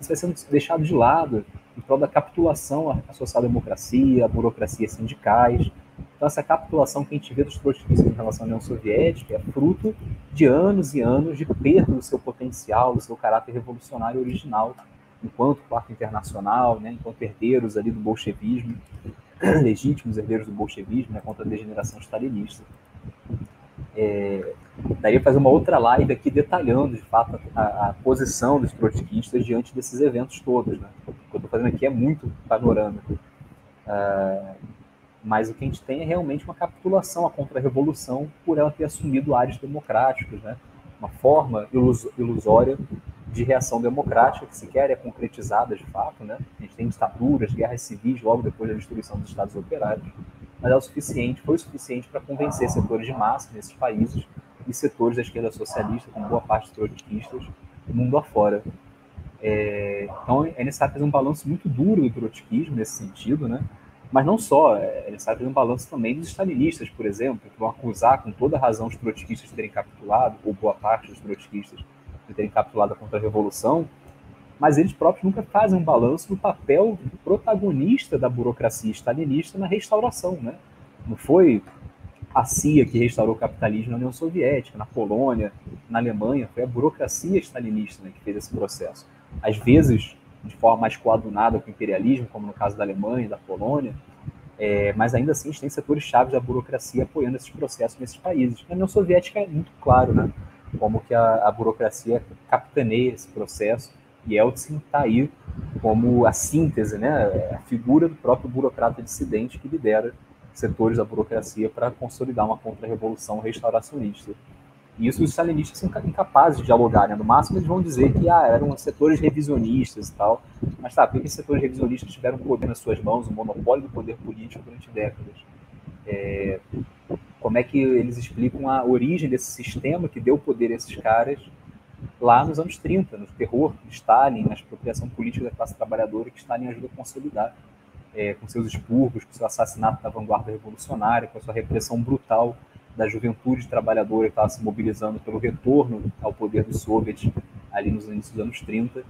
isso vai sendo deixado de lado em prol da capitulação à social-democracia, à burocracia sindicais, então, essa capitulação que a gente vê dos trotskistas em relação à União Soviética é fruto de anos e anos de perda do seu potencial, do seu caráter revolucionário original, enquanto quarto internacional, né, enquanto herdeiros ali do bolchevismo, legítimos herdeiros do bolchevismo, né, contra a degeneração stalinista. É, daria fazer uma outra live aqui detalhando, de fato, a, a posição dos trotskistas diante desses eventos todos. Né? O que eu estou fazendo aqui é muito panorâmico. Uh, mas o que a gente tem é realmente uma capitulação à contra-revolução por ela ter assumido áreas democráticas, né? uma forma ilusória de reação democrática que sequer é concretizada de fato. Né? A gente tem ditaduras, guerras civis logo depois da destruição dos Estados operários, mas é o suficiente, foi o suficiente para convencer setores de massa nesses países e setores da esquerda socialista, com boa parte trotskistas, mundo afora. É, então é necessário fazer um balanço muito duro do trotskismo nesse sentido, né? Mas não só, é necessário fazer um balanço também dos stalinistas, por exemplo, que vão acusar com toda razão os trotskistas de terem capitulado, ou boa parte dos trotskistas de terem capitulado contra a Revolução, mas eles próprios nunca fazem um balanço do papel protagonista da burocracia stalinista na restauração. Né? Não foi a CIA que restaurou o capitalismo na União Soviética, na Polônia, na Alemanha, foi a burocracia stalinista né, que fez esse processo. Às vezes, de forma mais coadunada com o imperialismo, como no caso da Alemanha e da Polônia, é, mas ainda assim gente tem setores chaves da burocracia apoiando esses processos nesses países. Na União Soviética é muito claro, né? Como que a, a burocracia capitaneia esse processo Yeltsin está aí como a síntese, né? A figura do próprio burocrata dissidente que lidera setores da burocracia para consolidar uma contra-revolução restauracionista. E isso os stalinistas são incapazes de dialogar, né? No máximo eles vão dizer que ah, eram setores revisionistas e tal. Mas tá, por que setores revisionistas tiveram poder nas suas mãos, o monopólio do poder político durante décadas? É, como é que eles explicam a origem desse sistema que deu poder a esses caras lá nos anos 30, no terror de Stalin, na expropriação política da classe trabalhadora que Stalin ajuda a consolidar, é, com seus expurgos, com seu assassinato da vanguarda revolucionária, com a sua repressão brutal da juventude trabalhadora que estava se mobilizando pelo retorno ao poder dos soviets ali nos inícios dos anos 30.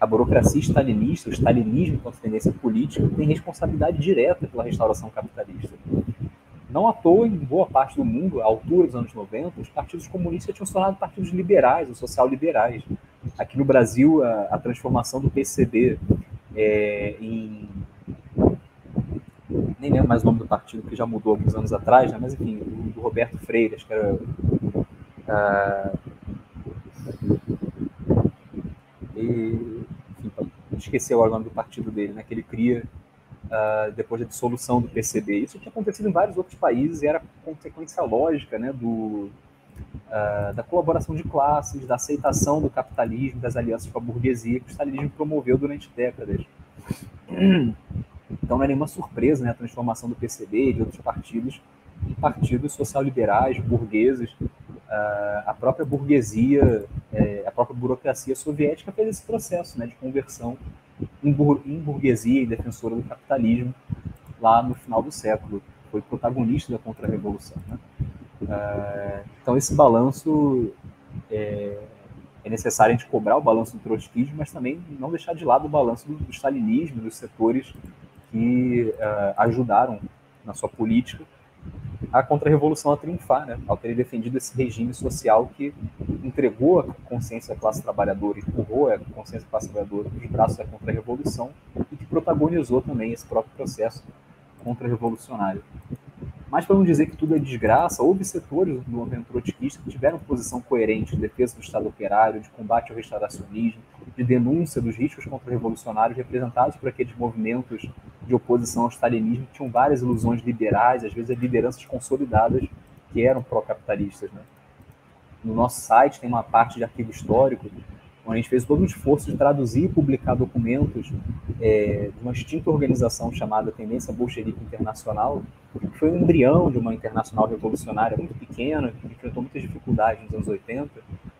A burocracia stalinista, o stalinismo enquanto tendência política, tem responsabilidade direta pela restauração capitalista. Não à toa, em boa parte do mundo, à altura dos anos 90, os partidos comunistas tinham se tornado partidos liberais ou social-liberais. Aqui no Brasil, a, a transformação do PCB é, em nem lembro mais o nome do partido, que já mudou alguns anos atrás, né? mas enfim, do, do Roberto Freire, acho que era. Uh, e, enfim, esqueci agora o nome do partido dele, né? que ele cria uh, depois da dissolução do PCB. Isso tinha acontecido em vários outros países e era consequência lógica né? do, uh, da colaboração de classes, da aceitação do capitalismo, das alianças com a burguesia que o stalinismo promoveu durante décadas. Então não é nenhuma surpresa né, a transformação do PCB e de outros partidos em partidos social-liberais, burgueses. Uh, a própria burguesia, é, a própria burocracia soviética fez esse processo né, de conversão burguesia e defensora do capitalismo lá no final do século. Foi protagonista da contra-revolução. Né? Uh, então esse balanço é, é, necessário a gente cobrar o balanço do trotskismo, mas também não deixar de lado o balanço do, do stalinismo, dos setores que uh, ajudaram na sua política a contra-revolução a triunfar, né? ao terem defendido esse regime social que entregou a consciência da classe trabalhadora, empurrou a consciência da classe trabalhadora nos braços da contra-revolução e que protagonizou também esse próprio processo contra-revolucionário. Mas para não dizer que tudo é desgraça, houve setores do movimento trotskista que tiveram posição coerente de defesa do Estado operário, de combate ao restauracionismo, de denúncia dos riscos contra-revolucionários representados por aqueles movimentos de oposição ao stalinismo que tinham várias ilusões liberais, às vezes lideranças consolidadas que eram pró-capitalistas. Né? No nosso site tem uma parte de arquivo histórico a gente fez todo um esforço de traduzir e publicar documentos é, de uma extinta organização chamada Tendência Bolchevique Internacional, que foi um embrião de uma internacional revolucionária muito pequena, que enfrentou muitas dificuldades nos anos 80,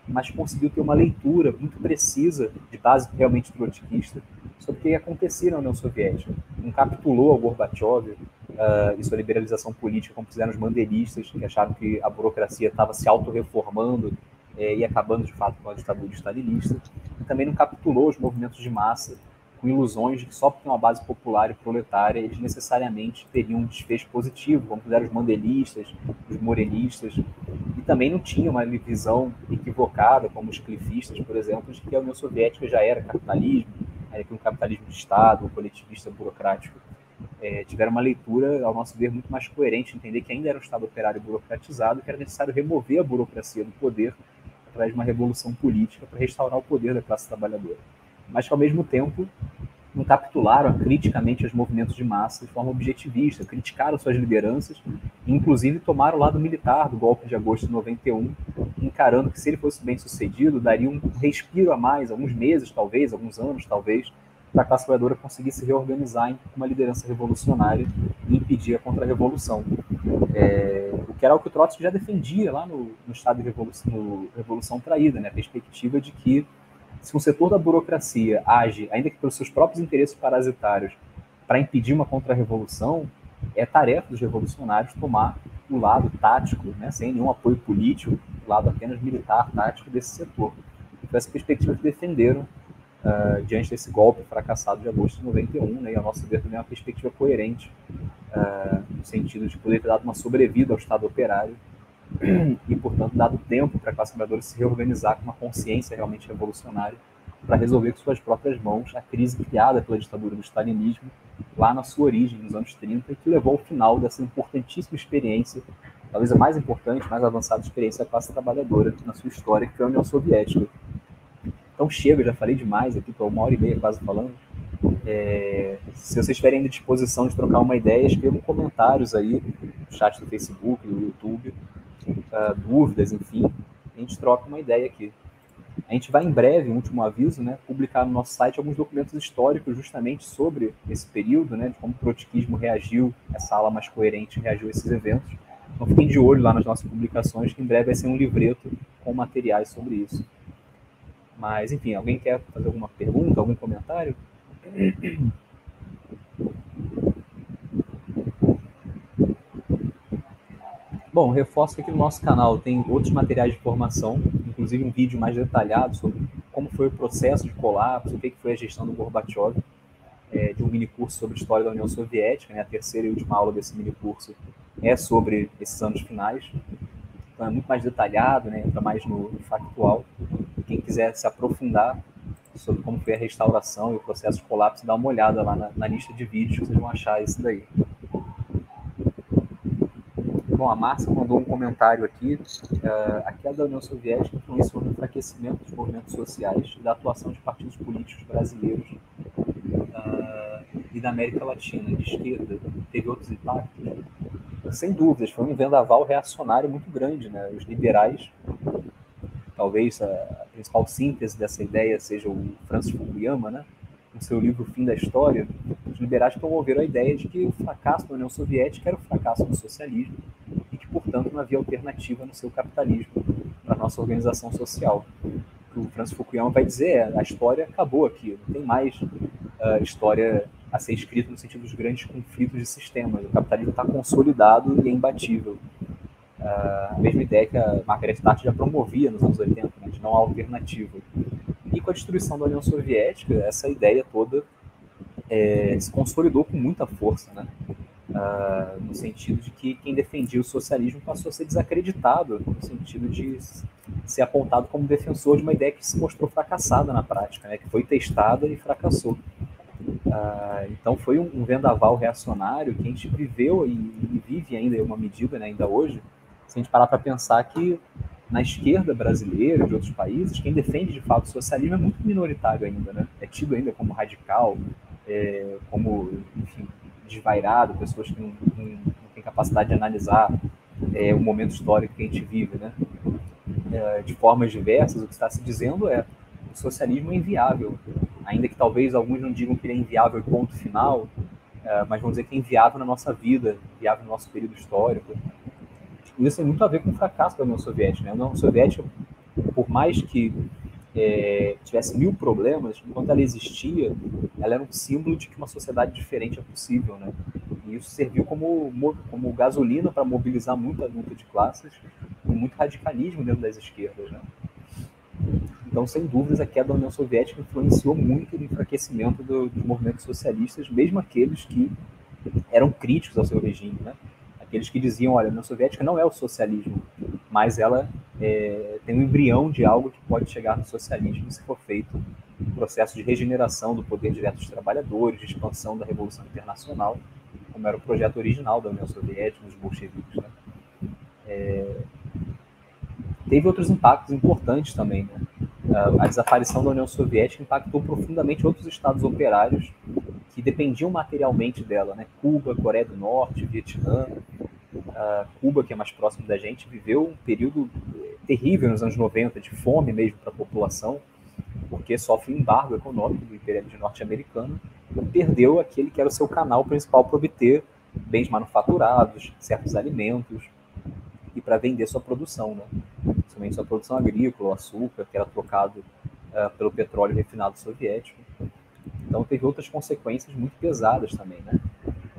mas conseguiu ter uma leitura muito precisa, de base realmente trotskista, sobre o que acontecia na União Soviética. Não capitulou ao Gorbachev uh, e sua liberalização política, como fizeram os mandelistas, que acharam que a burocracia estava se autorreformando é, e acabando de fato com a ditadura stalinista, e também não capturou os movimentos de massa com ilusões de que só porque tem uma base popular e proletária eles necessariamente teriam um desfecho positivo, como fizeram os mandelistas, os morenistas, e também não tinha uma visão equivocada, como os clifistas, por exemplo, de que a União Soviética já era capitalismo, era um capitalismo de Estado, um coletivista burocrático. É, tiveram uma leitura, ao nosso ver, muito mais coerente, entender que ainda era um Estado operário burocratizado, que era necessário remover a burocracia do poder através de uma revolução política para restaurar o poder da classe trabalhadora. Mas que, ao mesmo tempo, não capitularam criticamente os movimentos de massa de forma objetivista, criticaram suas lideranças, inclusive tomaram o lado militar do golpe de agosto de 91, encarando que se ele fosse bem sucedido, daria um respiro a mais, alguns meses talvez, alguns anos talvez, a classe trabalhadora conseguir se reorganizar em uma liderança revolucionária e impedir a contra-revolução. É, o que era o que o Trotsky já defendia lá no, no estado de revolução, no revolução traída, né? a perspectiva de que se um setor da burocracia age, ainda que pelos seus próprios interesses parasitários, para impedir uma contra-revolução, é tarefa dos revolucionários tomar o lado tático, né, sem nenhum apoio político, o lado apenas militar, tático desse setor. Foi essa perspectiva que defenderam uh, diante desse golpe fracassado de agosto de 91, né, e a nossa ver também é uma perspectiva coerente, uh, no sentido de poder ter dado uma sobrevida ao Estado operário e, portanto, dado tempo para a classe trabalhadora se reorganizar com uma consciência realmente revolucionária para resolver com suas próprias mãos a crise criada pela ditadura do stalinismo lá na sua origem, nos anos 30, e que levou ao final dessa importantíssima experiência, talvez a mais importante, mais avançada experiência da classe trabalhadora na sua história, que foi a União Soviética. Então chega, já falei demais aqui, estou uma hora e meia quase falando. É, se vocês tiverem disposição de trocar uma ideia, escrevam comentários aí no chat do Facebook, do YouTube, uh, dúvidas, enfim, a gente troca uma ideia aqui. A gente vai em breve, um último aviso, né, publicar no nosso site alguns documentos históricos justamente sobre esse período, né, de como o trotskismo reagiu, essa ala mais coerente reagiu a esses eventos. Então fiquem de olho lá nas nossas publicações, que em breve vai ser um livreto com materiais sobre isso. Mas, enfim, alguém quer fazer alguma pergunta, algum comentário? Bom, reforço que aqui no nosso canal tem outros materiais de formação, inclusive um vídeo mais detalhado sobre como foi o processo de colapso, o que foi a gestão do Gorbachev, é, de um mini curso sobre história da União Soviética, né? a terceira e última aula desse mini curso é sobre esses anos finais, então é muito mais detalhado, né? entra mais no, no factual. Quem quiser se aprofundar sobre como foi a restauração e o processo de colapso, dá uma olhada lá na, na lista de vídeos, vocês vão achar isso daí. Bom, a Márcia mandou um comentário aqui. Uh, a queda da União Soviética influenciou no enfraquecimento dos movimentos sociais e da atuação de partidos políticos brasileiros uh, e da América Latina, de esquerda. Teve outros impactos? Sem dúvidas, foi um vendaval reacionário muito grande. Né? Os liberais, talvez a principal síntese dessa ideia seja o Francis Fukuyama, né? no seu livro Fim da História, os liberais promoveram a ideia de que o fracasso da União Soviética era o fracasso do socialismo portanto, não havia alternativa no seu capitalismo para a nossa organização social. O que o Francis Fukuyama vai dizer é a história acabou aqui, não tem mais uh, história a ser escrita no sentido dos grandes conflitos de sistemas. O capitalismo está consolidado e é imbatível. Uh, a mesma ideia que a Margaret Thatcher já promovia nos anos 80, né, de não alternativa. E com a destruição da União Soviética, essa ideia toda é, se consolidou com muita força. Né? uh, no sentido de que quem defendia o socialismo passou a ser desacreditado, no sentido de ser apontado como defensor de uma ideia que se mostrou fracassada na prática, né, que foi testada e fracassou. Uh, então foi um, um, vendaval reacionário que a gente viveu e, e vive ainda em uma medida, né, ainda hoje, se a gente parar para pensar que na esquerda brasileira, de outros países, quem defende de fato o socialismo é muito minoritário ainda, né? É tido ainda como radical, é, como, enfim, desvairado, pessoas que não, não, não têm capacidade de analisar é, o momento histórico que a gente vive, né? É, de formas diversas, o que está se dizendo é o socialismo é inviável, ainda que talvez alguns não digam que ele é inviável ponto final, é, mas vão dizer que é inviável na nossa vida, inviável no nosso período histórico. Isso tem muito a ver com o fracasso da União Soviética. Né? A União Soviética, por mais que é, tivesse mil problemas, enquanto ela existia, ela era um símbolo de que uma sociedade diferente é possível, né? E isso serviu como, como gasolina para mobilizar muita luta de classes e muito radicalismo dentro das esquerdas, né? Então, sem dúvidas, a queda da União Soviética influenciou muito no enfraquecimento do, dos movimentos socialistas, mesmo aqueles que eram críticos ao seu regime, né? Aqueles que diziam, olha, a União Soviética não é o socialismo, mas ela é, tem um embrião de algo que pode chegar no socialismo se for feito um processo de regeneração do poder direto dos trabalhadores, de expansão da Revolução Internacional, como era o projeto original da União Soviética, dos bolcheviques. Né? É, teve outros impactos importantes também. Né? a desaparição da União Soviética impactou profundamente outros estados operários que dependiam materialmente dela, né? Cuba, Coreia do Norte, Vietnã. Uh, Cuba, que é mais próximo da gente, viveu um período eh, terrível nos anos 90, de fome mesmo para a população, porque sofre um embargo econômico do imperialismo norte-americano e perdeu aquele que era o seu canal principal para obter bens manufaturados, certos alimentos e para vender sua produção, né? principalmente sua produção agrícola, o açúcar, que era trocado uh, pelo petróleo refinado soviético. Então teve outras consequências muito pesadas também, né?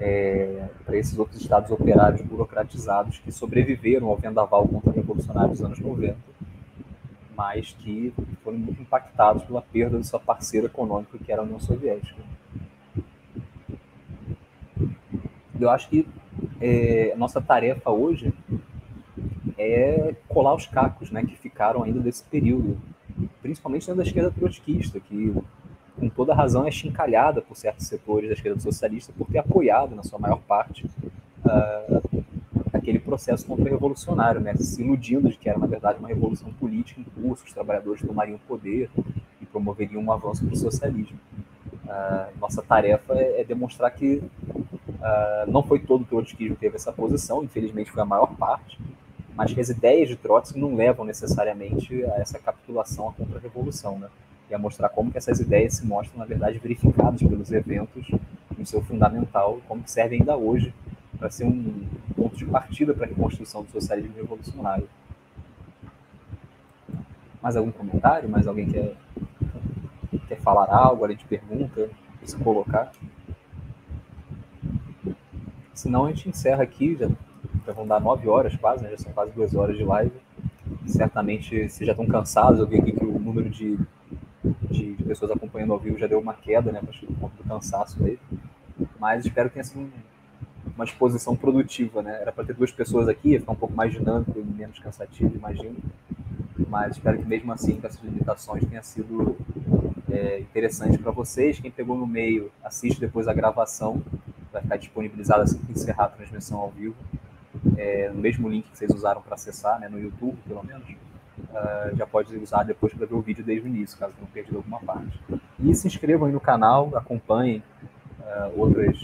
É, para esses outros estados operários burocratizados que sobreviveram ao vendaval contra-revolucionário dos anos 90, mas que foram muito impactados pela perda de sua parceira econômica, que era a União Soviética. Eu acho que é, nossa tarefa hoje é colar os cacos né, que ficaram ainda desse período, principalmente dentro da esquerda trotskista, que com toda razão é chincalhada por certos setores da esquerda socialista por ter apoiado, na sua maior parte, uh, aquele processo contra-revolucionário, né, se iludindo de que era, na verdade, uma revolução política em curso, os trabalhadores tomariam poder e promoveriam um avanço para o socialismo. Uh, nossa tarefa é, é demonstrar que uh, não foi todo o trotskismo que teve essa posição, infelizmente foi a maior parte, mas que as ideias de Trotsky não levam necessariamente a essa capitulação à contra-revolução, né? E a mostrar como que essas ideias se mostram, na verdade, verificadas pelos eventos no seu fundamental, como que servem ainda hoje para ser um ponto de partida para a reconstrução do socialismo revolucionário. Mais algum comentário? Mais alguém quer, quer falar algo? A gente pergunta, se colocar. Senão a gente encerra aqui, já já vão dar nove horas quase, né? já são quase duas horas de live. Certamente vocês já estão cansados, eu vi aqui que o número de, de, de pessoas acompanhando ao vivo já deu uma queda, né? Acho que por conta do cansaço mesmo. Mas espero que tenha sido um, uma exposição produtiva, né? Era para ter duas pessoas aqui, ficar um pouco mais dinâmico e menos cansativo, imagino. Mas espero que mesmo assim, com essas limitações, tenha sido é, interessante para vocês. Quem pegou no meio, assiste depois a gravação, vai ficar disponibilizada assim que encerrar a transmissão ao vivo é, no mesmo link que vocês usaram para acessar, né, no YouTube, pelo menos, uh, já pode usar depois para ver o vídeo desde o início, caso tenham perdido alguma parte. E se inscrevam aí no canal, acompanhem uh, outras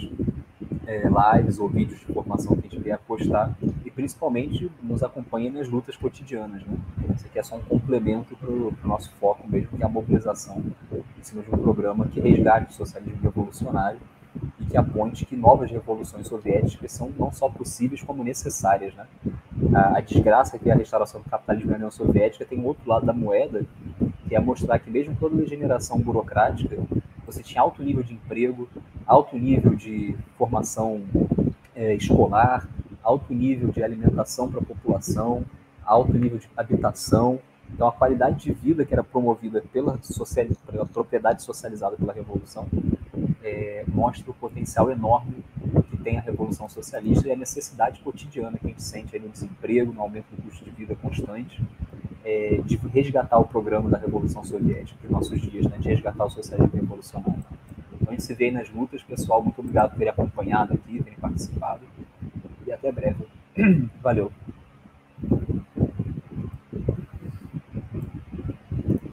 é, lives ou vídeos de formação que a gente vier postar e principalmente nos acompanhem nas lutas cotidianas. Né? Isso aqui é só um complemento para o nosso foco mesmo, que é a mobilização em cima de um programa que resgate o socialismo revolucionário e que aponte que novas revoluções soviéticas são não só possíveis, como necessárias. Né? A, a desgraça que é a restauração do capitalismo na União Soviética tem um outro lado da moeda, que é mostrar que mesmo toda degeneração burocrática, você tinha alto nível de emprego, alto nível de formação é, escolar, alto nível de alimentação para a população, alto nível de habitação. Então, a qualidade de vida que era promovida pela, social, pela propriedade socializada pela Revolução é, mostra o potencial enorme que tem a Revolução Socialista e a necessidade cotidiana que a gente sente aí no desemprego, no aumento do custo de vida constante, é, de resgatar o programa da Revolução Soviética nos nossos dias, né, de resgatar o socialismo revolucionário. Então a gente se vê aí nas lutas. Pessoal, muito obrigado por terem acompanhado aqui, terem participado. E até breve. Valeu.